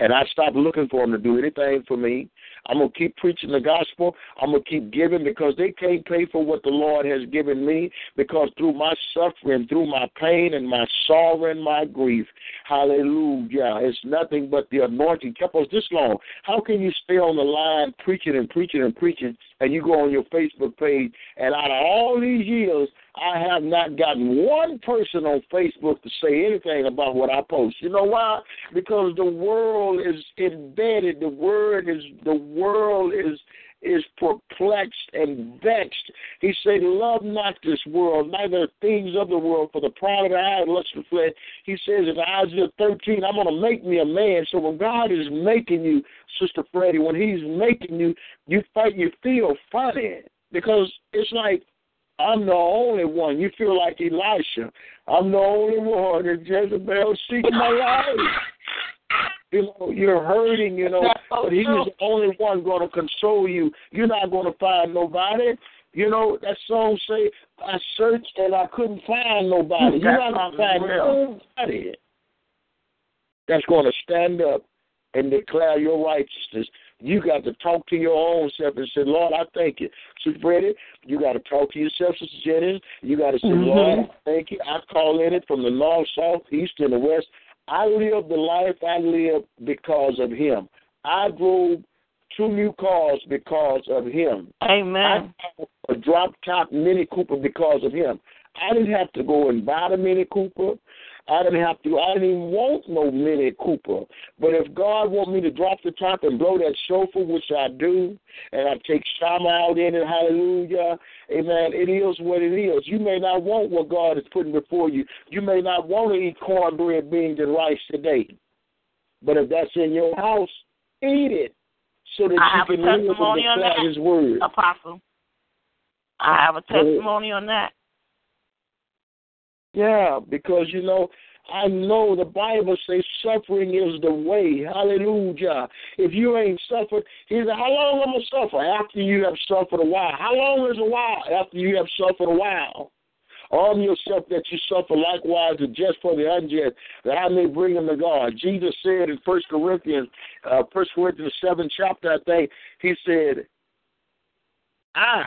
And I stopped looking for them to do anything for me. I'm gonna keep preaching the gospel. I'm gonna keep giving because they can't pay for what the Lord has given me. Because through my suffering, through my pain and my sorrow and my grief, Hallelujah, it's nothing but the anointing kept us this long. How can you stay on the line preaching and preaching and preaching, and you go on your Facebook page, and out of all these years, I have not gotten one person on Facebook to say anything about what I post. You know why? Because the world is embedded. The word is the world is is perplexed and vexed. He said, Love not this world, neither things of the world, for the pride of the eye and lust of the flesh. He says in Isaiah 13, I'm going to make me a man. So when God is making you, Sister Freddie, when He's making you, you fight, you feel funny because it's like I'm the only one. You feel like Elisha. I'm the only one that Jezebel seeking my life. You know, you're hurting, you know, but he's the only one going to console you. You're not going to find nobody. You know, that song say, I searched and I couldn't find nobody. You're not going to find nobody that's going to stand up and declare your righteousness. You got to talk to your own self and say, Lord, I thank you. Sister Freddie, you got to talk to yourself, Sister Jennings. You got to say, Mhm. Lord, I thank you. I call in it from the north, south, east, and the west. I live the life I live because of him. I drove two new cars because of him. Amen. I a drop top Mini Cooper because of him. I didn't have to go and buy the Mini Cooper. I didn't have to. I didn't even want no Mini Cooper. But if God want me to drop the top and blow that chauffeur, which I do, and I take Shama out in it, hallelujah, amen, it is what it is. You may not want what God is putting before you. You may not want to eat cornbread, beans, and rice today. But if that's in your house, eat it so that I you have a can live and testimony on declare that, His word. Apostle. I have a testimony on that. Yeah, because you know, I know the Bible says suffering is the way. Hallelujah. If you ain't suffered, he said, How long am I suffer? After you have suffered a while. How long is a while? After you have suffered a while. Arm yourself that you suffer likewise the just for the unjust, that I may bring them to God. Jesus said in First Corinthians, uh, First Corinthians seven chapter, I think, he said, I,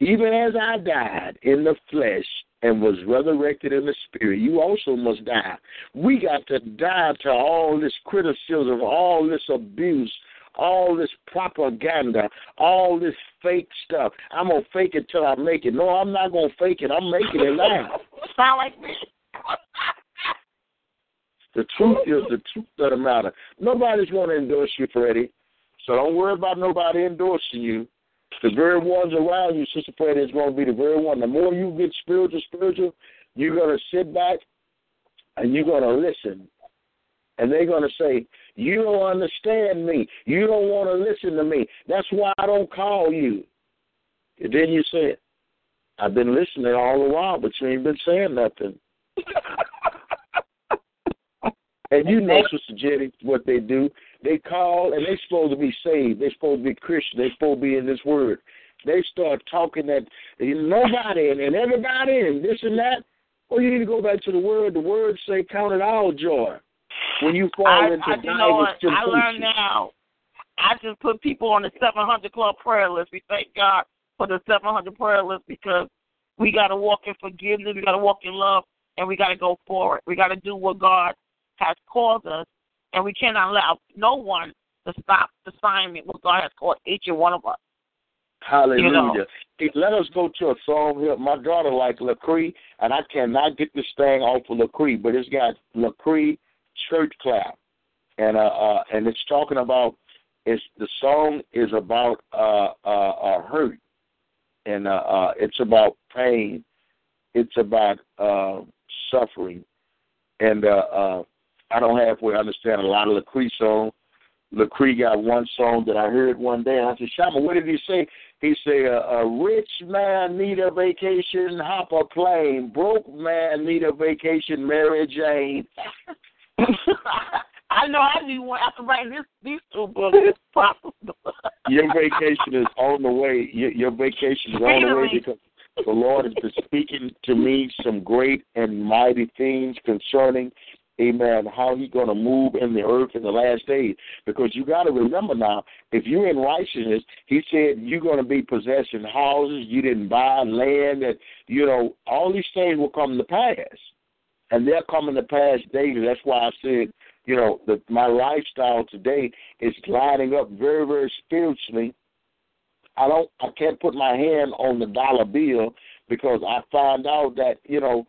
even as I died in the flesh and was resurrected in the spirit, you also must die. We got to die to all this criticism, all this abuse, all this propaganda, all this fake stuff. I'm gonna fake it till I make it. No, I'm not gonna fake it. I'm making it now. Sound like me. The truth is the truth of the matter. Nobody's going to endorse you, Freddie. So don't worry about nobody endorsing you. The very ones around you, Sister Freddie, is going to be the very one. The more you get spiritual, spiritual, you're to sit back and you're to listen. And they're going to say, You don't understand me. You don't want to listen to me. That's why I don't call you. And then you say, I've been listening all the while, but you ain't been saying nothing. And you know, Sister Jenny, what they do. They call and they supposed to be saved. They supposed to be Christian. They supposed to be in this word. They start talking that nobody and, and everybody and this and that. Well, you need to go back to the word. The word say, "Count it all joy when you fall I, into I, you know what? I learned now. I just put people on the 700 Club prayer list. We thank God for the 700 prayer list because we got to walk in forgiveness, we got to walk in love, and we got to go forward. We got to do what God has called us, and we cannot allow no one to stop the assignment what God has called each and one of us. Hallelujah. You know. Let us go to a song here. My daughter like Lecrae, and I cannot get this thing off of Lecrae, but it's got Lecrae Church Clap, and uh, uh, and it's talking about it's the song is about uh, uh, uh hurt, and uh, uh, it's about pain, it's about uh, suffering, and uh, uh, I don't halfway understand a lot of Lecrae songs. Lecrae got one song that I heard one day, and I said, Shama, what did he say? He said, a, a rich man need a vacation, hop a plane. Broke man need a vacation, Mary Jane. I know I need one after writing this, these two books. It's possible. Your vacation is on the way. Your, your vacation is on the way because the Lord has been speaking to me some great and mighty things concerning, amen, how He's going to move in the earth in the last days. Because you got to remember now, if you're in righteousness, He said you're going to be possessing houses, you didn't buy land, and, you know, all these things will come to pass. And they're coming to pass daily. That's why I said, you know, that my lifestyle today is lining up very, very spiritually I don't I can't put my hand on the dollar bill because I find out that, you know,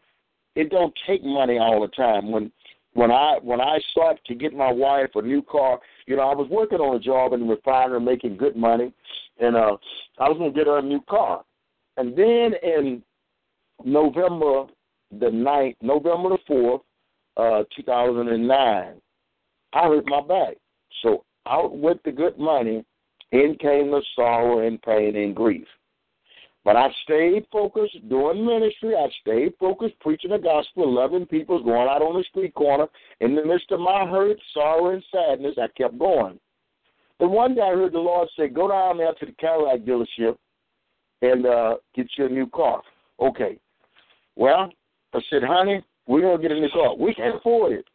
it don't take money all the time. When when I when I sought to get my wife a new car, you know, I was working on a job in the refinery making good money and uh I was gonna get her a new car. And then in November the ninth November the fourth, uh, two thousand and nine, I hurt my back. So out with the good money in came the sorrow and pain and grief. But I stayed focused doing ministry. I stayed focused preaching the gospel, loving people, going out on the street corner. In the midst of my hurt, sorrow, and sadness, I kept going. Then one day I heard the Lord say, Go down there to the Cadillac dealership and uh, get you a new car. Okay. Well, I said, honey, we're going to get a new car. We can't afford it.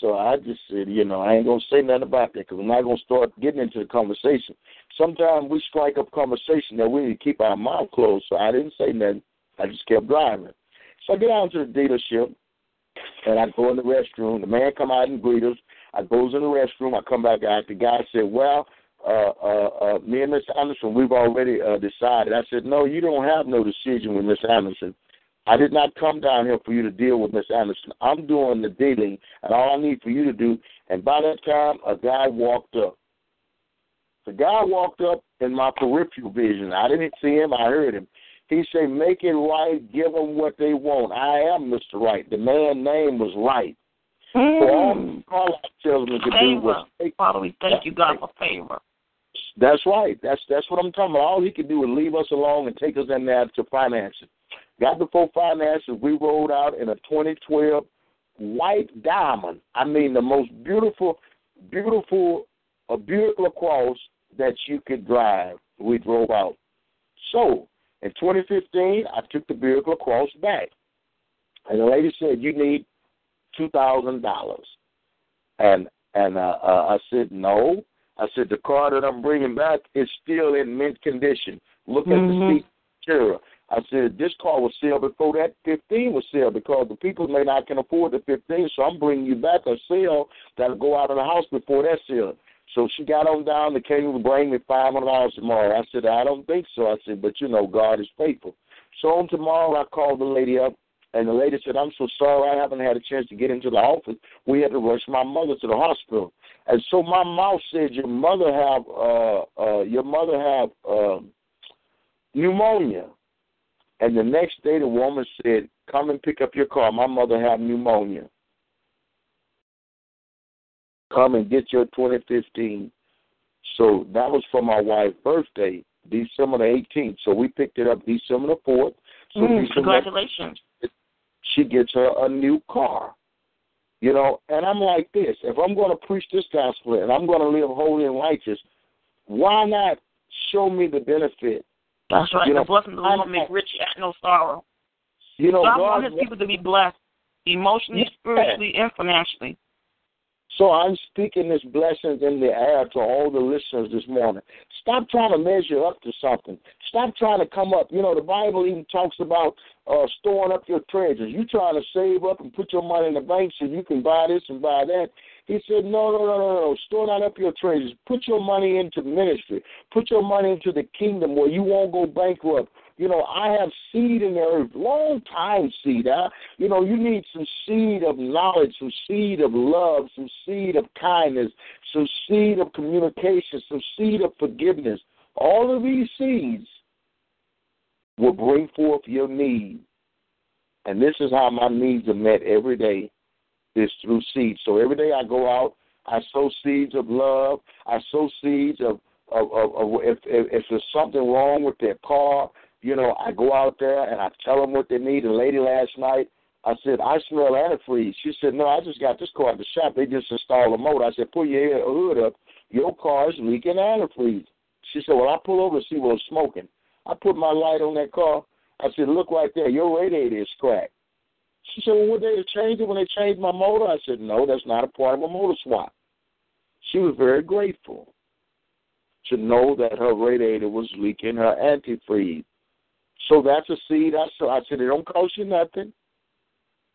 So I just said, you know, I ain't gonna say nothing about that because I'm not gonna start getting into the conversation. Sometimes we strike up conversation that we need to keep our mouth closed. So I didn't say nothing. I just kept driving. So I get out to the dealership and I go in the restroom. The man come out and greet us. I goes in the restroom. I come back out. The guy said, "Well, uh, uh, uh, me and Miss Anderson, we've already uh, decided." I said, "No, you don't have no decision with Miss Anderson. I did not come down here for you to deal with Miss Anderson. I'm doing the dealing, and all I need for you to do." And by that time, a guy walked up. The guy walked up in my peripheral vision. I didn't see him. I heard him. He said, "Make it right. Give them what they want." I am Mr. Right. The man's name was Right. Mm. So all, all I tell them to do was Favor. Father, we thank you, God, for favor. That's right. That's that's what I'm talking about. All he could do is leave us alone and take us in there to financing. Got before finances, we rolled out in a 2012 white diamond. I mean, the most beautiful, beautiful, a beautiful cross that you could drive. We drove out. So in 2015, I took the vehicle across back, and the lady said, "You need two thousand dollars," and and uh, uh, I said, "No." I said, "The car that I'm bringing back is still in mint condition. Look at Mhm. the seat material." I said, "This car was sealed before that 15 was sealed because the people may not can afford the 15, so I'm bringing you back a seal that'll go out of the house before that sealed." So she got on down. The king to bring me five hundred dollars tomorrow. I said, I don't think so. I said, but you know, God is faithful. So on tomorrow, I called the lady up, and the lady said, I'm so sorry, I haven't had a chance to get into the office. We had to rush my mother to the hospital. And so my mouth said, your mother have, uh, uh, your mother have uh, pneumonia. And the next day, the woman said, come and pick up your car. My mother had pneumonia. Come and get your 2015. So that was for my wife's birthday, December the 18th. So we picked it up December the 4th. So Mm, congratulations. she gets her a new car. You know, and I'm like this: if I'm going to preach this gospel and I'm going to live holy and righteous, why not show me the benefit? That's right. You the know, blessing of the Lord make rich at no sorrow. You know, God God wants his people to be blessed emotionally, spiritually, and financially. So I'm speaking this blessings in the air to all the listeners this morning. Stop trying to measure up to something. Stop trying to come up. You know, the Bible even talks about uh, storing up your treasures. You trying to save up and put your money in the bank so you can buy this and buy that. He said, no, no, no, no, no. Store not up your treasures. Put your money into ministry. Put your money into the kingdom where you won't go bankrupt. You know, I have seed in the earth, long time seed. Huh? You know, you need some seed of knowledge, some seed of love, some seed of kindness, some seed of communication, some seed of forgiveness. All of these seeds will bring forth your need. And this is how my needs are met every day is through seeds. So every day I go out, I sow seeds of love. I sow seeds of of, of, of if, if if there's something wrong with their car, you know, I go out there and I tell them what they need. A lady last night, I said, I smell antifreeze. She said, No, I just got this car at the shop. They just installed a motor. I said, Pull your hood up. Your car is leaking antifreeze. She said, Well, I pull over to see what's smoking. I put my light on that car. I said, Look right there. Your radiator is cracked. She said, Well, would they have changed it when they changed my motor? I said, No, that's not a part of a motor swap. She was very grateful to know that her radiator was leaking her antifreeze. So that's a seed. I said, I said, it don't cost you nothing.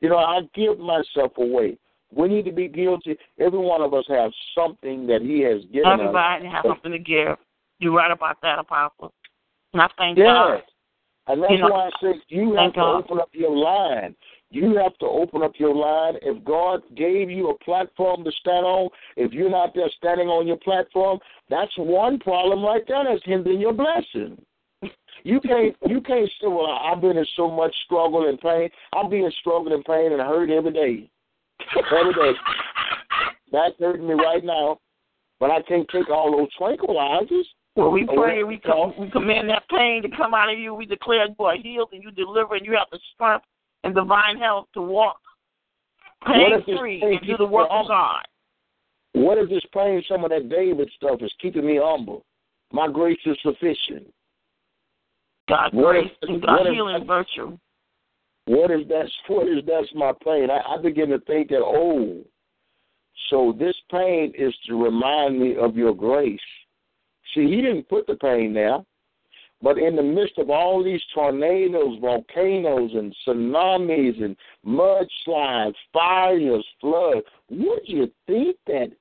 You know, I give myself away. We need to be guilty. Every one of us has something that He has given Everybody us. has something to give. You're right about that, Apostle. And I thank Yes. God. And that's You know, why I say you have to God. open up your line. You have to open up your line. If God gave you a platform to stand on, if you're not there standing on your platform, that's one problem right there that's hindering your blessing. You can't you can't say, Well, I've been in so much struggle and pain. I'm being struggle and pain and hurt every day. Every day. That's hurting me right now. But I can't take all those tranquilizers. Well, we Oh, pray, we come, we command that pain to come out of you. We declare you are healed and you deliver, and you have the strength and divine health to walk What pain this free pain and do the work of God. What if this pain, some of that David stuff is keeping me humble? My grace is sufficient. God What grace if- and God what if- healing virtue. What is that? What is that's my pain? I, I begin to think that oh, so this pain is to remind me of your grace. See, he didn't put the pain there, but in the midst of all these tornadoes, volcanoes, and tsunamis, and mudslides, fires, floods, would you think that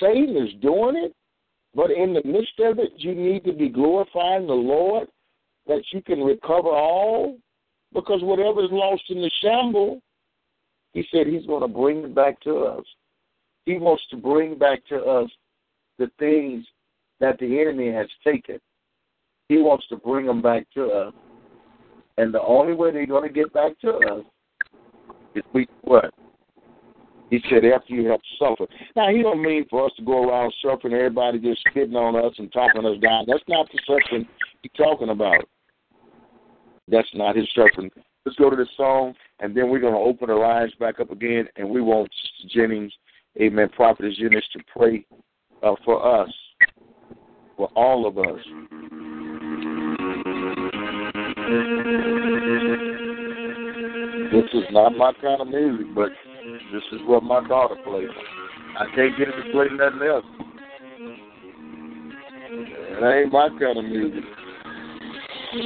Satan is doing it? But in the midst of it, you need to be glorifying the Lord that you can recover all because whatever is lost in the shamble, he said he's going to bring it back to us. He wants to bring back to us the things that the enemy has taken. He wants to bring them back to us. And the only way they're going to get back to us is we what? He said after you have suffered. Now he don't mean for us to go around suffering everybody just spitting on us and talking us down. That's not the suffering he's talking about. That's not his suffering. Let's go to the song, and then we're going to open the lines back up again, and we want Jennings, Amen, Prophetess Jennings, to pray uh, for us, for all of us. This is not my kind of music, but this is what my daughter plays. I can't get her to play nothing else. That ain't my kind of music.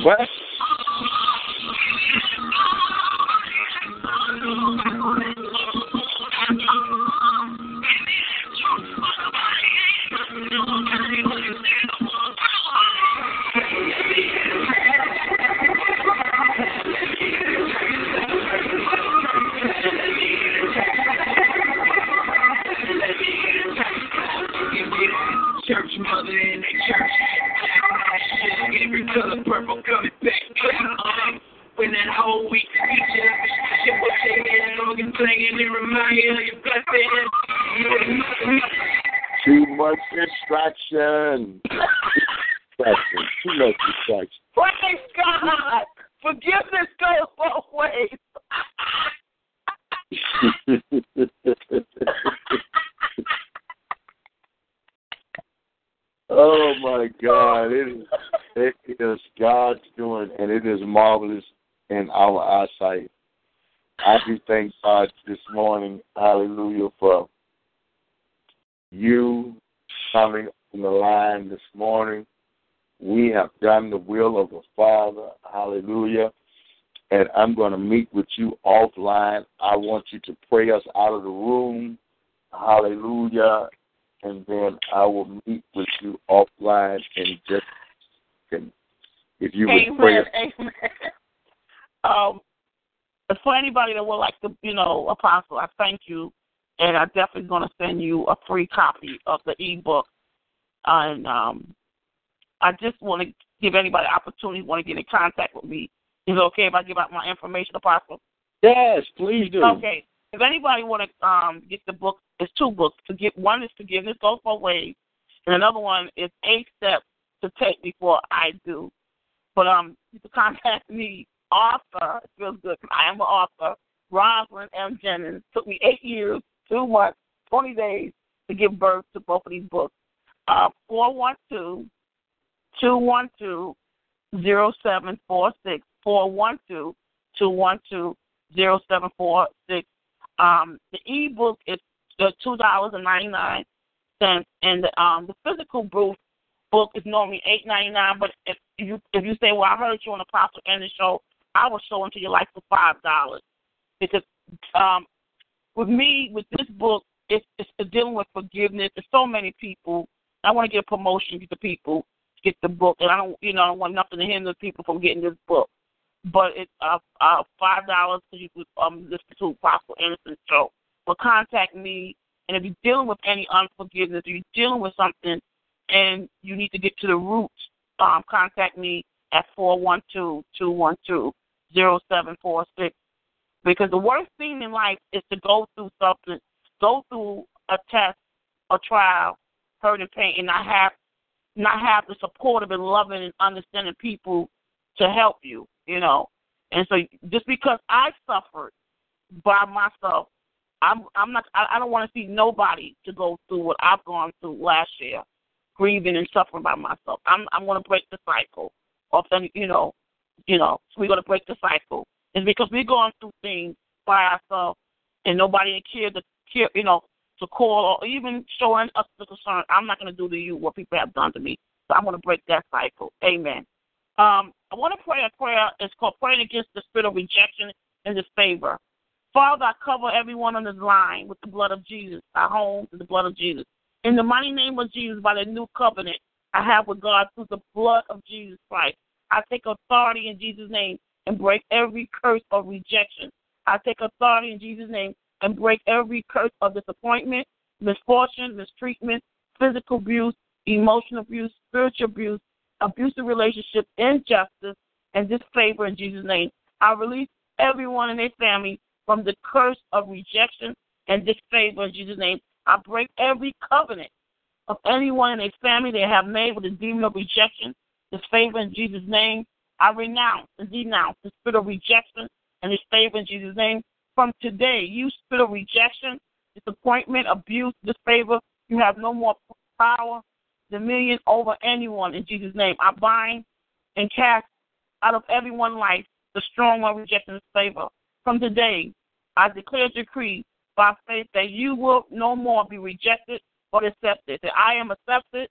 But back. Um, when that whole week feature, shit was shaking, organ playing, and remind you of your blessing. too much distraction. distraction. Too much distraction. Praise God. Forgiveness goes both ways. oh my God! It is, it is God's doing, and it is marvelous in our eyesight. I do thank God this morning, Hallelujah, for you coming on the line this morning. We have done the will of the Father. Hallelujah. And I'm going to meet with you offline. I want you to pray us out of the room. Hallelujah. And then I will meet with you offline in just. If you would Amen. pray us Amen. Um, for anybody that would like to, you know, Apostle, I thank you, and I'm definitely going to send you a free copy of the ebook. And um, I just want to give anybody opportunity want to get in contact with me. Is it okay if I give out my information, Apostle? Yes, please do. Okay. If anybody want to um, get the book, it's two books. To get one is forgiveness goes both ways, and another one is eight steps to take before I do. But um, you can contact me, author. It feels good, I am an author. Rosalind M. Jennings. Took me eight years, two months, twenty days to give birth to both of these books. Uh, four one two two one two zero seven four six four one two two one two zero seven four six. Um, the ebook is uh, two dollars and um the physical book book is normally eight ninety nine. But if you if you say, well, I heard you on the Apostle Andy show, I will show into your life for five dollars because um with me with this book it's it's dealing with forgiveness. There's so many people. I want to get a promotion to people to get the book, and I don't you know I don't want nothing to hinder people from getting this book. But it's uh, uh five dollars so you could um listen to Apostle Anderson show. But contact me, and if you're dealing with any unforgiveness, or you're dealing with something, and you need to get to the root, um, contact me at four one two two one two zero seven four six. Because the worst thing in life is to go through something, go through a test, a trial, hurt and pain, and not have not have the supportive and loving and understanding people to help you, you know. And so just because I suffered by myself, I'm I'm not I, I don't want to see nobody to go through what I've gone through last year, grieving and suffering by myself. I'm I'm going to break the cycle of then you know, you know. We're to break the cycle. It's because we're going through things by ourselves, and nobody care to care, you know, to call or even showing us the concern. I'm not going to do to you what people have done to me. So I'm going to break that cycle. Amen. Um, I want to pray a prayer. It's called praying against the spirit of rejection and disfavor. Father, I cover everyone on this line with the blood of Jesus, our homes with the blood of Jesus. In the mighty name of Jesus, by the new covenant I have with God through the blood of Jesus Christ, I take authority in Jesus' name and break every curse of rejection. I take authority in Jesus' name and break every curse of disappointment, misfortune, mistreatment, physical abuse, emotional abuse, spiritual abuse, abusive relationships, injustice, and disfavor in Jesus' name. I release everyone in their family from the curse of rejection and disfavor in Jesus' name. I break every covenant of anyone in their family they have made with the demon of rejection, disfavor in Jesus' name. I renounce and denounce the spirit of rejection and disfavor in Jesus' name. From today, you spirit of rejection, disappointment, abuse, disfavor, you have no more power, dominion over anyone in Jesus' name. I bind and cast out of everyone's life the strong one rejection and disfavor. From today, I declare decree by faith that you will no more be rejected but accepted. That I am accepted,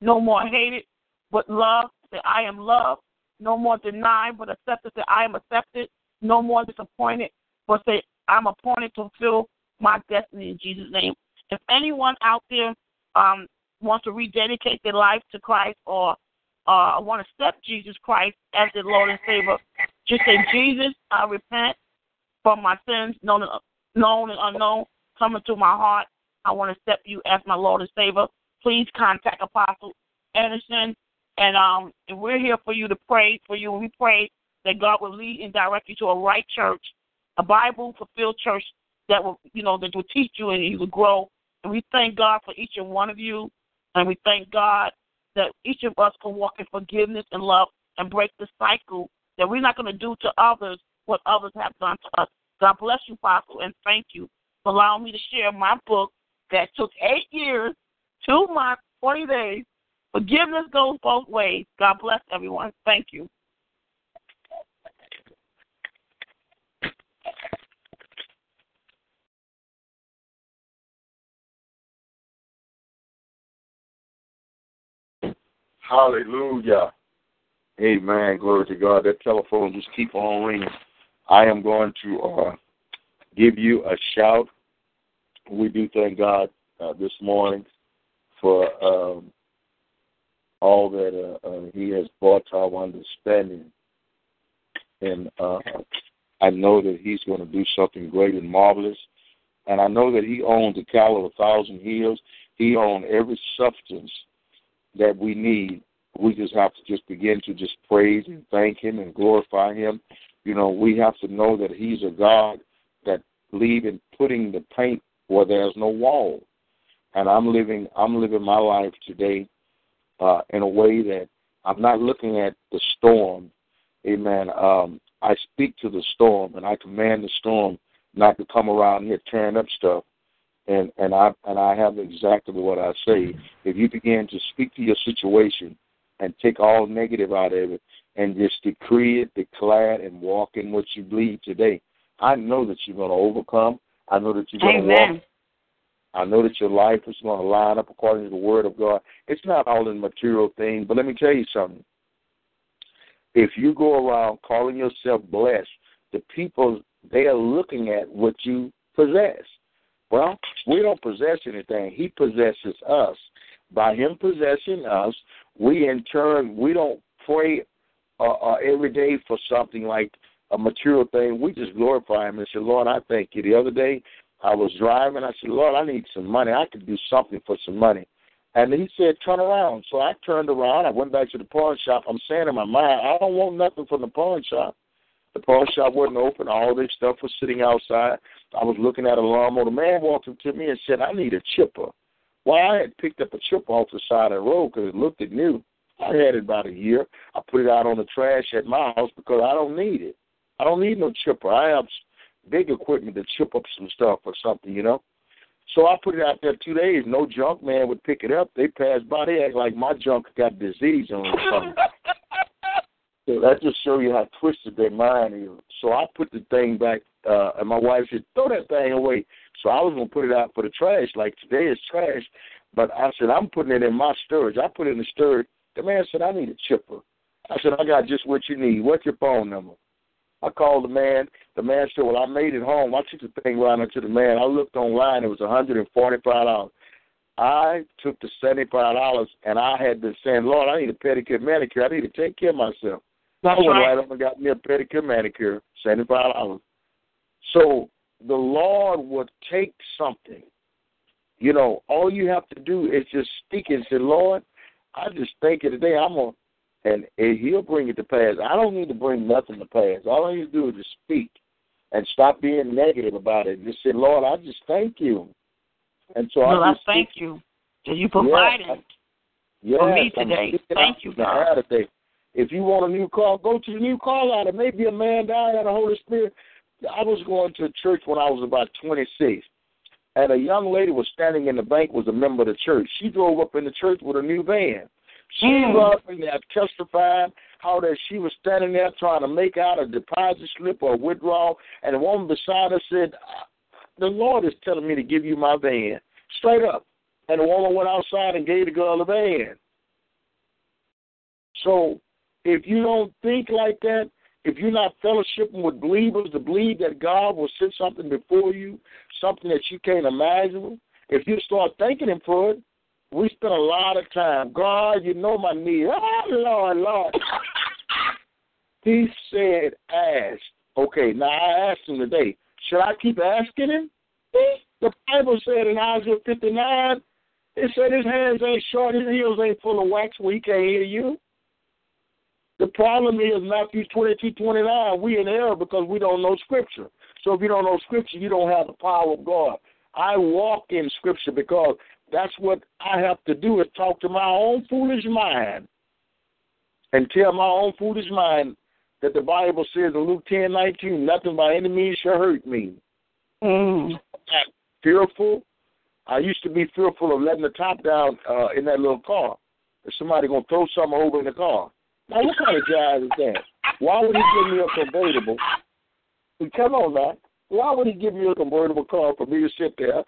no more hated, but loved. That I am loved, no more denied, but accepted. That I am accepted, no more disappointed, but say I'm appointed to fulfill my destiny in Jesus' name. If anyone out there um, wants to rededicate their life to Christ or uh, want to accept Jesus Christ as their Lord and Savior, just say, Jesus, I repent for my sins, known known and unknown, come into my heart. I want to accept you as my Lord and Savior. Please contact Apostle Anderson, and um, and we're here for you to pray for you. We pray that God will lead and direct you to a right church, a Bible fulfilled church that will, you know, that will teach you and you will grow. And we thank God for each and one of you, and we thank God that each of us can walk in forgiveness and love and break the cycle that we're not going to do to others what others have done to us. God bless you, Apostle, and thank you for allowing me to share my book that took eight years, two months, 40 days. Forgiveness goes both ways. God bless everyone. Thank you. Hallelujah. Amen. Glory to God. That telephone just keep on ringing. I am going to uh, give you a shout. We do thank God uh, this morning for um, all that uh, uh, He has brought to our understanding. And uh, I know that He's going to do something great and marvelous. And I know that He owns the cattle of a thousand hills. He owns every substance that we need. We just have to just begin to just praise and thank Him and glorify Him. You know, we have to know that He's a God that believe in putting the paint where there's no wall. And I'm living I'm living my life today uh, in a way that I'm not looking at the storm. Amen. Um, I speak to the storm and I command the storm not to come around here tearing up stuff. And and I and I have exactly what I say. If you begin to speak to your situation and take all negative out of it and just decree it, declare it, and walk in what you believe today, I know that you're going to overcome. I know that you're going to walk. I know that your life is going to line up according to the Word of God. It's not all in material things, but let me tell you something. If you go around calling yourself blessed, the people they are looking at what you possess. Well, we don't possess anything. He possesses us. By him possessing us, we in turn we don't pray uh, uh, every day for something like a material thing. We just glorify him and say, Lord, I thank you. The other day I was driving. I said, Lord, I need some money. I could do something for some money. And he said, turn around. So I turned around. I went back to the pawn shop. I'm saying in my mind, I don't want nothing from the pawn shop. The pawn shop wasn't open. All this stuff was sitting outside. I was looking at a lawnmower. The man walked up to me and said, I need a chipper. Well, I had picked up a chipper off the side of the road because it looked it new. I had it about a year. I put it out on the trash at my house because I don't need it. I don't need no chipper. I have big equipment to chip up some stuff or something, you know. So I put it out there two days. No junk man would pick it up. They pass by. They act like my junk got disease on it or something. so that just show you how twisted their mind is. So I put the thing back, uh, and my wife said, "Throw that thing away." So I was gonna put it out for the trash. Like today is trash, but I said I'm putting it in my storage. I put it in the storage. The man said I need a chipper. I said I got just what you need. What's your phone number? I called the man. The man said, "Well, I made it home." I took the thing right up to the man. I looked online; it was one hundred and forty-five dollars. I took the seventy-five dollars, and I had been saying, "Lord, I need a pedicure, manicure. I need to take care of myself." That's I went right. right up and got me a pedicure, manicure, seventy-five dollars. So the Lord would take something. You know, all you have to do is just speak and say, "Lord, I just thank you today. I'm gonna and, and he'll bring it to pass. I don't need to bring nothing to pass. All I need to do is just speak and stop being negative about it. Just say, Lord, I just thank you. And so well, I I just thank you that you provided yes, for me today. Thank you, God. today. If you want a new car, go to the new car lot. It may be a man down at the Holy Spirit. I was going to church when I was about 26, and a young lady was standing in the bank, was a member of the church. She drove up in the church with a new van. She Mm. was up in there testifying how that she was standing there trying to make out a deposit slip or a withdrawal, and the woman beside her said, "The Lord is telling me to give you my van." Straight up, and the woman went outside and gave the girl the van. So, if you don't think like that, if you're not fellowshipping with believers to believe that God will send something before you, something that you can't imagine, if you start thanking Him for it, we spend a lot of time. God, you know my need. Oh, Lord, Lord. He said, ask. Okay, now I asked him today. Should I keep asking him? The Bible said in Isaiah 59, it said his hands ain't short, his heels ain't full of wax where he can't hear you. The problem is Matthew 22, 29, we in error because we don't know Scripture. So if you don't know Scripture, you don't have the power of God. I walk in Scripture because that's what I have to do is talk to my own foolish mind and tell my own foolish mind that the Bible says in Luke ten nineteen, nothing by any means shall hurt me. Mm. I'm fearful. I used to be fearful of letting the top down uh, in that little car. If somebody gonna throw something over in the car. Now what kind of jive is that? Why would he give me a convertible? Come on now. Why would he give me a convertible car for me to sit there and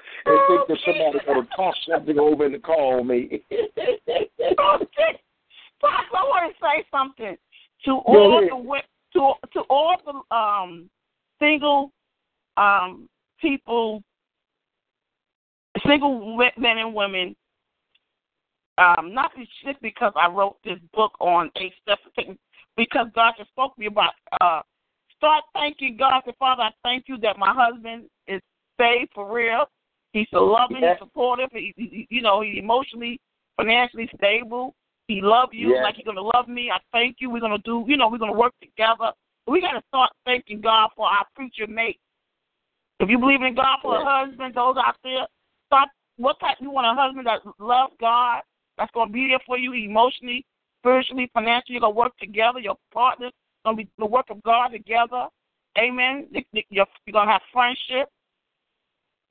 think that somebody's going to toss something over in the car on me? Pastor, I want to say something to all the to to all the um single um people, single men and women. Um, not just because I wrote this book on to taking, because God just spoke to me about. Uh, start thanking God. Say, Father, I thank you that my husband is saved for real. He's so loving, Yeah. he's supportive. He, he, you know, he's emotionally, financially stable. He love you Yeah. like he's gonna love me. I thank you. We're gonna do, you know, we're gonna work together. We gotta start thanking God for our future mate. If you believe in God for a husband, those out there, start. What type you want a husband that loves God, that's gonna be there for you emotionally, spiritually, financially. You're gonna work together. Your partner's gonna be the work of God together. Amen. You're you're gonna have friendship,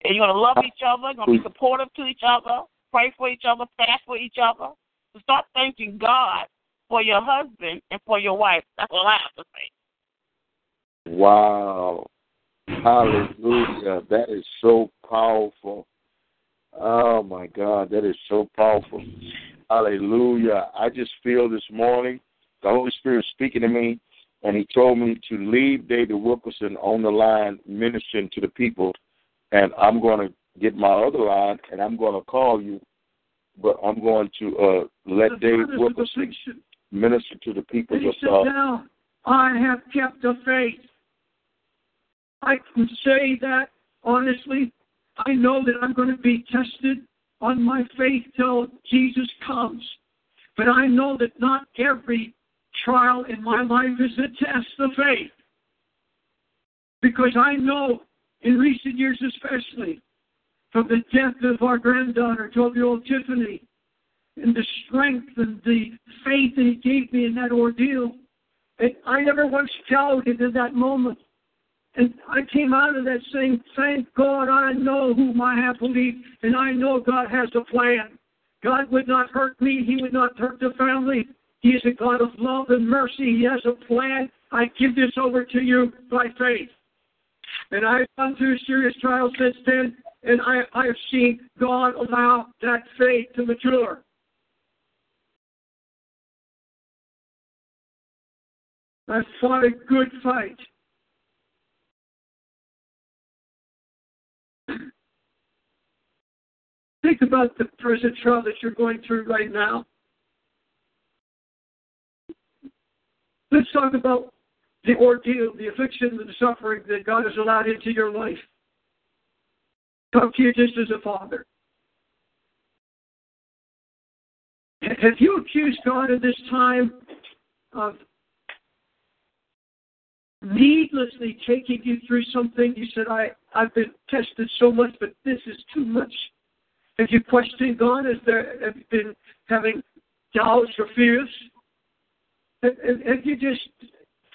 and you're gonna love each other. You're Gonna be supportive to each other. Pray for each other. Fast for each other. So start thanking God for your husband and for your wife. That's all I have to say. Wow. Hallelujah. That is so powerful. Oh my God, that is so powerful. Hallelujah. I just feel this morning the Holy Spirit speaking to me, and He told me to leave David Wilkerson on the line ministering to the people. And I'm going to get my other line, and I'm going to call you, but I'm going to uh, let David Wilkerson minister to the people. Just, said, uh, now I have kept the faith. I can say that honestly. I know that I'm going to be tested on my faith till Jesus comes. But I know that not every trial in my life is a test of faith. Because I know in recent years, especially, from the death of our granddaughter, 12 year old Tiffany, and the strength and the faith that He gave me in that ordeal, and I never once doubted in that moment. And I came out of that saying, Thank God I know whom I have believed, and I know God has a plan. God would not hurt me, He would not hurt the family. He is a God of love and mercy. He has a plan. I give this over to you by faith. And I've gone through serious trials since then, and I, I have seen God allow that faith to mature. I fought a good fight. Think about the prison trial that you're going through right now. Let's talk about the ordeal, the affliction, the suffering that God has allowed into your life. Talk to you just as a father. Have you accused God at this time of needlessly taking you through something? You said, I, I've been tested so much, but this is too much. Have you questioned God? Has there have you been having doubts or fears? Have, have- have you just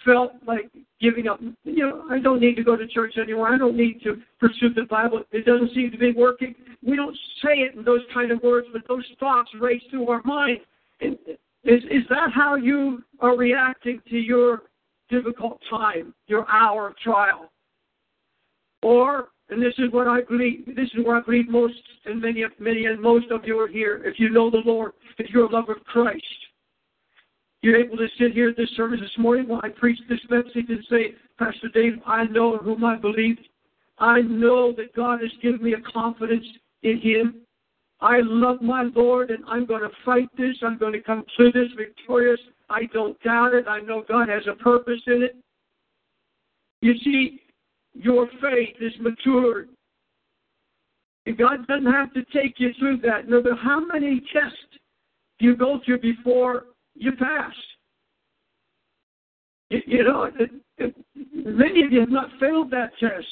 felt like giving up? You know, I don't need to go to church anymore. I don't need to pursue the Bible. It doesn't seem to be working. We don't say it in those kind of words, but those thoughts race through our mind. And is is that how you are reacting to your difficult time, your hour of trial? Or and this is what I believe. This is where I believe most, and many, of many, and most of you are here. If you know the Lord, if you're a lover of Christ, you're able to sit here at this service this morning while I preach this message and say, Pastor Dave, I know whom I believe. I know that God has given me a confidence in Him. I love my Lord, and I'm going to fight this. I'm going to come through this victorious. I don't doubt it. I know God has a purpose in it. You see, your faith is matured. And God doesn't have to take you through that. No matter how many tests you go through before you pass. You, you know, it, it, many of you have not failed that test.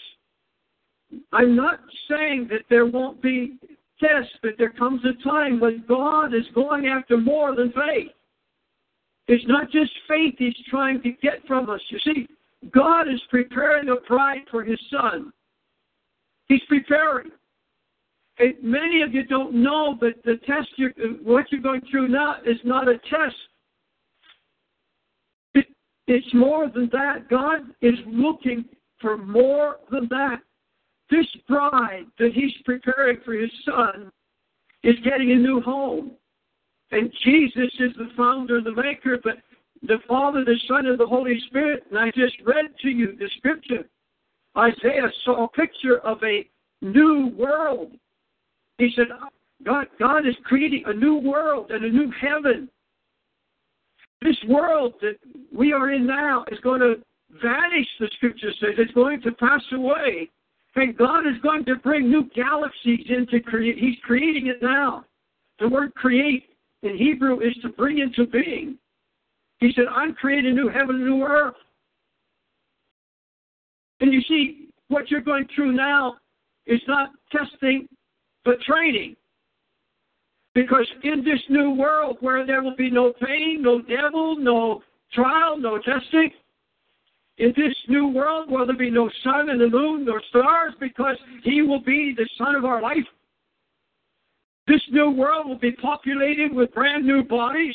I'm not saying that there won't be tests, but there comes a time when God is going after more than faith. It's not just faith He's trying to get from us. You see, God is preparing a bride for His Son. He's preparing. And many of you don't know, but the test you're, what you're going through now is not a test. It, it's more than that. God is looking for more than that. This bride that He's preparing for His Son is getting a new home. And Jesus is the founder, and the maker, but the Father, the Son, and the Holy Spirit. And I just read to you the scripture. Isaiah saw a picture of a new world. He said, God, God is creating a new world and a new heaven. This world that we are in now is going to vanish, the scripture says. It's going to pass away. And God is going to bring new galaxies into create. He's creating it now. The word create in Hebrew is to bring into being. He said, I'm creating a new heaven and a new earth. And you see, what you're going through now is not testing, but training. Because in this new world where there will be no pain, no devil, no trial, no testing, in this new world where there'll be no sun and the moon nor stars because he will be the sun of our life. This new world will be populated with brand new bodies.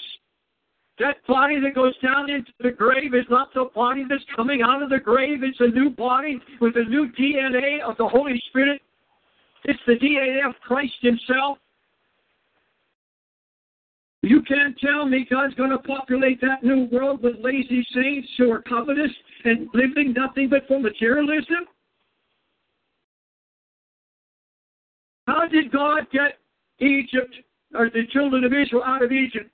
That body that goes down into the grave is not the body that's coming out of the grave. It's a new body with a new DNA of the Holy Spirit. It's the DNA of Christ Himself. You can't tell me God's going to populate that new world with lazy saints who are covetous and living nothing but for materialism? How did God get Egypt or the children of Israel out of Egypt?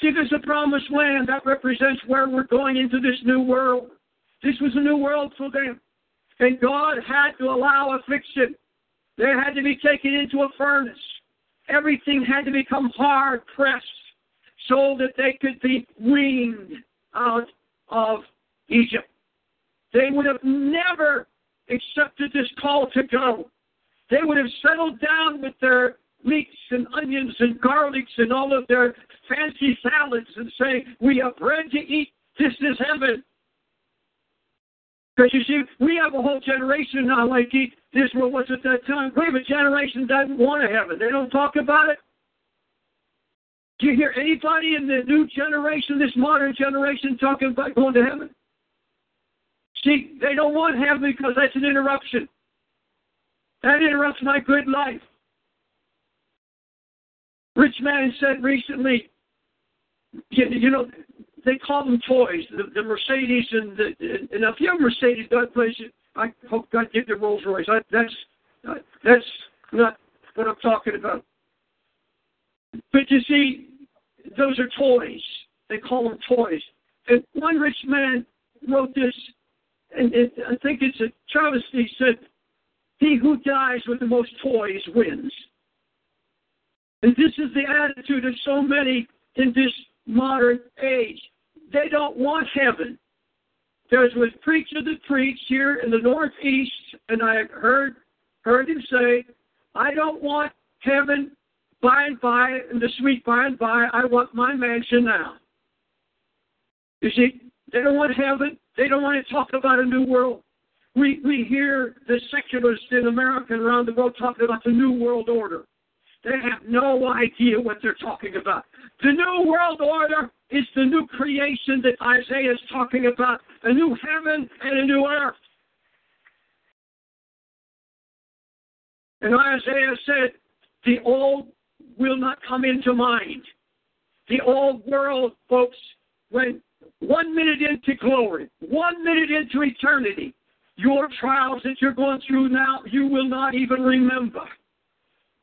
See, there's a promised land that represents where we're going into this new world. This was a new world for them. And God had to allow affliction. They had to be taken into a furnace. Everything had to become hard pressed so that they could be weaned out of Egypt. They would have never accepted this call to go. They would have settled down with their leeks and onions and garlics and all of their fancy salads and say, We have bread to eat. This is heaven. Because you see, we have a whole generation now like Israel was at that time. We have a generation that doesn't want a heaven. They don't talk about it. Do you hear anybody in the new generation, this modern generation, talking about going to heaven? See, they don't want heaven because that's an interruption. That interrupts my good life. Rich man said recently, you, you know, they call them toys, the, the Mercedes and the and if you have Mercedes, God bless you. I hope God give you Rolls Royce. I, that's that's not what I'm talking about. But you see, those are toys. They call them toys. And one rich man wrote this, and it, I think it's a travesty. Said, "He who dies with the most toys wins." And this is the attitude of so many in this modern age. They don't want heaven. There was a preacher that preached here in the Northeast, and I heard heard him say, "I don't want heaven by and by, and the sweet by and by. I want my mansion now." You see, they don't want heaven. They don't want to talk about a new world. We we hear the secularists in America and around the world talking about the new world order. They have no idea what they're talking about. The New World Order is the new creation that Isaiah is talking about a new heaven and a new earth. And Isaiah said, The old will not come into mind. The old world, folks, went one minute into glory, one minute into eternity. Your trials that you're going through now, you will not even remember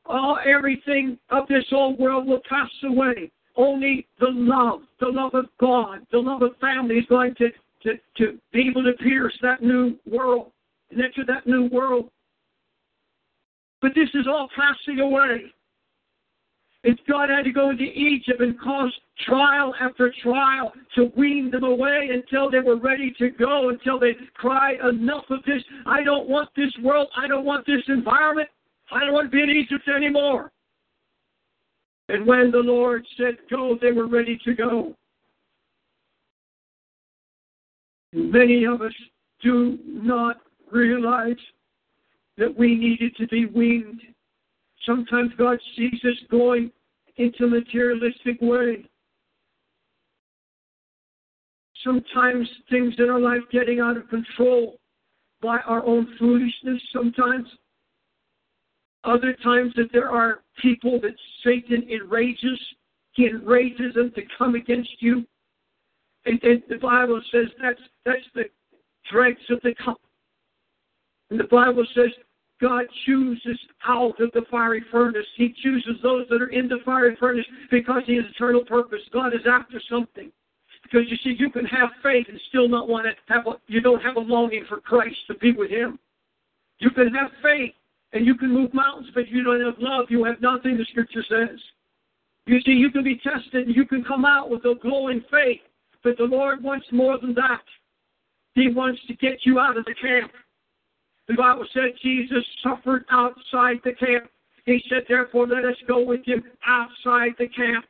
all everything of this old world will pass away. Only the love, the love of God, the love of family is going to, to, to be able to pierce that new world and enter that new world. But this is all passing away. And God had to go into Egypt and cause trial after trial to wean them away until they were ready to go, until they cried, Enough of this. I don't want this world. I don't want this environment. I don't want to be in Egypt anymore. And when the Lord said go, they were ready to go. Many of us do not realize that we needed to be weaned. Sometimes God sees us going into materialistic way. Sometimes things in our life getting out of control by our own foolishness. Sometimes other times that there are people that Satan enrages he enrages them to come against you. And, and the Bible says that's that's the dregs of the cup. And the Bible says God chooses out of the fiery furnace. He chooses those that are in the fiery furnace because He has eternal purpose. God is after something. Because you see, you can have faith and still not want to have. A, you don't have a longing for Christ to be with Him. You can have faith and you can move mountains, but you don't have love. You have nothing. The Scripture says. You see, you can be tested and you can come out with a glowing faith, but the Lord wants more than that. He wants to get you out of the camp. The Bible said Jesus suffered outside the camp. He said, therefore, let us go with him outside the camp.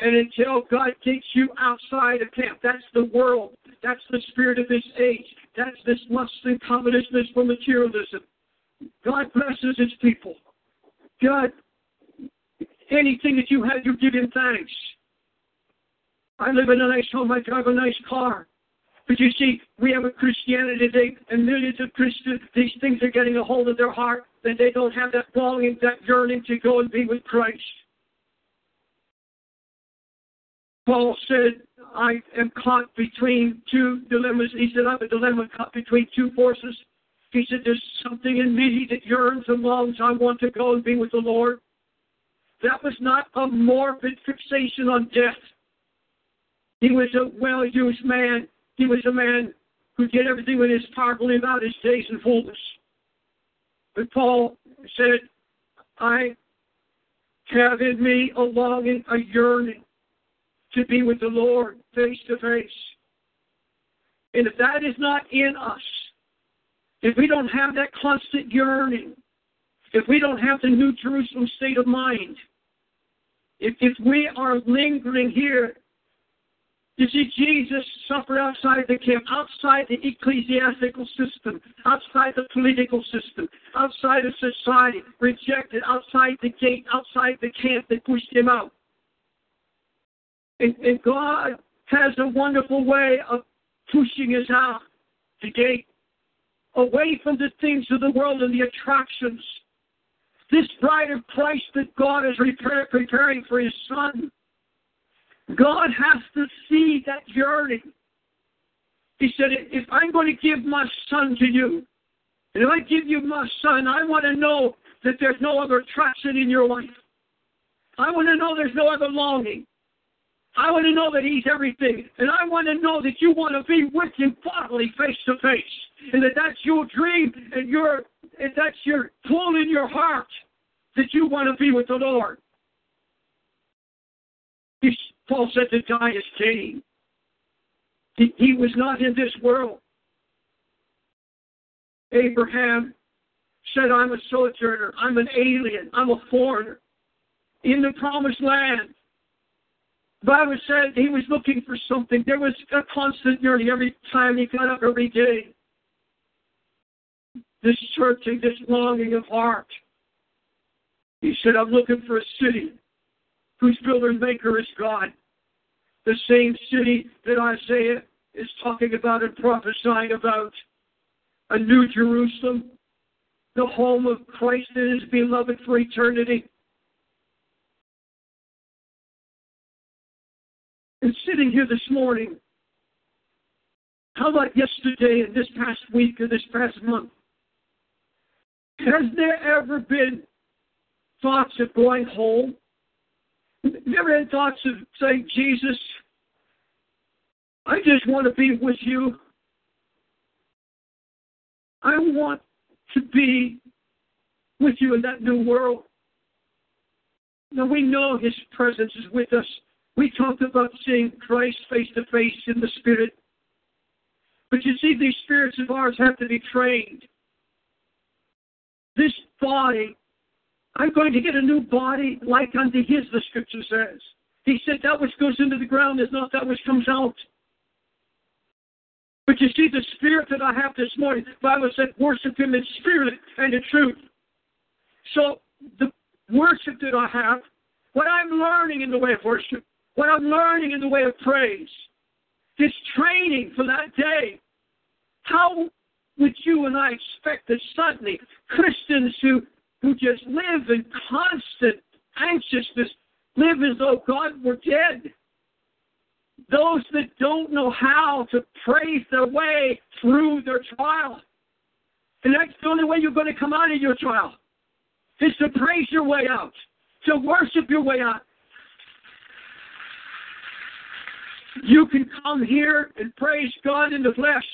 And until God takes you outside of camp, that's the world. That's the spirit of this age. That's this lust covetousness for materialism. God blesses his people. God, anything that you have, you give him thanks. I live in a nice home. I drive a nice car. But you see, we have a Christianity today, and millions of Christians, these things are getting a hold of their heart, and they don't have that longing, that yearning to go and be with Christ. Paul said, I am caught between two dilemmas. He said, I'm a dilemma caught between two forces. He said, There's something in me that yearns and longs. I want to go and be with the Lord. That was not a morbid fixation on death. He was a well used man he was a man who did everything with his power to live out his days in fullness. But Paul said, I have in me a longing, a yearning to be with the Lord face to face. And if that is not in us, if we don't have that constant yearning, if we don't have the New Jerusalem state of mind, if, if we are lingering here you see, Jesus suffered outside the camp, outside the ecclesiastical system, outside the political system, outside of society, rejected, outside the gate, outside the camp that pushed him out. And, and God has a wonderful way of pushing us out the gate, away from the things of the world and the attractions. This bride of Christ that God is preparing for his son God has to see that yearning. He said, if I'm going to give my son to you, and if I give you my son, I want to know that there's no other attraction in your life. I want to know there's no other longing. I want to know that he's everything. And I want to know that you want to be with him bodily, face to face. And that that's your dream and your and that's your pull in your heart that you want to be with the Lord. He's Paul said that Gaius came. He, he was not in this world. Abraham said, I'm a sojourner, I'm an alien, I'm a foreigner in the promised land. The Bible said he was looking for something. There was a constant yearning every time he got up every day. This searching, this longing of heart. He said, I'm looking for a city whose builder and maker is God the same city that Isaiah is talking about and prophesying about. A new Jerusalem, the home of Christ and his beloved for eternity. And sitting here this morning, how about yesterday and this past week or this past month? Has there ever been thoughts of going home? Never had thoughts of saying, Jesus, I just want to be with you. I want to be with you in that new world. Now we know His presence is with us. We talked about seeing Christ face to face in the Spirit. But you see, these spirits of ours have to be trained. This body I'm going to get a new body like unto his, the scripture says. He said that which goes into the ground is not that which comes out. But you see, the spirit that I have this morning, the Bible said, worship him in spirit and in truth. So the worship that I have, what I'm learning in the way of worship, what I'm learning in the way of praise, this training for that day. How would you and I expect that suddenly Christians who who just live in constant anxiousness, live as though God were dead. Those that don't know how to praise their way through their trial. And that's the only way you're going to come out of your trial. Is to praise your way out, to worship your way out. You can come here and praise God in the flesh.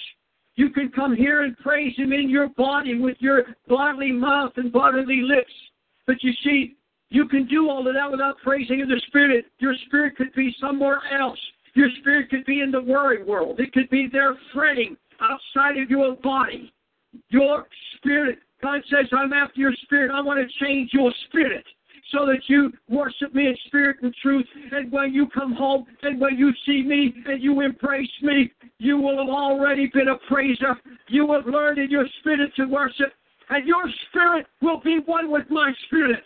You can come here and praise Him in your body with your bodily mouth and bodily lips. But you see, you can do all of that without praising in the Spirit. Your spirit could be somewhere else. Your spirit could be in the worry world. It could be there fretting outside of your body. Your spirit, God says, I'm after your spirit. I want to change your spirit so that you worship me in spirit and truth. And when you come home and when you see me and you embrace me, you will have already been a praiser. You have learned in your spirit to worship, and your spirit will be one with my spirit.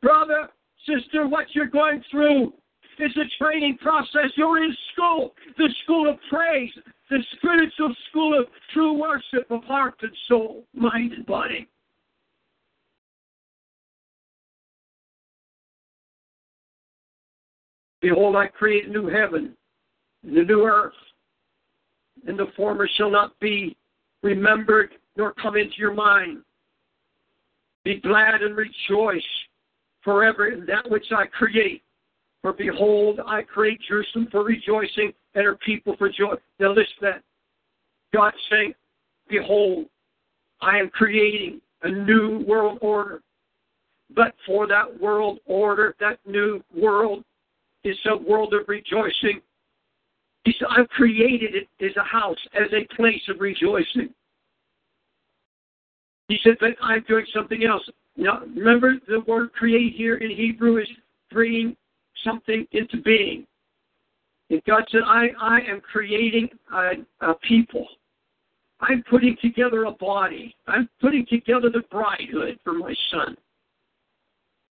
Brother, sister, what you're going through is a training process. You're in school, the school of praise, the spiritual school of true worship of heart and soul, mind and body. Behold, I create a new heaven and a new earth, and the former shall not be remembered nor come into your mind. Be glad and rejoice forever in that which I create. For behold, I create Jerusalem for rejoicing and her people for joy. Now listen to that. God saying, Behold, I am creating a new world order. But for that world order, that new world is a world of rejoicing. He said, I've created it as a house, as a place of rejoicing. He said, but I'm doing something else. Now, remember the word create here in Hebrew is bringing something into being. And God said, I, I am creating a, a people. I'm putting together a body. I'm putting together the bridehood for my son.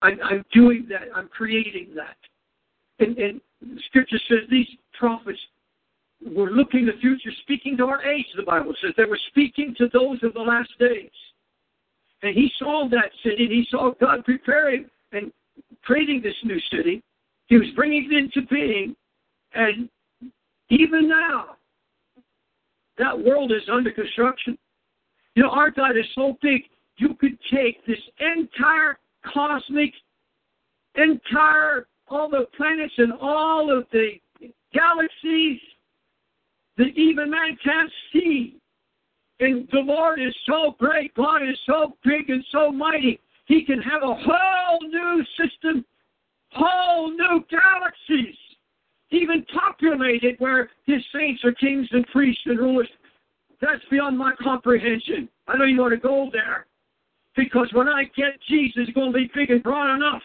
I'm, I'm doing that. I'm creating that. And, and Scripture says these prophets were looking the future, speaking to our age, the Bible says. They were speaking to those of the last days. And he saw that city, and he saw God preparing and creating this new city. He was bringing it into being. And even now, that world is under construction. You know, our God is so big, you could take this entire cosmic, entire, all the planets and all of the galaxies that even man can't see. And the Lord is so great, God is so big and so mighty. He can have a whole new system, whole new galaxies, even populated where his saints are kings and priests and rulers. That's beyond my comprehension. I don't even want to go there. Because when I get Jesus, it's going to be big and broad enough.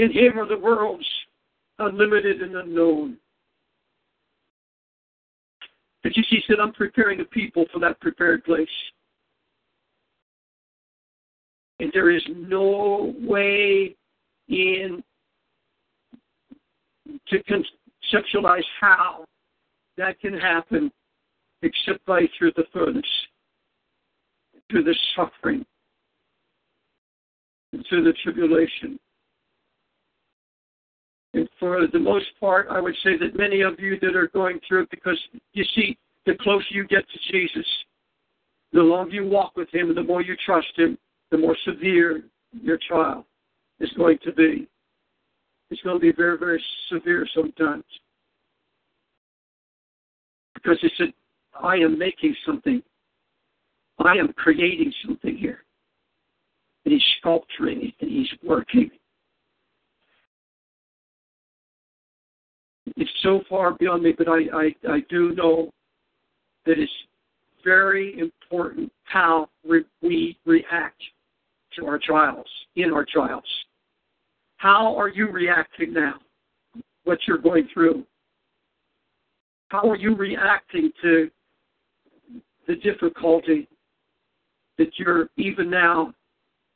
In him are the worlds unlimited and unknown. But you see, said, I'm preparing a people for that prepared place. And there is no way in to conceptualize how that can happen except by through the furnace, through the suffering, through the tribulation. And for the most part, I would say that many of you that are going through it, because you see, the closer you get to Jesus, the longer you walk with Him and the more you trust Him, the more severe your trial is going to be. It's going to be very, very severe sometimes. Because He said, I am making something, I am creating something here. And He's sculpturing it and He's working. It's so far beyond me, but I, I, I do know that it's very important how re- we react to our trials, in our trials. How are you reacting now? What you're going through? How are you reacting to the difficulty that you're even now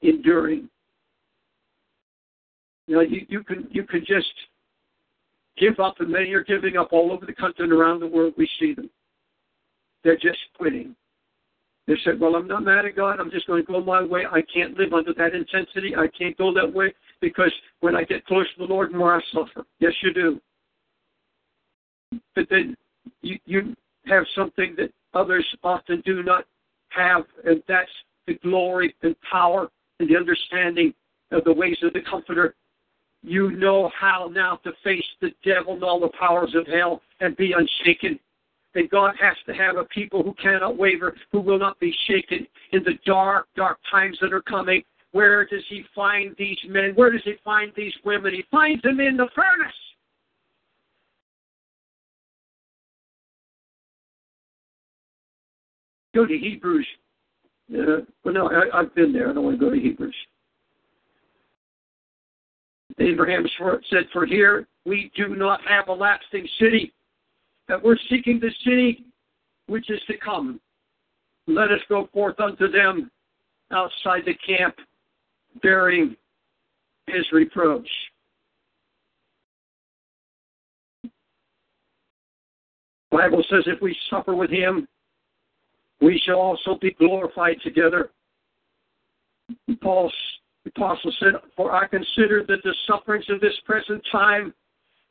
enduring? You know, you, you can you can just give up, and many are giving up all over the country and around the world. We see them. They're just quitting. They said, Well, I'm not mad at God. I'm just going to go my way. I can't live under that intensity. I can't go that way because when I get close to the Lord, more I suffer. Yes, you do. But then you, you have something that others often do not have, and that's the glory and power and the understanding of the ways of the Comforter. You know how now to face the devil and all the powers of hell and be unshaken. And God has to have a people who cannot waver, who will not be shaken in the dark, dark times that are coming. Where does He find these men? Where does He find these women? He finds them in the furnace. Go to Hebrews. Uh, well, no, I, I've been there. I don't want to go to Hebrews. Abraham said, For here we do not have a lasting city, that we're seeking the city which is to come. Let us go forth unto them outside the camp, bearing his reproach. Bible says if we suffer with him, we shall also be glorified together. Paul, the apostle said, For I consider that the sufferings of this present time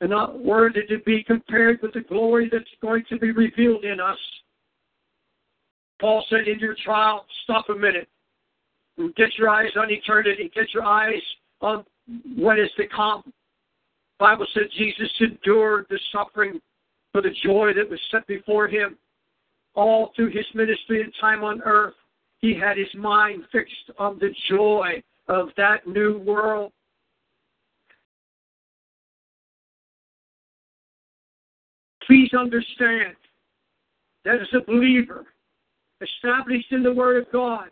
are not worthy to be compared with the glory that's going to be revealed in us. Paul said, In your trial, stop a minute. Get your eyes on eternity. Get your eyes on what is to come. The Bible said Jesus endured the suffering for the joy that was set before him. All through his ministry and time on earth, he had his mind fixed on the joy of that new world. Please understand that as a believer, established in the Word of God,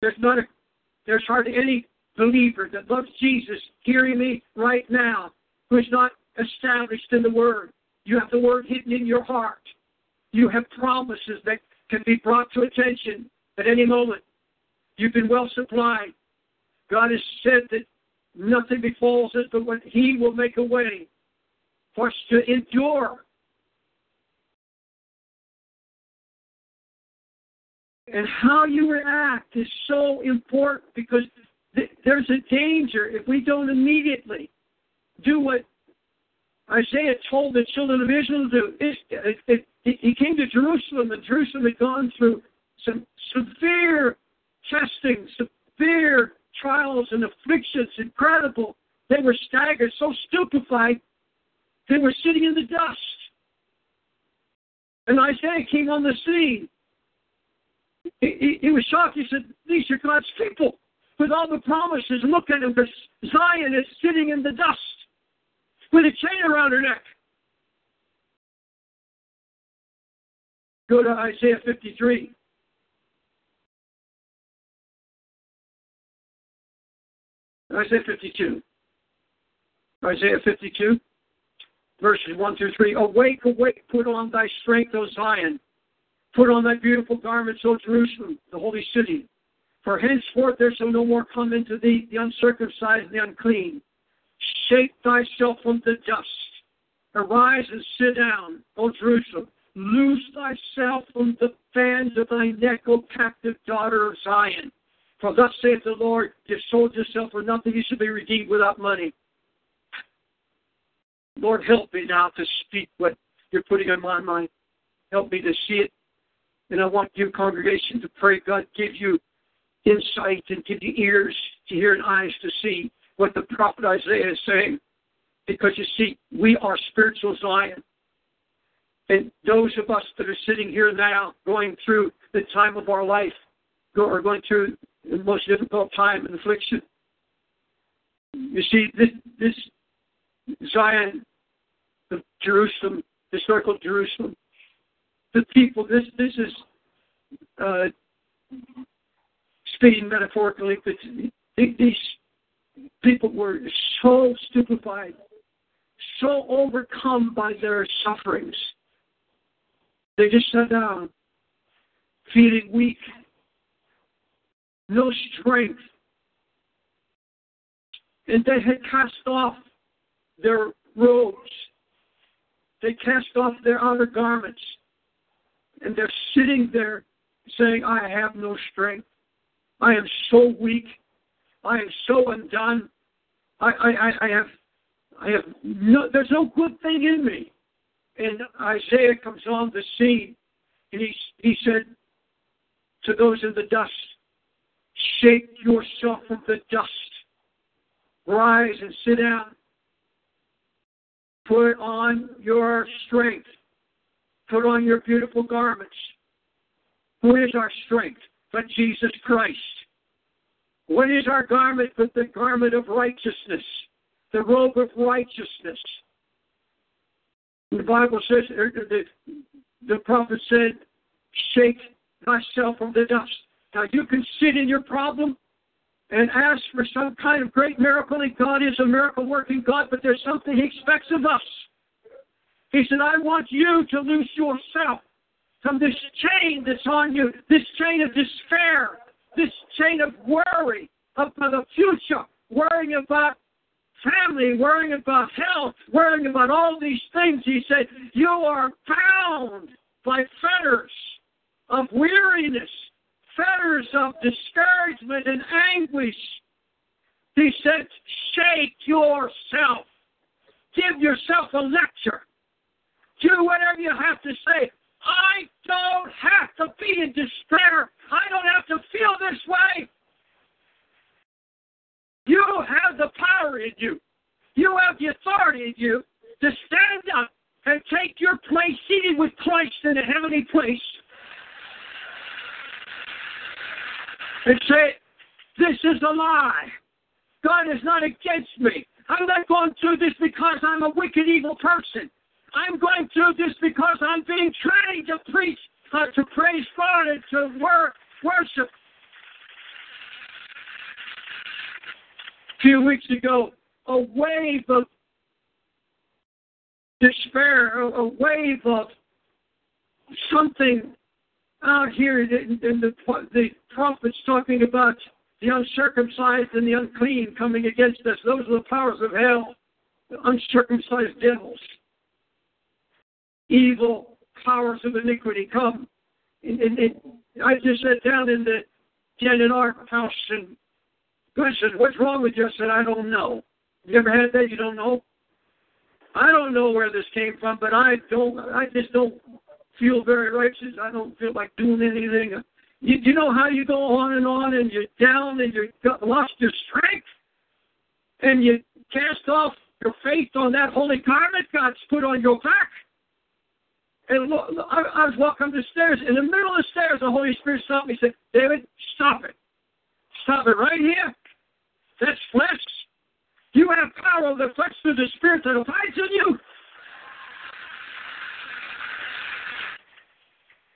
there's not a, there's hardly any believer that loves Jesus hearing me right now who is not established in the Word. You have the Word hidden in your heart. You have promises that can be brought to attention at any moment. You've been well supplied. God has said that nothing befalls us but when He will make a way for us to endure. And how you react is so important because th- there's a danger if we don't immediately do what Isaiah told the children of Israel to do. It, it, it, he came to Jerusalem, and Jerusalem had gone through some severe testing, severe trials and afflictions, incredible. They were staggered, so stupefied, they were sitting in the dust. And Isaiah came on the scene. He, he, he was shocked. He said, These are God's people with all the promises. Look at them. Zion is sitting in the dust with a chain around her neck. Go to Isaiah 53. Isaiah 52. Isaiah 52, verses 1 through 3. Awake, awake, put on thy strength, O Zion. Put on thy beautiful garments, O Jerusalem, the holy city. For henceforth there shall no more come into thee the uncircumcised and the unclean. Shake thyself from the dust. Arise and sit down, O Jerusalem. Loose thyself from the bands of thy neck, O captive daughter of Zion. For thus saith the Lord, you sold yourself for nothing, you should be redeemed without money. Lord, help me now to speak what you're putting in my mind. Help me to see it. And I want you, congregation, to pray God give you insight and give you ears to hear and eyes to see what the prophet Isaiah is saying. Because you see, we are spiritual Zion. And those of us that are sitting here now going through the time of our life, are going through the most difficult time and affliction. You see, this, this Zion, the Jerusalem, historical Jerusalem, the people, this, this is uh, speaking metaphorically, but these people were so stupefied, so overcome by their sufferings they just sat down, feeling weak, no strength. And they had cast off their robes. They cast off their outer garments. and they're sitting there saying, I have no strength. I am so weak. I am so undone. I, I, I- have I have no there's no good thing in me. And Isaiah comes on the scene and he he said to those in the dust, Shake yourself from the dust. Rise and sit down. Put on your strength. Put on your beautiful garments. Who is our strength but Jesus Christ? What is our garment but the garment of righteousness? The robe of righteousness. The Bible says, er, the, the prophet said, shake thyself from the dust. Now you can sit in your problem and ask for some kind of great miracle, and God is a miracle working God, but there's something He expects of us. He said, I want you to loose yourself from this chain that's on you, this chain of despair, this chain of worry about the future, worrying about family, worrying about health, worrying about all these things. He said, You are bound by fetters of weariness, fetters of discouragement and anguish. He said, Shake yourself. Give yourself a lecture. Do whatever you have to say. I don't have to be in despair. I don't have to feel this way. You have the power in you. You have the authority in you to stand up and take your place seated with Christ in a heavenly place and say, This is a lie. God is not against me. I'm not going through this because I'm a wicked, evil person. I'm going through this because I'm being trained to preach, uh, to praise God, and to wor- worship. A few weeks ago, a wave of despair, a, a wave of something out here, and the, the prophets talking about the uncircumcised and the unclean coming against us. Those are the powers of hell, the uncircumcised devils evil powers of iniquity come. And, and, and I just sat down in the den in our house and God said, What's wrong with you? I said, I don't know. You ever had that? You don't know? I don't know where this came from, but I don't I just don't feel very righteous. I don't feel like doing anything. You, you know how you go on and on and you're down and you've lost your strength and you cast off your faith on that holy garment God's put on your back. And I, I was walking up the stairs. In the middle of the stairs, the Holy Spirit stopped me and said, David, stop it. Stop it right here. That's flesh. You have power over the flesh through the Spirit that abides in you.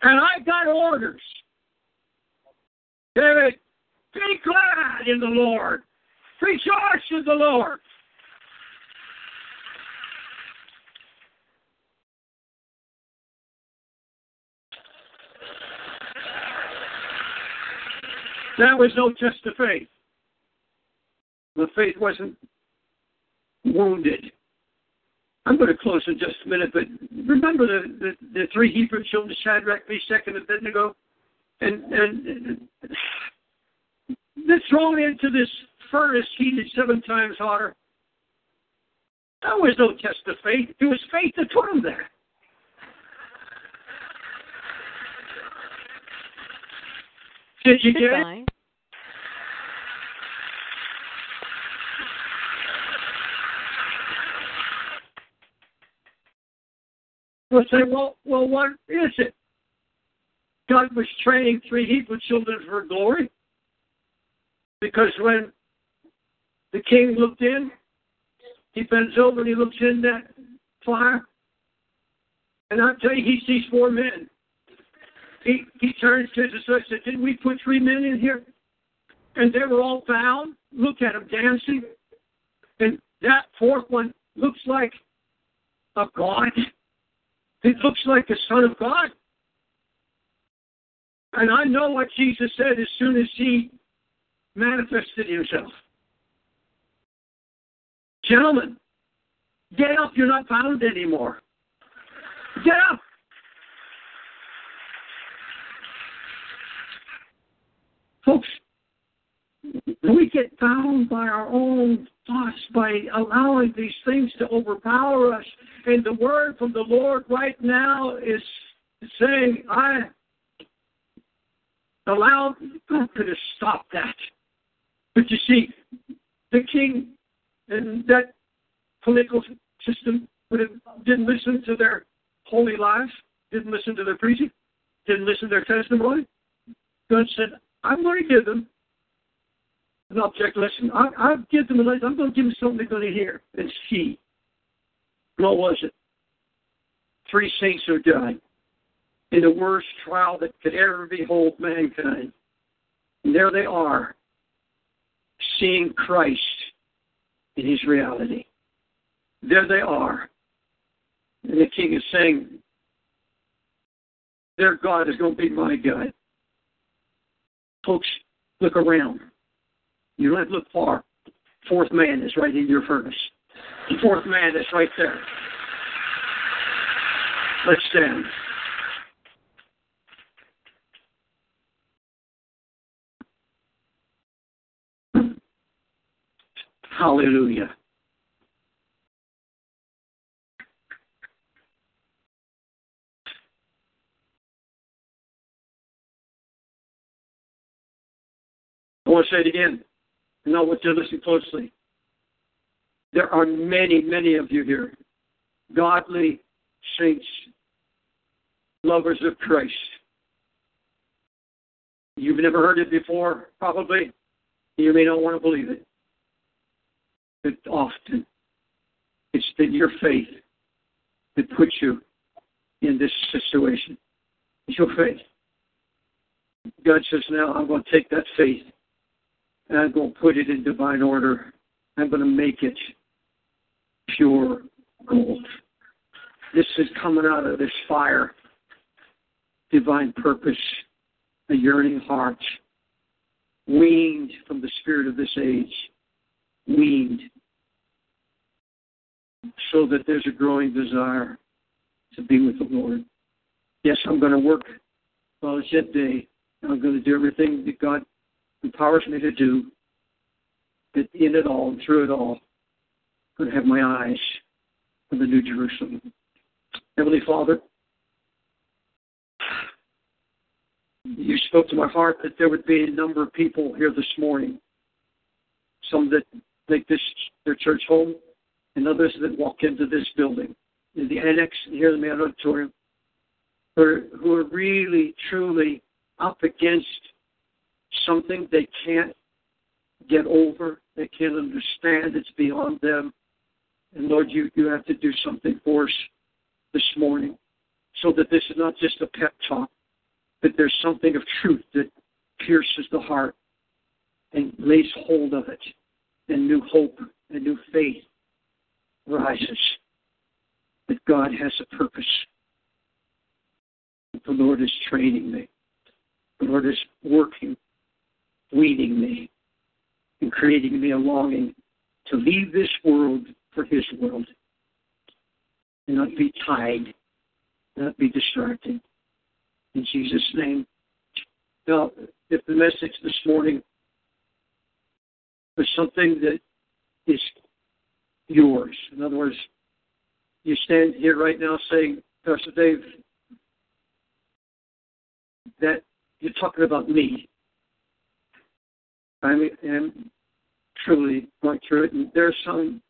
And I got orders. David, be glad in the Lord. Rejoice in the Lord. That was no test of faith. The faith wasn't wounded. I'm going to close in just a minute, but remember the, the, the three Hebrew children, Shadrach, Meshach, and Abednego? And, and they're thrown into this furnace heated seven times hotter. That was no test of faith. It was faith that put them there. Did you get it? We'll say, well, well, what is it? God was training three Hebrew children for glory. Because when the king looked in, he bends over and he looks in that fire. And I'll tell you, he sees four men. He he turns to his associate Didn't we put three men in here? And they were all bound. Look at them dancing. And that fourth one looks like a god. He looks like the Son of God. And I know what Jesus said as soon as he manifested himself. Gentlemen, get up. You're not bound anymore. Get up. Folks, we get bound by our own thoughts by allowing these things to overpower us. And the word from the Lord right now is saying, I allow God have stopped that. But you see, the king and that political system didn't listen to their holy lives, didn't listen to their preaching, didn't listen to their testimony. God said, I'm going to give them an object lesson. I, I'll give them a lesson. I'm going to give them something they're going to hear and see. What was it? Three saints who died in the worst trial that could ever behold mankind. And there they are, seeing Christ in his reality. There they are. And the king is saying, their God is going to be my God. Folks, look around. You don't have to look far. Fourth man is right in your furnace. The fourth man is right there. Let's stand. Hallelujah. I want to say it again. And I want you to listen closely. There are many, many of you here, godly saints, lovers of Christ. You've never heard it before, probably. You may not want to believe it. But often, it's that your faith that puts you in this situation. It's your faith. God says, now I'm going to take that faith and I'm going to put it in divine order. I'm going to make it pure gold. This is coming out of this fire, divine purpose, a yearning heart, weaned from the spirit of this age, weaned, so that there's a growing desire to be with the Lord. Yes, I'm going to work while it's day. I'm going to do everything that God empowers me to do, that in it all and through it all, I'm going to have my eyes on the New Jerusalem. Heavenly Father, you spoke to my heart that there would be a number of people here this morning, some that make this their church home, and others that walk into this building, in the annex here in the main auditorium, who are, who are really, truly up against something they can't get over, they can't understand, it's beyond them. And Lord, you, you have to do something for us this morning so that this is not just a pep talk, but there's something of truth that pierces the heart and lays hold of it, and new hope and new faith rises. That God has a purpose. The Lord is training me. The Lord is working weeding me and creating me a longing to leave this world for His world and not be tied, not be distracted. In Jesus' name. Now, if the message this morning is something that is yours, in other words, you stand here right now saying, Pastor Dave, that you're talking about me. I am truly going through it. And there's some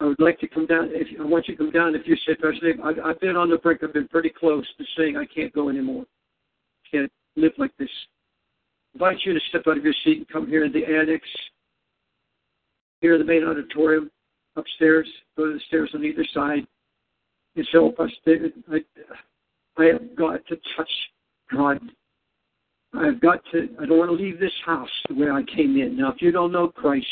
I would like to come down. If I want you to come down, if you say, Pastor Dave, I've, I've been on the brink. I've been pretty close to saying I can't go anymore. Can't live like this. I invite you to step out of your seat and come here in the annex. Here in the main auditorium, upstairs. Go to the stairs on either side. And oh, Pastor David, I, I have got to touch God I've got to, I don't want to leave this house the way I came in. Now, if you don't know Christ,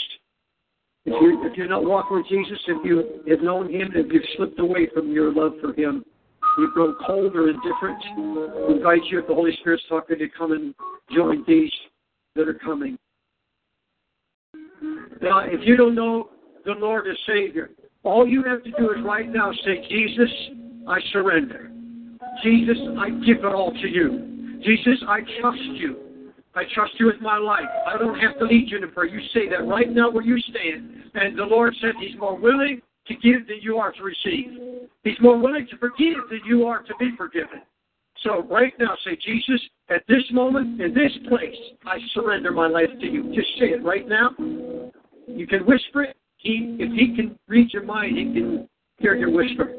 if you're, if you're not walking with Jesus, if you have known Him, if you've slipped away from your love for Him, you've grown cold or indifferent, I invite you, if the Holy Spirit's talking, to come and join these that are coming. Now, if you don't know the Lord as Savior, all you have to do is right now say, Jesus, I surrender. Jesus, I give it all to you. Jesus, I trust you. I trust you with my life. I don't have to lead you prayer. You say that right now where you stand. And the Lord said He's more willing to give than you are to receive. He's more willing to forgive than you are to be forgiven. So right now, say, Jesus, at this moment, in this place, I surrender my life to you. Just say it right now. You can whisper it. He, if he can read your mind, he can hear your whisper.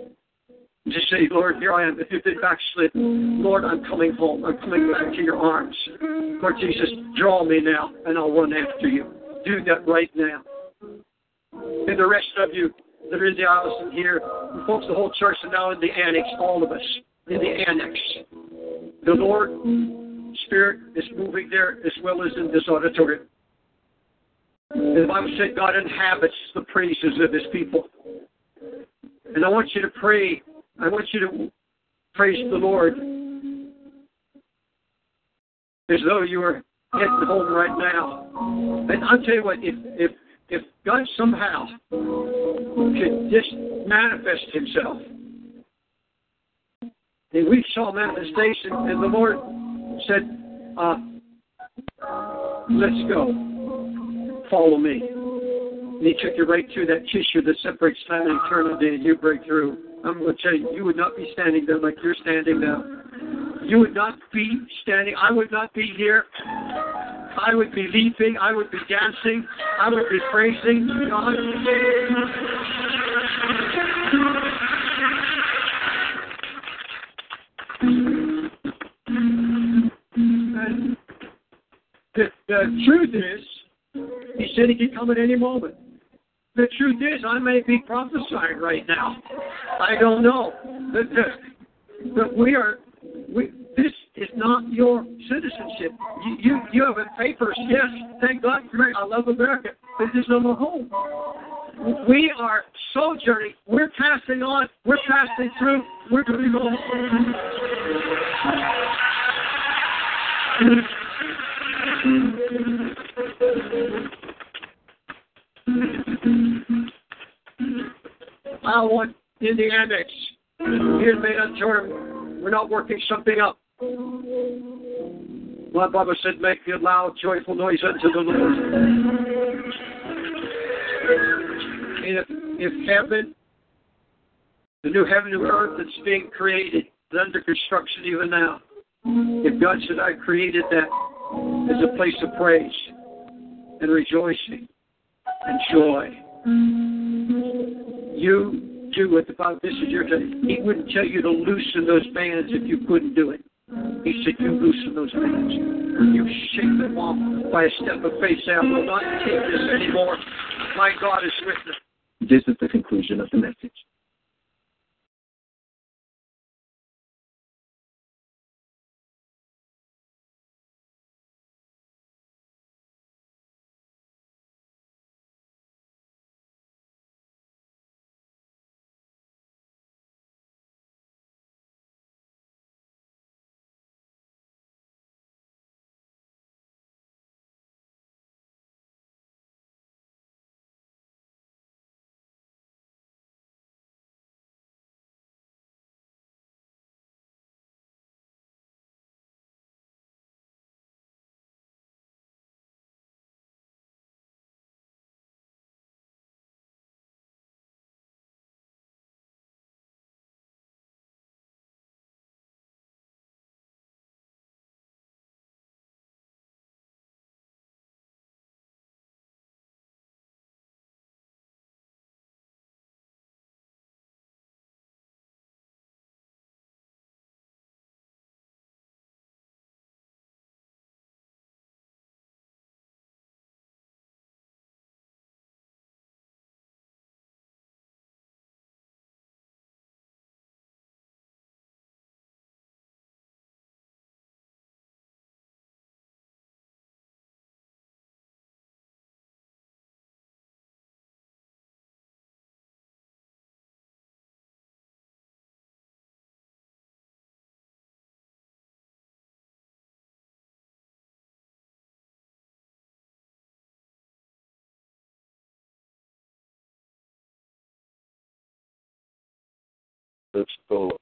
Just say, Lord, here I am. If you've been backslid, Lord, I'm coming home. I'm coming back to your arms. Lord Jesus, draw me now, and I'll run after you. Do that right now. And the rest of you that are in the aisles and here, folks, the whole church and now in the annex, all of us in the annex. The Lord Spirit is moving there as well as in this auditorium. The Bible said God inhabits the praises of his people. And I want you to pray. I want you to praise the Lord as though you were heading home right now. And I'll tell you what, if if if God somehow could just manifest himself. And we saw manifestation and the Lord said, uh, let's go. Follow me. And he took you right through that tissue that separates time and eternity, and you break through. I'm going to tell you, you would not be standing there like you're standing now. You would not be standing. I would not be here. I would be leaping. I would be dancing. I would be praising God. And the, the truth is, he said he could come at any moment. The truth is, I may be prophesying right now. I don't know. But, uh, but we are, we, this is not your citizenship. You, you, you have a papers, yes, thank God for. I love America, but this is not my home. We are sojourning. We're passing on. We're passing through. We're going home. I want in the annex, here in Main Auditorium, we're not working something up. My Bible said, make a loud, joyful noise unto the Lord. And if, if heaven, the new heaven and earth that's being created, is under construction even now, if God said, I created that as a place of praise and rejoicing and joy, you do what the Bible, this is your time. He wouldn't tell you to loosen those bands if you couldn't do it. He said, You loosen those bands. You shake them off by a step of faith. Say, I will not take this anymore. My God is with me. This is the conclusion of the message.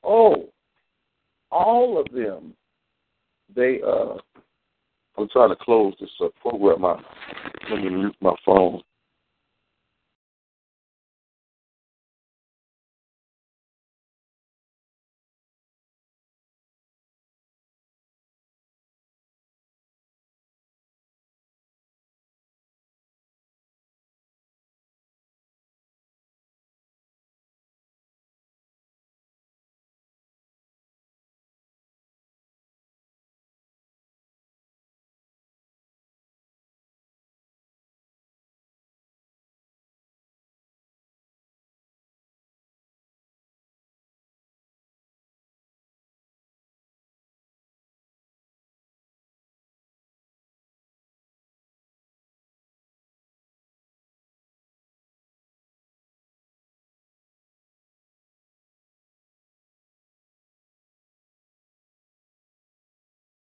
Oh, all of them, they uh, I'm trying to close this uh, program out. Let me mute my phone.